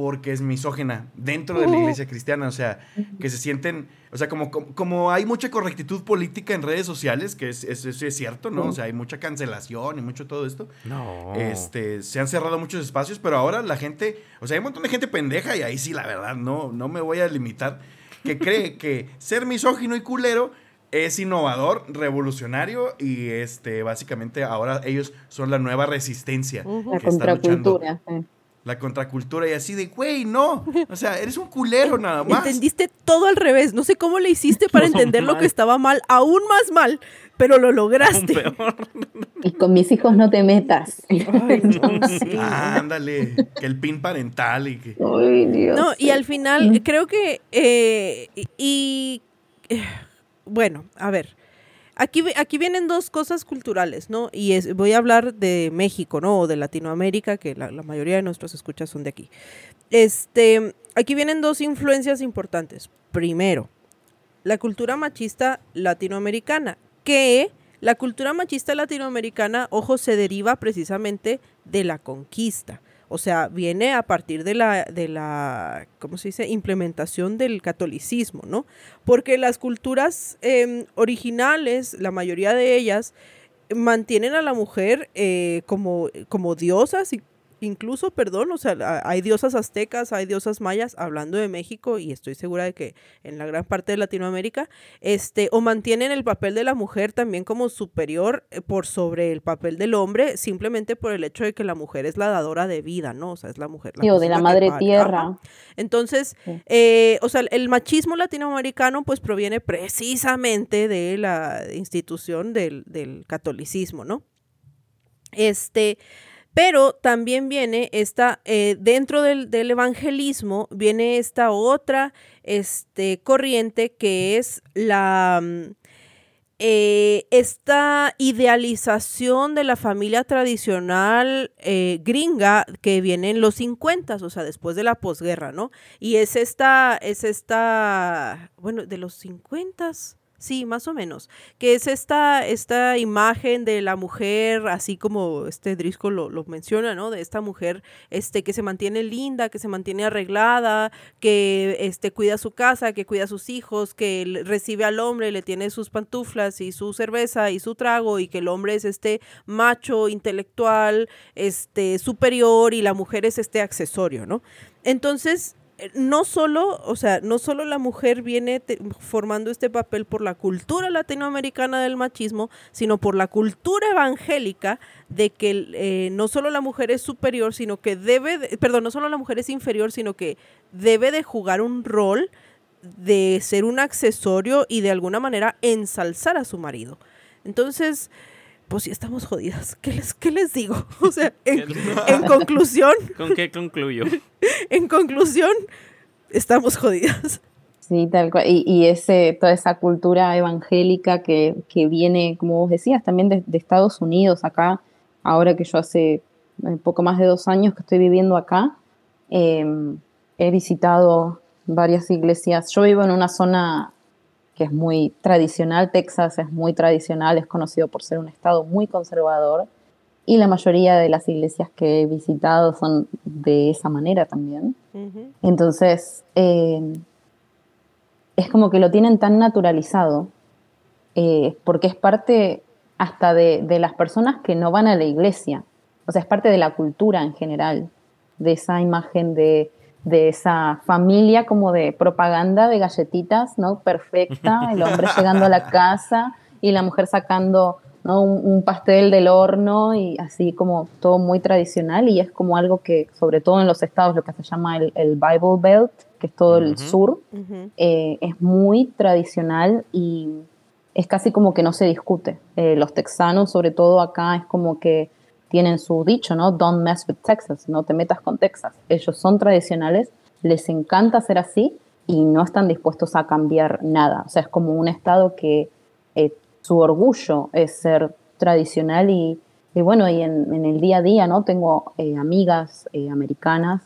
porque es misógena dentro de la iglesia cristiana, o sea, que se sienten, o sea, como, como, como hay mucha correctitud política en redes sociales, que es, es- cierto, ¿no? O sea, hay mucha cancelación y mucho todo esto. No. Este, se han cerrado muchos espacios, pero ahora la gente, o sea, hay un montón de gente pendeja y ahí sí, la verdad, no, no me voy a limitar, que cree (laughs) que ser misógino y culero es innovador, revolucionario y este, básicamente ahora ellos son la nueva resistencia. La que está luchando contracultura. La contracultura y así de, güey, no, o sea, eres un culero nada más. Entendiste todo al revés. No sé cómo le hiciste para (laughs) Todo entender lo que estaba mal, aún más mal, pero lo lograste. peor. Y con mis hijos no te metas. Ay, no, (laughs) sí. Ándale, que el pin parental y que... Ay, Dios. No, y al final creo que, eh, y, y, eh, bueno, a ver, aquí, aquí vienen dos cosas culturales, ¿no? Y voy a hablar de México, ¿no? O de Latinoamérica, que la, la mayoría de nuestros escuchas son de aquí. Este, aquí vienen dos influencias importantes. Primero, la cultura machista latinoamericana, que la cultura machista latinoamericana, ojo, se deriva precisamente de la conquista. O sea, viene a partir de la, de la, ¿cómo se dice? Implementación del catolicismo, ¿no? Porque las culturas em, originales, la mayoría de ellas, mantienen a la mujer eh, como, como diosas y incluso, perdón, o sea, hay diosas aztecas, hay diosas mayas, hablando de México y estoy segura de que en la gran parte de Latinoamérica, este, o mantienen el papel de la mujer también como superior eh, por sobre el papel del hombre, simplemente por el hecho de que la mujer es la dadora de vida, ¿no? O sea, es la mujer. Sí, o de la madre tierra. Entonces, Sí. eh, o sea, el machismo latinoamericano pues proviene precisamente de la institución del, del catolicismo, ¿no? Este, pero también viene esta, eh, dentro del, del evangelismo, viene esta otra este, corriente que es la, mm, eh, esta idealización de la familia tradicional eh, gringa que viene en los 50, o sea, después de la posguerra, ¿no? Y es esta, es esta, bueno, de los 50, sí, más o menos, que es esta, esta imagen de la mujer, así como este Driscoll lo, menciona, ¿no? De esta mujer este, que se mantiene linda, que se mantiene arreglada, que este, cuida su casa, que cuida a sus hijos, que recibe al hombre, le tiene sus pantuflas y su cerveza y su trago, y que el hombre es este macho intelectual, este superior, y la mujer es este accesorio, ¿no? Entonces, no solo, o sea, no solo la mujer viene formando este papel por la cultura latinoamericana del machismo, sino por la cultura evangélica de que eh, no solo la mujer es superior, sino que debe, de- perdón, no solo la mujer es inferior, sino que debe de jugar un rol de ser un accesorio y de alguna manera ensalzar a su marido. Entonces, pues sí estamos jodidas. (laughs) ¿Qué les, qué les digo? (laughs) O sea, en, en conclusión, (laughs) ¿Con qué concluyo? en conclusión, estamos jodidas. Sí, tal cual. Y, y ese, toda esa cultura evangélica que, que viene, como vos decías, también de, de Estados Unidos, acá, ahora que yo hace eh, poco más de dos años que estoy viviendo acá, eh, he visitado varias iglesias. Yo vivo en una zona que es muy tradicional, Texas es muy tradicional, es conocido por ser un estado muy conservador y la mayoría de las iglesias que he visitado son de esa manera también. Entonces, eh, es como que lo tienen tan naturalizado, eh, porque es parte hasta de, de las personas que no van a la iglesia. O sea, es parte de la cultura en general, de esa imagen de, de esa familia como de propaganda de galletitas, ¿no? Perfecta, (laughs) el hombre llegando a la casa y la mujer sacando, ¿no? Un, un pastel del horno y así como todo muy tradicional y es como algo que, sobre todo en los estados, lo que se llama el, el Bible Belt, que es todo el sur, eh, es muy tradicional y es casi como que no se discute. Eh, los texanos, sobre todo acá, es como que tienen su dicho, ¿no? Don't mess with Texas, no te metas con Texas. Ellos son tradicionales, les encanta ser así y no están dispuestos a cambiar nada. O sea, es como un estado que eh, su orgullo es ser tradicional y, bueno, y en, el día a día, ¿no? Tengo eh, amigas eh, americanas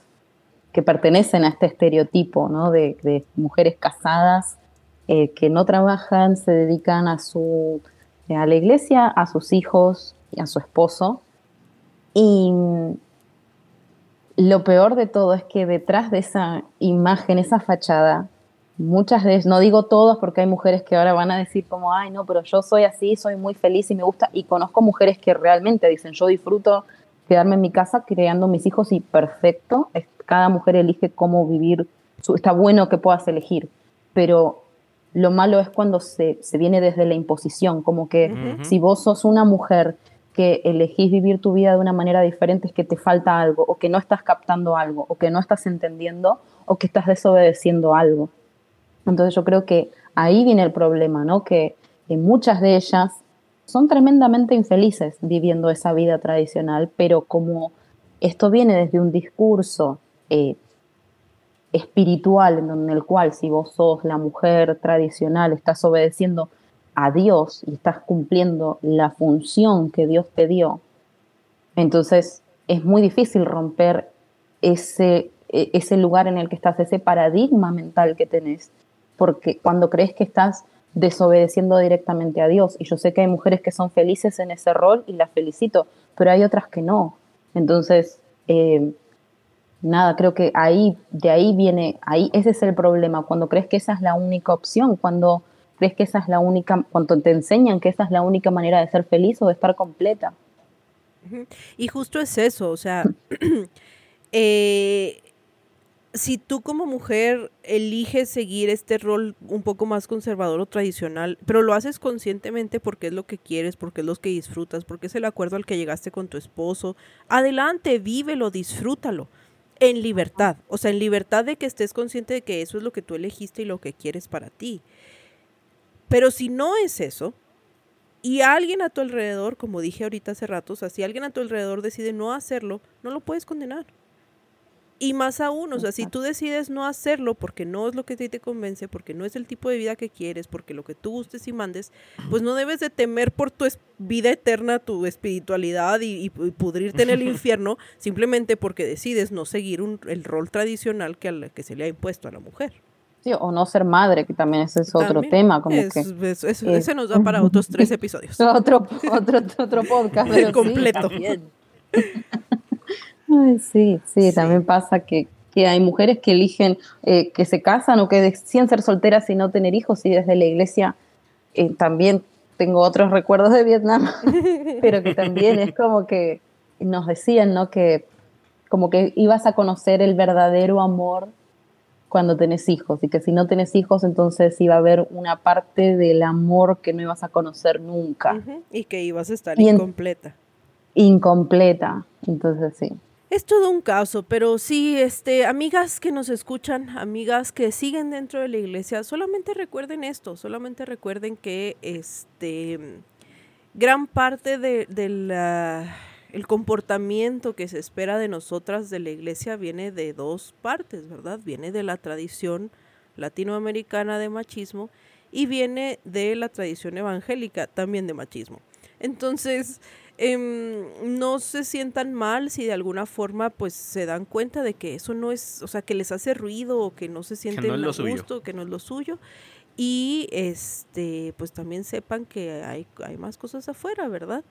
que pertenecen a este estereotipo ¿no? de, de mujeres casadas que no trabajan, se dedican a, su, a la iglesia, a sus hijos y a su esposo. Y lo peor de todo es que detrás de esa imagen, esa fachada, muchas de no digo todas porque hay mujeres que ahora van a decir como, ay, no, pero yo soy así, soy muy feliz y me gusta, y conozco mujeres que realmente dicen, yo disfruto quedarme en mi casa criando mis hijos y perfecto, cada mujer elige cómo vivir, está bueno que puedas elegir, pero lo malo es cuando se, se viene desde la imposición, como que si vos sos una mujer que elegís vivir tu vida de una manera diferente, es que te falta algo, o que no estás captando algo, o que no estás entendiendo, o que estás desobedeciendo algo. Entonces yo creo que ahí viene el problema, ¿no? Que, muchas de ellas son tremendamente infelices viviendo esa vida tradicional, pero como esto viene desde un discurso eh, espiritual en el cual si vos sos la mujer tradicional, estás obedeciendo a Dios y estás cumpliendo la función que Dios te dio, entonces es muy difícil romper ese, e- ese lugar en el que estás, ese paradigma mental que tenés, porque cuando crees que estás desobedeciendo directamente a Dios, y yo sé que hay mujeres que son felices en ese rol y las felicito, pero hay otras que no. Entonces, eh, nada, creo que ahí, de ahí viene, ahí, ese es el problema, cuando crees que esa es la única opción, cuando crees que esa es la única, cuando te enseñan que esa es la única manera de ser feliz o de estar completa. Y justo es eso, o sea, (clears throat) eh, si tú como mujer eliges seguir este rol un poco más conservador o tradicional, pero lo haces conscientemente porque es lo que quieres, porque es lo que disfrutas, porque es el acuerdo al que llegaste con tu esposo, adelante, vívelo, disfrútalo. En libertad, o sea, en libertad de que estés consciente de que eso es lo que tú elegiste y lo que quieres para ti. Pero si no es eso, y alguien a tu alrededor, como dije ahorita hace rato, o sea, si alguien a tu alrededor decide no hacerlo, no lo puedes condenar. Y más aún, o sea, si tú decides no hacerlo porque no es lo que a ti te convence, porque no es el tipo de vida que quieres, porque lo que tú gustes y mandes, pues no debes de temer por tu vida eterna, tu espiritualidad y, y pu- pudrirte en el (laughs) infierno, simplemente porque decides no seguir un- el rol tradicional que, a la- que se le ha impuesto a la mujer. Sí, o no ser madre, que también ese es otro También. tema, como Es- que es- es- eh, ese nos da para otros tres (laughs) episodios. otro, otro, otro podcast. (laughs) pero sí, Completo. también. Ay, sí, sí, también pasa que, que hay mujeres que eligen eh, que se casan o que deciden ser solteras y no tener hijos y desde la iglesia eh, también tengo otros recuerdos de Vietnam, (laughs) pero que también es como que nos decían, ¿no? Que como que ibas a conocer el verdadero amor cuando tenés hijos y que si no tenés hijos entonces iba a haber una parte del amor que no ibas a conocer nunca, Y que ibas a estar incompleta. incompleta. Entonces sí. Es todo un caso, pero sí, este, amigas que nos escuchan, amigas que siguen dentro de la iglesia, solamente recuerden esto, solamente recuerden que este gran parte de, de la- el comportamiento que se espera de nosotras de la iglesia viene de dos partes, ¿verdad? Viene de la tradición latinoamericana de machismo y viene de la tradición evangélica también de machismo. Entonces, em, no se sientan mal si de alguna forma pues se dan cuenta de que eso no es, o sea, que les hace ruido o que no se sienten no es lo a gusto, que no es lo suyo. Y este, pues también sepan que hay, hay más cosas afuera, ¿verdad?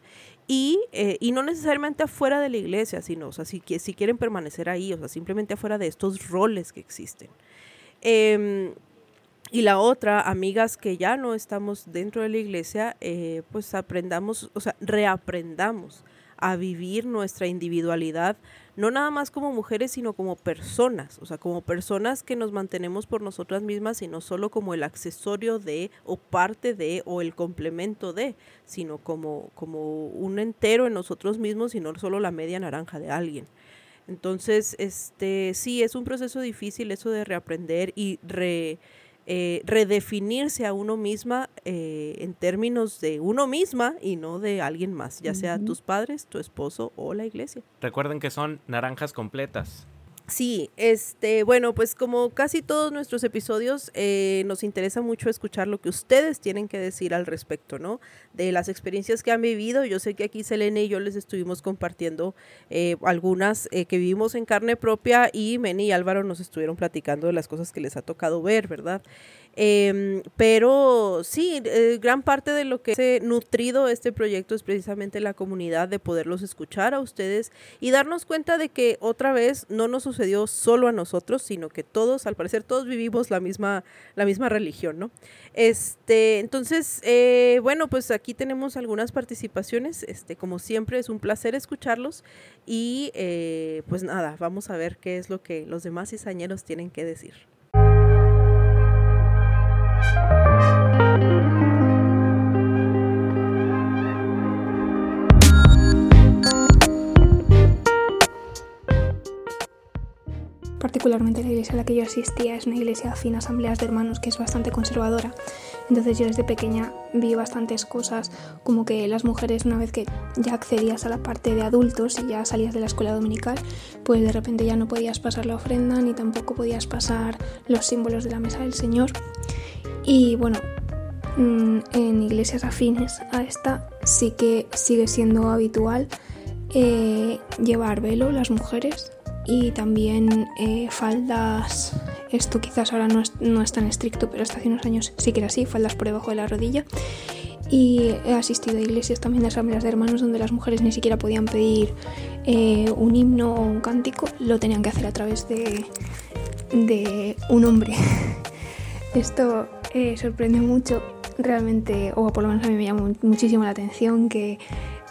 Y, eh, y no necesariamente afuera de la iglesia, sino, o sea, si, si quieren permanecer ahí, o sea, simplemente afuera de estos roles que existen. Em, y la otra, amigas que ya no estamos dentro de la iglesia, eh, pues aprendamos, o sea, reaprendamos a vivir nuestra individualidad, no nada más como mujeres, sino como personas, o sea, como personas que nos mantenemos por nosotras mismas y no solo como el accesorio de o parte de o el complemento de, sino como, como un entero en nosotros mismos y no solo la media naranja de alguien. Entonces, este, sí, es un proceso difícil eso de reaprender y re, eh, redefinirse a uno misma eh, en términos de uno misma y no de alguien más, ya sea tus padres, tu esposo o la iglesia. Recuerden que son naranjas completas. Sí, este, bueno, pues como casi todos nuestros episodios, eh, nos interesa mucho escuchar lo que ustedes tienen que decir al respecto, ¿no? De las experiencias que han vivido. Yo sé que aquí Selene y yo les estuvimos compartiendo eh, algunas eh, que vivimos en carne propia y Meni y Álvaro nos estuvieron platicando de las cosas que les ha tocado ver, ¿verdad? Em, pero sí, eh, gran parte de lo que ha nutrido este proyecto es precisamente la comunidad, de poderlos escuchar a ustedes y darnos cuenta de que otra vez no nos sucedió solo a nosotros, sino que todos, al parecer, todos vivimos la misma, la misma religión, ¿no? Este, entonces, eh, bueno, pues aquí tenemos algunas participaciones. Este, como siempre, es un placer escucharlos y eh, pues nada, vamos a ver qué es lo que los demás cizañeros tienen que decir. Particularmente la iglesia a la que yo asistía es una iglesia afín a asambleas de hermanos que es bastante conservadora. Entonces yo desde pequeña vi bastantes cosas, como que las mujeres una vez que ya accedías a la parte de adultos y ya salías de la escuela dominical, pues de repente ya no podías pasar la ofrenda ni tampoco podías pasar los símbolos de la mesa del Señor. Y bueno, mm, en iglesias afines a esta sí que sigue siendo habitual eh, llevar velo las mujeres y también eh, faldas, esto quizás ahora no es, no es, tan estricto, pero hasta hace unos años sí que era así, faldas por debajo de la rodilla. Y he asistido a iglesias también de asambleas de hermanos donde las mujeres ni siquiera podían pedir eh, un himno o un cántico, lo tenían que hacer a través de, de un hombre. (laughs) Esto eh, mucho, realmente, o por lo menos a mí me llama muchísimo la atención que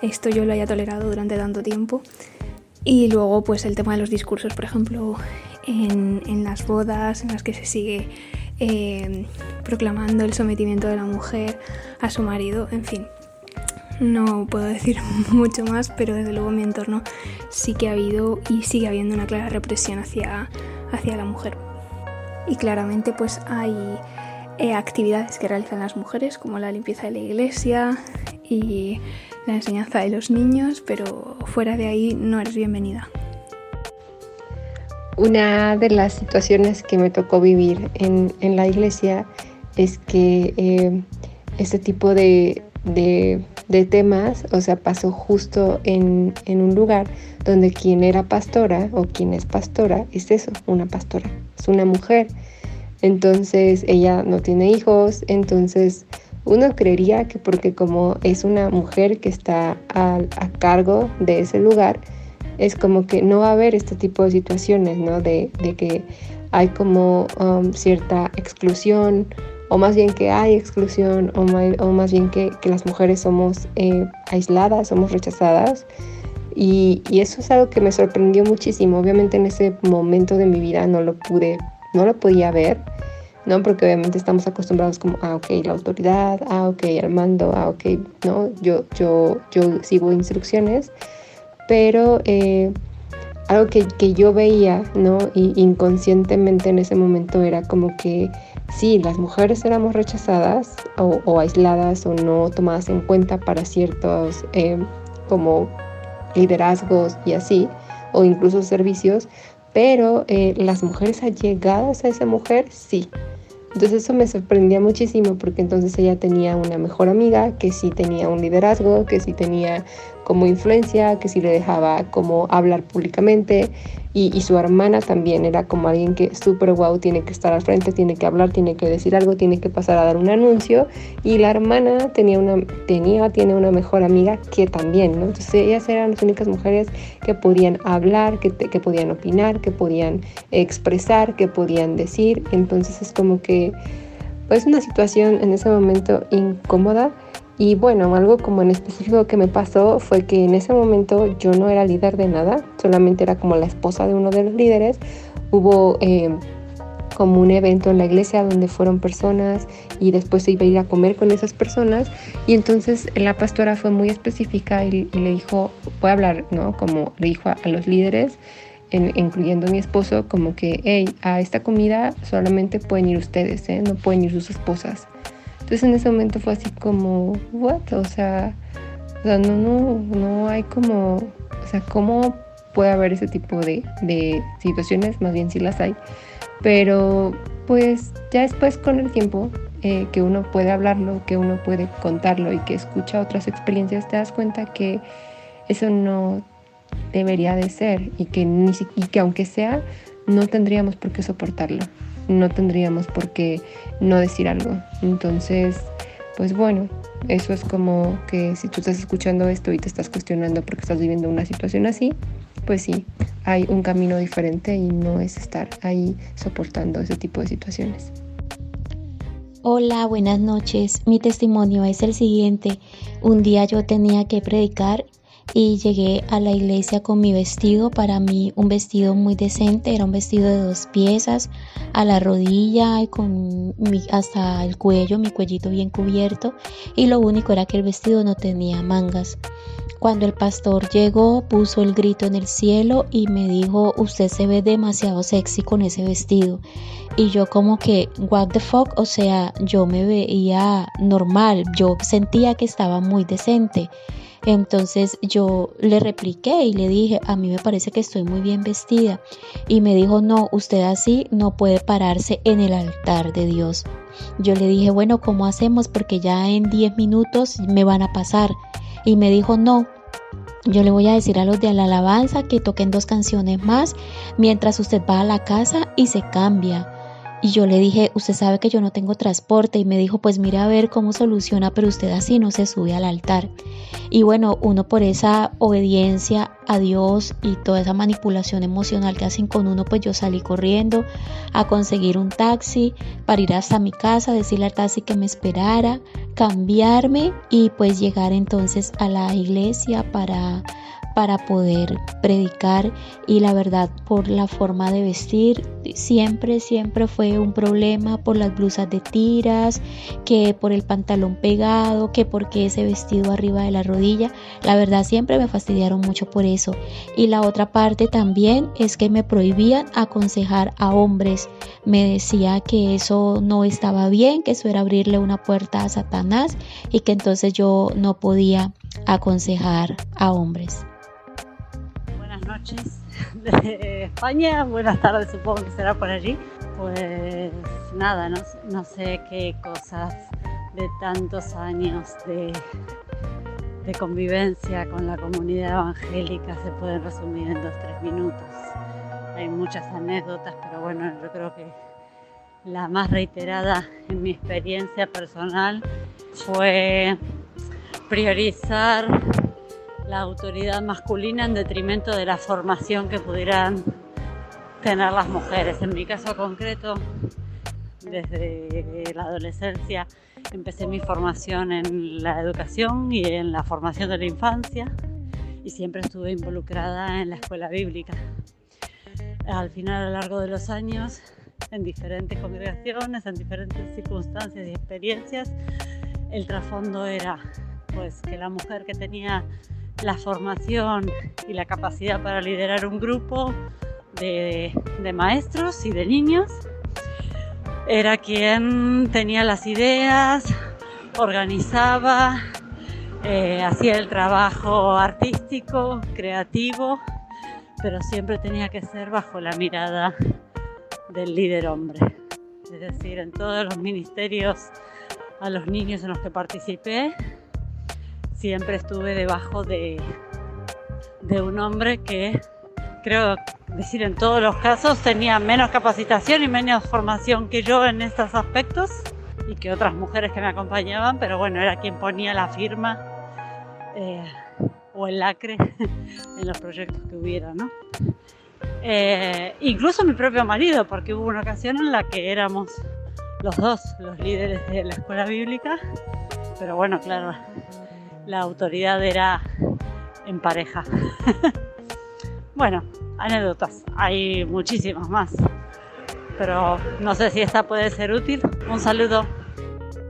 esto yo lo haya tolerado durante tanto tiempo. Y luego pues el tema de los discursos, por ejemplo, en, las bodas en las que se sigue eh, proclamando el sometimiento de la mujer a su marido, en fin. No puedo (laughs) decir mucho más, pero desde luego en mi entorno sí que ha habido y sigue habiendo una clara represión hacia, hacia la mujer. Y claramente pues hay eh, actividades que realizan las mujeres como la limpieza de la iglesia y la enseñanza de los niños, pero fuera de ahí no eres bienvenida. Una de las situaciones que me tocó vivir en, la iglesia es que eh, este tipo de, temas, o sea, pasó justo en, en, un lugar donde quien era pastora o quien es pastora es eso, una pastora, es una mujer. Entonces ella no tiene hijos, entonces uno creería que porque como es una mujer que está a, cargo de ese lugar, es como que no va a haber este tipo de situaciones, ¿no? De, que hay como um, cierta exclusión, o más bien que hay exclusión, o, más bien que, las mujeres somos eh, aisladas, somos rechazadas. Y, y, eso es algo que me sorprendió muchísimo. Obviamente en ese momento de mi vida no lo pude, no lo podía ver, ¿no? Porque obviamente estamos acostumbrados como, ah, ok, la autoridad, ah, ok, el mando, ah, ok, ¿no? Yo, yo, yo sigo instrucciones, pero eh, algo que, que, yo veía, ¿no? Y inconscientemente en ese momento era como que sí, las mujeres éramos rechazadas o, o aisladas o no tomadas en cuenta para ciertos eh, como liderazgos y así, o incluso servicios, pero eh, las mujeres allegadas a esa mujer, sí, entonces eso me sorprendía muchísimo porque entonces ella tenía una mejor amiga que sí tenía un liderazgo, que sí tenía como influencia, que sí le dejaba como hablar públicamente y, su hermana también era como alguien que súper guau, tiene que estar al frente, tiene que hablar, tiene que decir algo, tiene que pasar a dar un anuncio y la hermana tenía una, tenía, tiene una mejor amiga que también, ¿no? Entonces ellas eran las únicas mujeres que podían hablar, que, que podían opinar, que podían expresar, que podían decir, entonces es como que pues una situación en ese momento incómoda Y bueno, algo como en específico que me pasó fue que en ese momento yo no era líder de nada, solamente era como la esposa de uno de los líderes. Hubo eh, como un evento en la iglesia donde fueron personas y después se iba a ir a comer con esas personas y entonces la pastora fue muy específica y, le dijo, puede hablar, ¿no? Como le dijo a, los líderes, incluyendo mi esposo, como que, hey, a esta comida solamente pueden ir ustedes, ¿eh? No pueden ir sus esposas. Entonces en ese momento fue así como, what? O sea, no, no, no hay como, o sea, ¿cómo puede haber ese tipo de, de situaciones? Más bien sí las hay pero pues ya después con el tiempo eh, que uno puede hablarlo, que uno puede contarlo y que escucha otras experiencias, te das cuenta que eso no debería de ser y que, ni, y que aunque sea, no tendríamos por qué soportarlo, no tendríamos por qué no decir algo. Entonces, pues bueno, eso es como que si tú estás escuchando esto y te estás cuestionando porque estás viviendo una situación así, pues sí, hay un camino diferente y no es estar ahí soportando ese tipo de situaciones. Hola, buenas noches. Mi testimonio es el siguiente. Un día yo tenía que predicar y llegué a la iglesia con mi vestido, para mí un vestido muy decente, era un vestido de dos piezas, a la rodilla y con hasta el cuello, mi cuellito bien cubierto y lo único era que el vestido no tenía mangas. Cuando el pastor llegó, puso el grito en el cielo y me dijo, usted se ve demasiado sexy con ese vestido. Y yo como que, what the fuck, o sea, yo me veía normal, yo sentía que estaba muy decente. Entonces yo le repliqué y le dije, a mí me parece que estoy muy bien vestida. Y me dijo, no, usted así no puede pararse en el altar de Dios. Yo le dije, bueno, ¿cómo hacemos? Porque ya en 10 minutos me van a pasar y me dijo, no, yo le voy a decir a los de la alabanza que toquen dos canciones más mientras usted va a la casa y se cambia. Y yo le dije, usted sabe que yo no tengo transporte y me dijo, pues mire a ver cómo soluciona, pero usted así no se sube al altar. Y bueno, uno por esa obediencia a Dios y toda esa manipulación emocional que hacen con uno, pues yo salí corriendo a conseguir un taxi para ir hasta mi casa, decirle al taxi que me esperara, cambiarme y pues llegar entonces a la iglesia para para poder predicar y la verdad por la forma de vestir. Siempre siempre fue un problema por las blusas de tiras que por el pantalón pegado que porque ese vestido arriba de la rodilla. La verdad siempre me fastidiaron mucho por eso. Y la otra parte también es que me prohibían aconsejar a hombres. Me decía que eso no estaba bien que eso era abrirle una puerta a Satanás y que entonces yo no podía aconsejar a hombres noches (laughs) de España, buenas tardes supongo que será por allí. Pues nada, no, sé qué cosas de tantos años de, de convivencia con la comunidad evangélica se pueden resumir en dos, tres minutos. Hay muchas anécdotas, pero bueno, yo creo que la más reiterada en mi experiencia personal fue priorizar la autoridad masculina en detrimento de la formación que pudieran tener las mujeres. En mi caso concreto, desde la adolescencia empecé mi formación en la educación y en la formación de la infancia y siempre estuve involucrada en la escuela bíblica. Al final, a lo largo de los años, en diferentes congregaciones, en diferentes circunstancias y experiencias, el trasfondo era pues que la mujer que tenía la formación y la capacidad para liderar un grupo de, maestros y de niños. Era quien tenía las ideas, organizaba, eh, hacía el trabajo artístico, creativo, pero siempre tenía que ser bajo la mirada del líder hombre. Es decir, en todos los ministerios a los niños en los que participé, siempre estuve debajo de, de un hombre que creo decir en todos los casos tenía menos capacitación y menos formación que yo en estos aspectos y que otras mujeres que me acompañaban, pero bueno, era quien ponía la firma eh, o el lacre (laughs) en los proyectos que hubiera, ¿no? Eh, incluso mi propio marido, porque hubo una ocasión en la que éramos los dos los líderes de la escuela bíblica Pero bueno, claro, la autoridad era en pareja. (laughs) bueno, anécdotas, hay muchísimas más. Pero no sé si esta puede ser útil. Un saludo.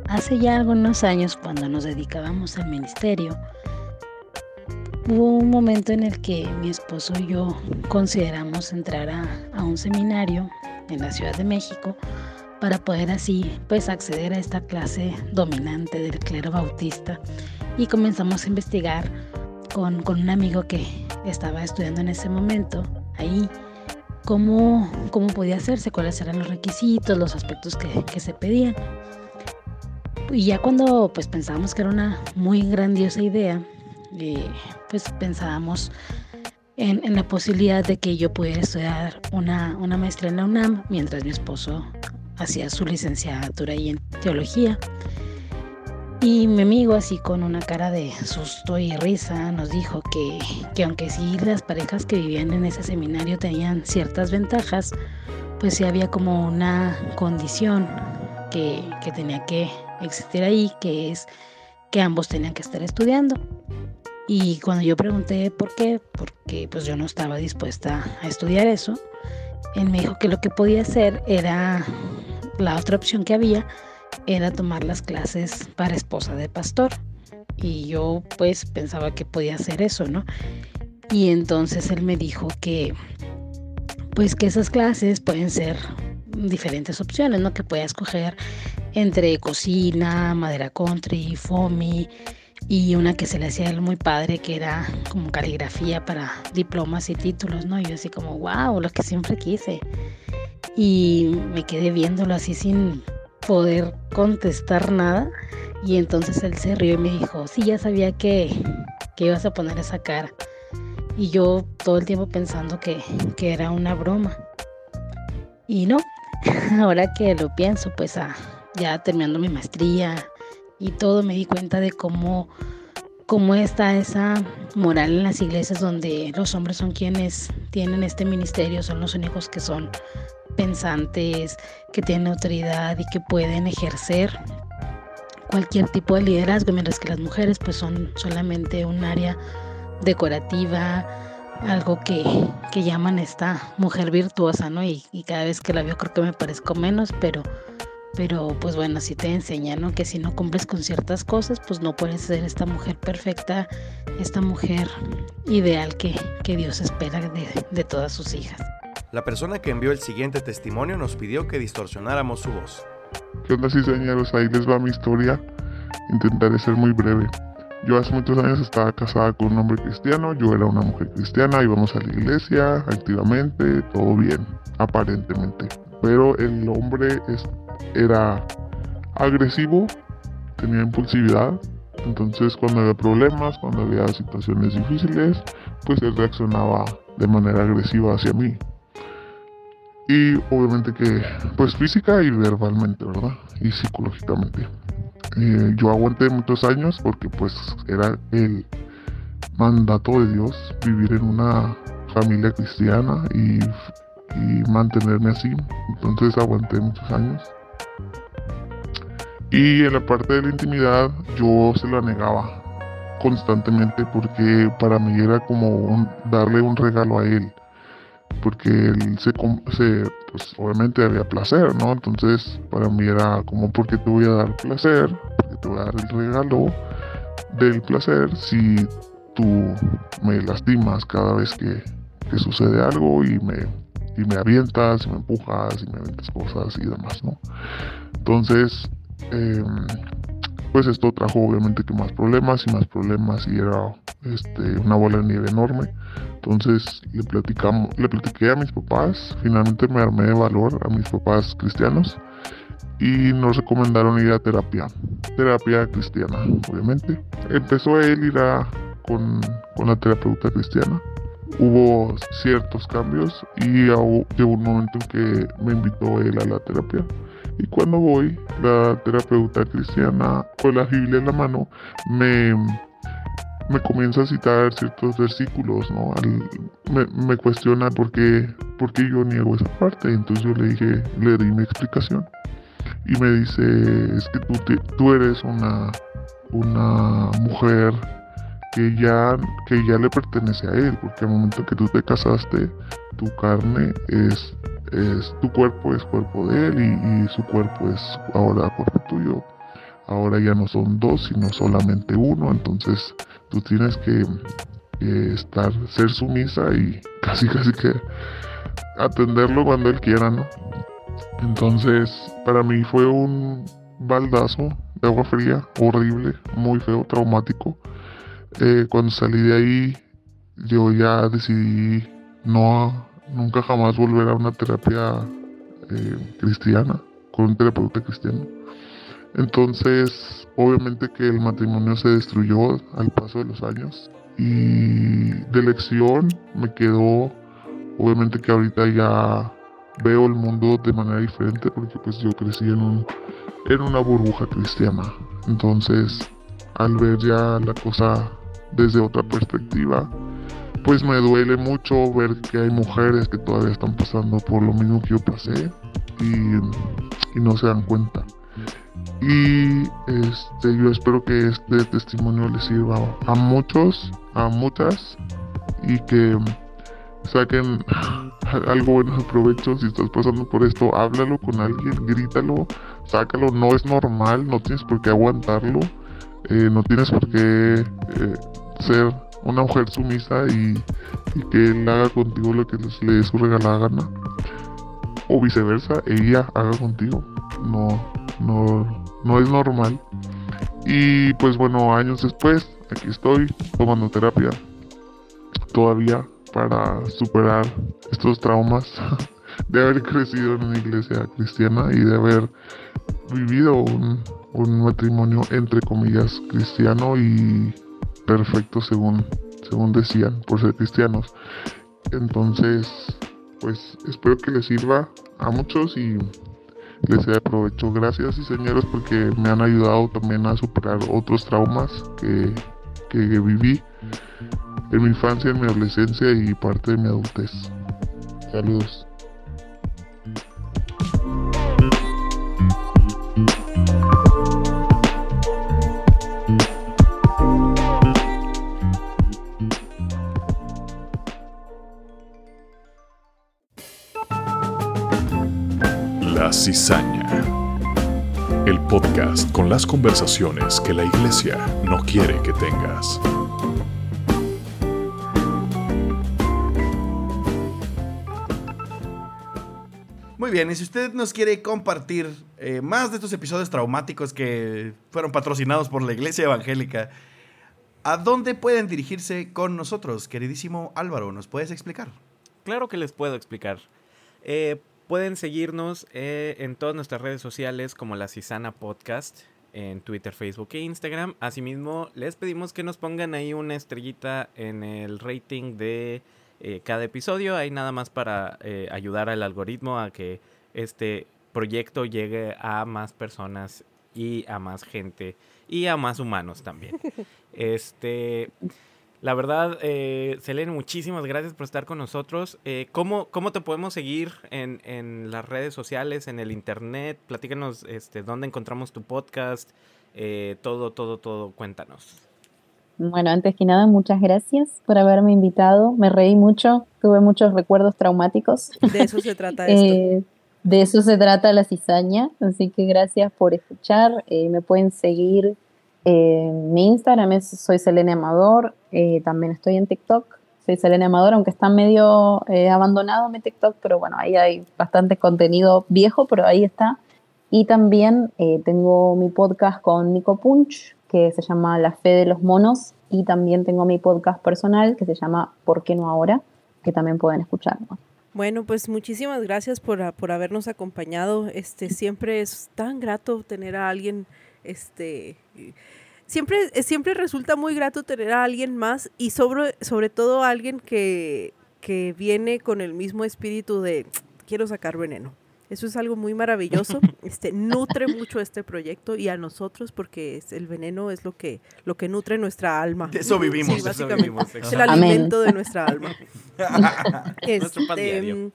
Hace ya algunos años, cuando nos dedicábamos al ministerio, hubo un momento en el que mi esposo y yo consideramos entrar a, a un seminario en la Ciudad de México para poder así pues acceder a esta clase dominante del clero bautista y comenzamos a investigar con, con un amigo que estaba estudiando en ese momento ahí cómo, cómo podía hacerse, cuáles eran los requisitos, los aspectos que, que se pedían. Y ya cuando pues pensábamos que era una muy grandiosa idea, eh, pues pensábamos en, en, la posibilidad de que yo pudiera estudiar una, una maestría en la UNAM mientras mi esposo hacía su licenciatura ahí en teología. Y mi amigo, así con una cara de susto y risa, nos dijo que, que aunque sí las parejas que vivían en ese seminario tenían ciertas ventajas, pues sí había como una condición que, que tenía que existir ahí, que es que ambos tenían que estar estudiando. Y cuando yo pregunté por qué, porque pues yo no estaba dispuesta a estudiar eso, él me dijo que lo que podía hacer era, la otra opción que había, era tomar las clases para esposa de pastor. Y yo pues pensaba que podía hacer eso, ¿no? Y entonces él me dijo que pues que esas clases pueden ser diferentes opciones, ¿no? Que pueda escoger entre cocina, madera country, foamy y una que se le hacía a él muy padre que era como caligrafía para diplomas y títulos, ¿no? Y yo así como, wow, lo que siempre quise. Y me quedé viéndolo así sin poder contestar nada. Y entonces él se rió y me dijo, sí, ya sabía que, que ibas a poner esa cara. Y yo todo el tiempo pensando que, que era una broma. Y no, (laughs) ahora que lo pienso, pues ah, ya terminando mi maestría y todo, me di cuenta de cómo, cómo está esa moral en las iglesias donde los hombres son quienes tienen este ministerio, son los únicos que son pensantes, que tienen autoridad y que pueden ejercer cualquier tipo de liderazgo, mientras que las mujeres pues son solamente un área decorativa, algo que, que llaman esta mujer virtuosa, ¿no? Y, y, cada vez que la veo creo que me parezco menos, pero, pero pues bueno, si te enseñan, ¿no? Que si no cumples con ciertas cosas, pues no puedes ser esta mujer perfecta, esta mujer ideal que, que Dios espera de, de todas sus hijas. La persona que envió el siguiente testimonio nos pidió que distorsionáramos su voz. ¿Qué onda, cizañeros? Ahí les va mi historia. Intentaré ser muy breve. Yo hace muchos años estaba casada con un hombre cristiano, yo era una mujer cristiana, íbamos a la iglesia activamente, todo bien, aparentemente. Pero el hombre es, era agresivo, tenía impulsividad, entonces cuando había problemas, cuando había situaciones difíciles, pues él reaccionaba de manera agresiva hacia mí y obviamente que pues física y verbalmente, ¿verdad? Y psicológicamente. Eh, yo aguanté muchos años porque pues era el mandato de Dios vivir en una familia cristiana y, y mantenerme así. Entonces aguanté muchos años. Y en la parte de la intimidad yo se la negaba constantemente porque para mí era como un, darle un regalo a él porque él se, se, pues obviamente había placer, ¿no? Entonces para mí era como, porque te voy a dar placer? porque te voy a dar el regalo del placer si tú me lastimas cada vez que, que sucede algo y me, y me avientas, y me empujas, y me avientas cosas y demás, ¿no? Entonces, eh, pues esto trajo obviamente que más problemas y más problemas y era este, una bola de nieve enorme. Entonces le, platicamos, le platiqué a mis papás, finalmente me armé de valor a mis papás cristianos y nos recomendaron ir a terapia, terapia cristiana, obviamente. Empezó él ir a, con, con la terapeuta cristiana. Hubo ciertos cambios y llegó un momento en que me invitó él a la terapia. Y cuando voy, la terapeuta cristiana con la Biblia en la mano me me comienza a citar ciertos versículos, ¿no? me, me, cuestiona por qué, por qué yo niego esa parte. Entonces yo le dije, le di mi explicación. y me dice, es que tú, tú eres una, una mujer que ya, que ya le pertenece a él, porque al momento que tú te casaste, tu carne es, es tu cuerpo es cuerpo de él y, su cuerpo es ahora cuerpo tuyo. Ahora ya no son dos, sino solamente uno, entonces tú tienes que, estar, ser sumisa y (laughs) casi casi que atenderlo cuando él quiera, ¿no? Entonces, para mí fue un baldazo de agua fría, horrible, muy feo, traumático. Eh, cuando salí de ahí, yo ya decidí no, nunca jamás volver a una terapia eh, cristiana, con un terapeuta cristiano. Entonces, obviamente que el matrimonio se destruyó al paso de los años y de lección me quedó, obviamente que ahorita ya veo el mundo de manera diferente porque pues yo crecí en, un, en una burbuja cristiana. Entonces, al ver ya la cosa desde otra perspectiva, pues me duele mucho ver que hay mujeres que todavía están pasando por lo mismo que yo pasé y, y no se dan cuenta. Y este, yo espero que este testimonio les sirva a muchos, a muchas, y que saquen (laughs) algo bueno de provecho. Si estás pasando por esto, háblalo con alguien, grítalo, sácalo. No es normal, no tienes por qué aguantarlo, eh, no tienes por qué eh, ser una mujer sumisa y, que él haga contigo lo que le dé su regalada gana. O viceversa, ella haga contigo. No, no, no es normal. Y pues bueno, años después, aquí estoy tomando terapia. Todavía para superar estos traumas (laughs) de haber crecido en una iglesia cristiana y de haber vivido un, un matrimonio entre comillas cristiano y perfecto según, según decían por ser cristianos. Entonces, pues espero que les sirva a muchos y les sea de provecho. Gracias y señores porque me han ayudado también a superar otros traumas que, que viví en mi infancia, en mi adolescencia y parte de mi adultez. Saludos. La Cizaña. El podcast con las conversaciones que la iglesia no quiere que tengas. Muy bien, y si usted nos quiere compartir eh, más de estos episodios traumáticos que fueron patrocinados por la Iglesia Evangélica, ¿a dónde pueden dirigirse con nosotros, queridísimo Álvaro? ¿Nos puedes explicar? Claro que les puedo explicar. Eh, pueden seguirnos eh, en todas nuestras redes sociales como la Cisana Podcast, en Twitter, Facebook e Instagram. Asimismo, les pedimos que nos pongan ahí una estrellita en el rating de eh, cada episodio. Hay nada más para eh, ayudar al algoritmo a que este proyecto llegue a más personas y a más gente y a más humanos también. (laughs) Este, la verdad, eh, Selene, muchísimas gracias por estar con nosotros. Eh, ¿cómo, ¿cómo, te podemos seguir en, en, las redes sociales, en el internet? Platícanos este, dónde encontramos tu podcast, todo, todo, todo, cuéntanos. Bueno, antes que nada, muchas gracias por haberme invitado. Me reí mucho, tuve muchos recuerdos traumáticos. De eso se trata (laughs) esto. Eh, de eso se trata la cizaña, así que gracias por escuchar. Eh, me pueden seguir en mi Instagram, es soy Selene Amador. Eh, también estoy en TikTok, soy Selene Amador, aunque está medio abandonado mi TikTok, pero bueno, ahí hay bastante contenido viejo, pero ahí está. Y también tengo mi podcast con Nico Punch, que se llama La Fe de los Monos y también tengo mi podcast personal que se llama ¿Por qué no ahora? que también pueden escuchar. Bueno, pues muchísimas gracias por, por, habernos acompañado. Este, siempre es tan grato tener a alguien, este, siempre, siempre resulta muy grato tener a alguien más y sobre, sobre todo a alguien que, que viene con el mismo espíritu de quiero sacar veneno. Eso es algo muy maravilloso. (laughs) Este, nutre mucho este proyecto y a nosotros porque es, el veneno es lo que, lo que nutre nuestra alma. De eso vivimos. Sí, básicamente. es el alimento de nuestra alma. (laughs) este,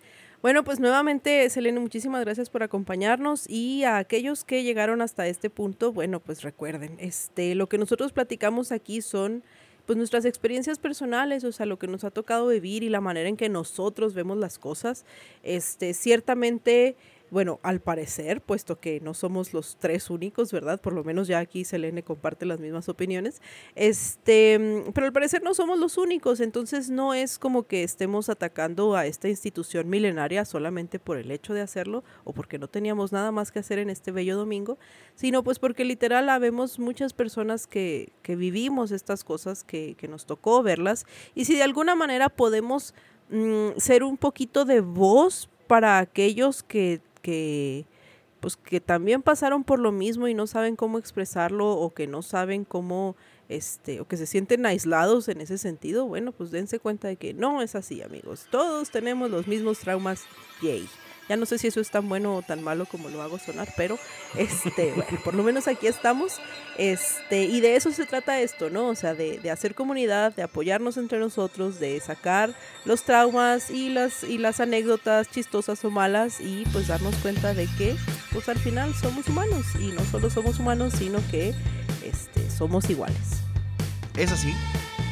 Bueno, pues nuevamente, Selene, muchísimas gracias por acompañarnos y a aquellos que llegaron hasta este punto, bueno, pues recuerden, este, lo que nosotros platicamos aquí son pues nuestras experiencias personales, o sea, lo que nos ha tocado vivir y la manera en que nosotros vemos las cosas. Este, ciertamente bueno, al parecer, puesto que no somos los tres únicos, ¿verdad? Por lo menos ya aquí Selene comparte las mismas opiniones. Este, pero al parecer no somos los únicos, entonces no es como que estemos atacando a esta institución milenaria solamente por el hecho de hacerlo o porque no teníamos nada más que hacer en este bello domingo, sino pues porque literal habemos muchas personas que, que vivimos estas cosas, que, que nos tocó verlas, y si de alguna manera podemos mm, ser un poquito de voz para aquellos que que pues que también pasaron por lo mismo y no saben cómo expresarlo o que no saben cómo este o que se sienten aislados en ese sentido, bueno, pues dense cuenta de que no es así, amigos. Todos tenemos los mismos traumas, yay. Ya no sé si eso es tan bueno o tan malo como lo hago sonar, pero este, (laughs) bueno, por lo menos aquí estamos. Este, y de eso se trata esto, ¿no? O sea, de, de, hacer comunidad, de apoyarnos entre nosotros, de sacar los traumas y las, y las anécdotas chistosas o malas y pues darnos cuenta de que pues al final somos humanos y no solo somos humanos, sino que este, somos iguales. Es así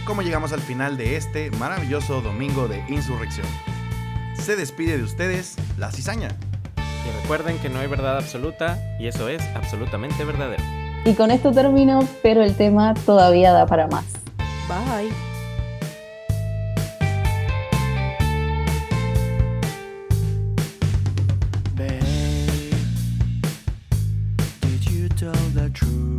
como llegamos al final de este maravilloso domingo de insurrección se despide de ustedes la cizaña. Y recuerden que no hay verdad absoluta y eso es absolutamente verdadero. Y con esto termino, pero el tema todavía da para más. Bye. Babe, did you tell the truth?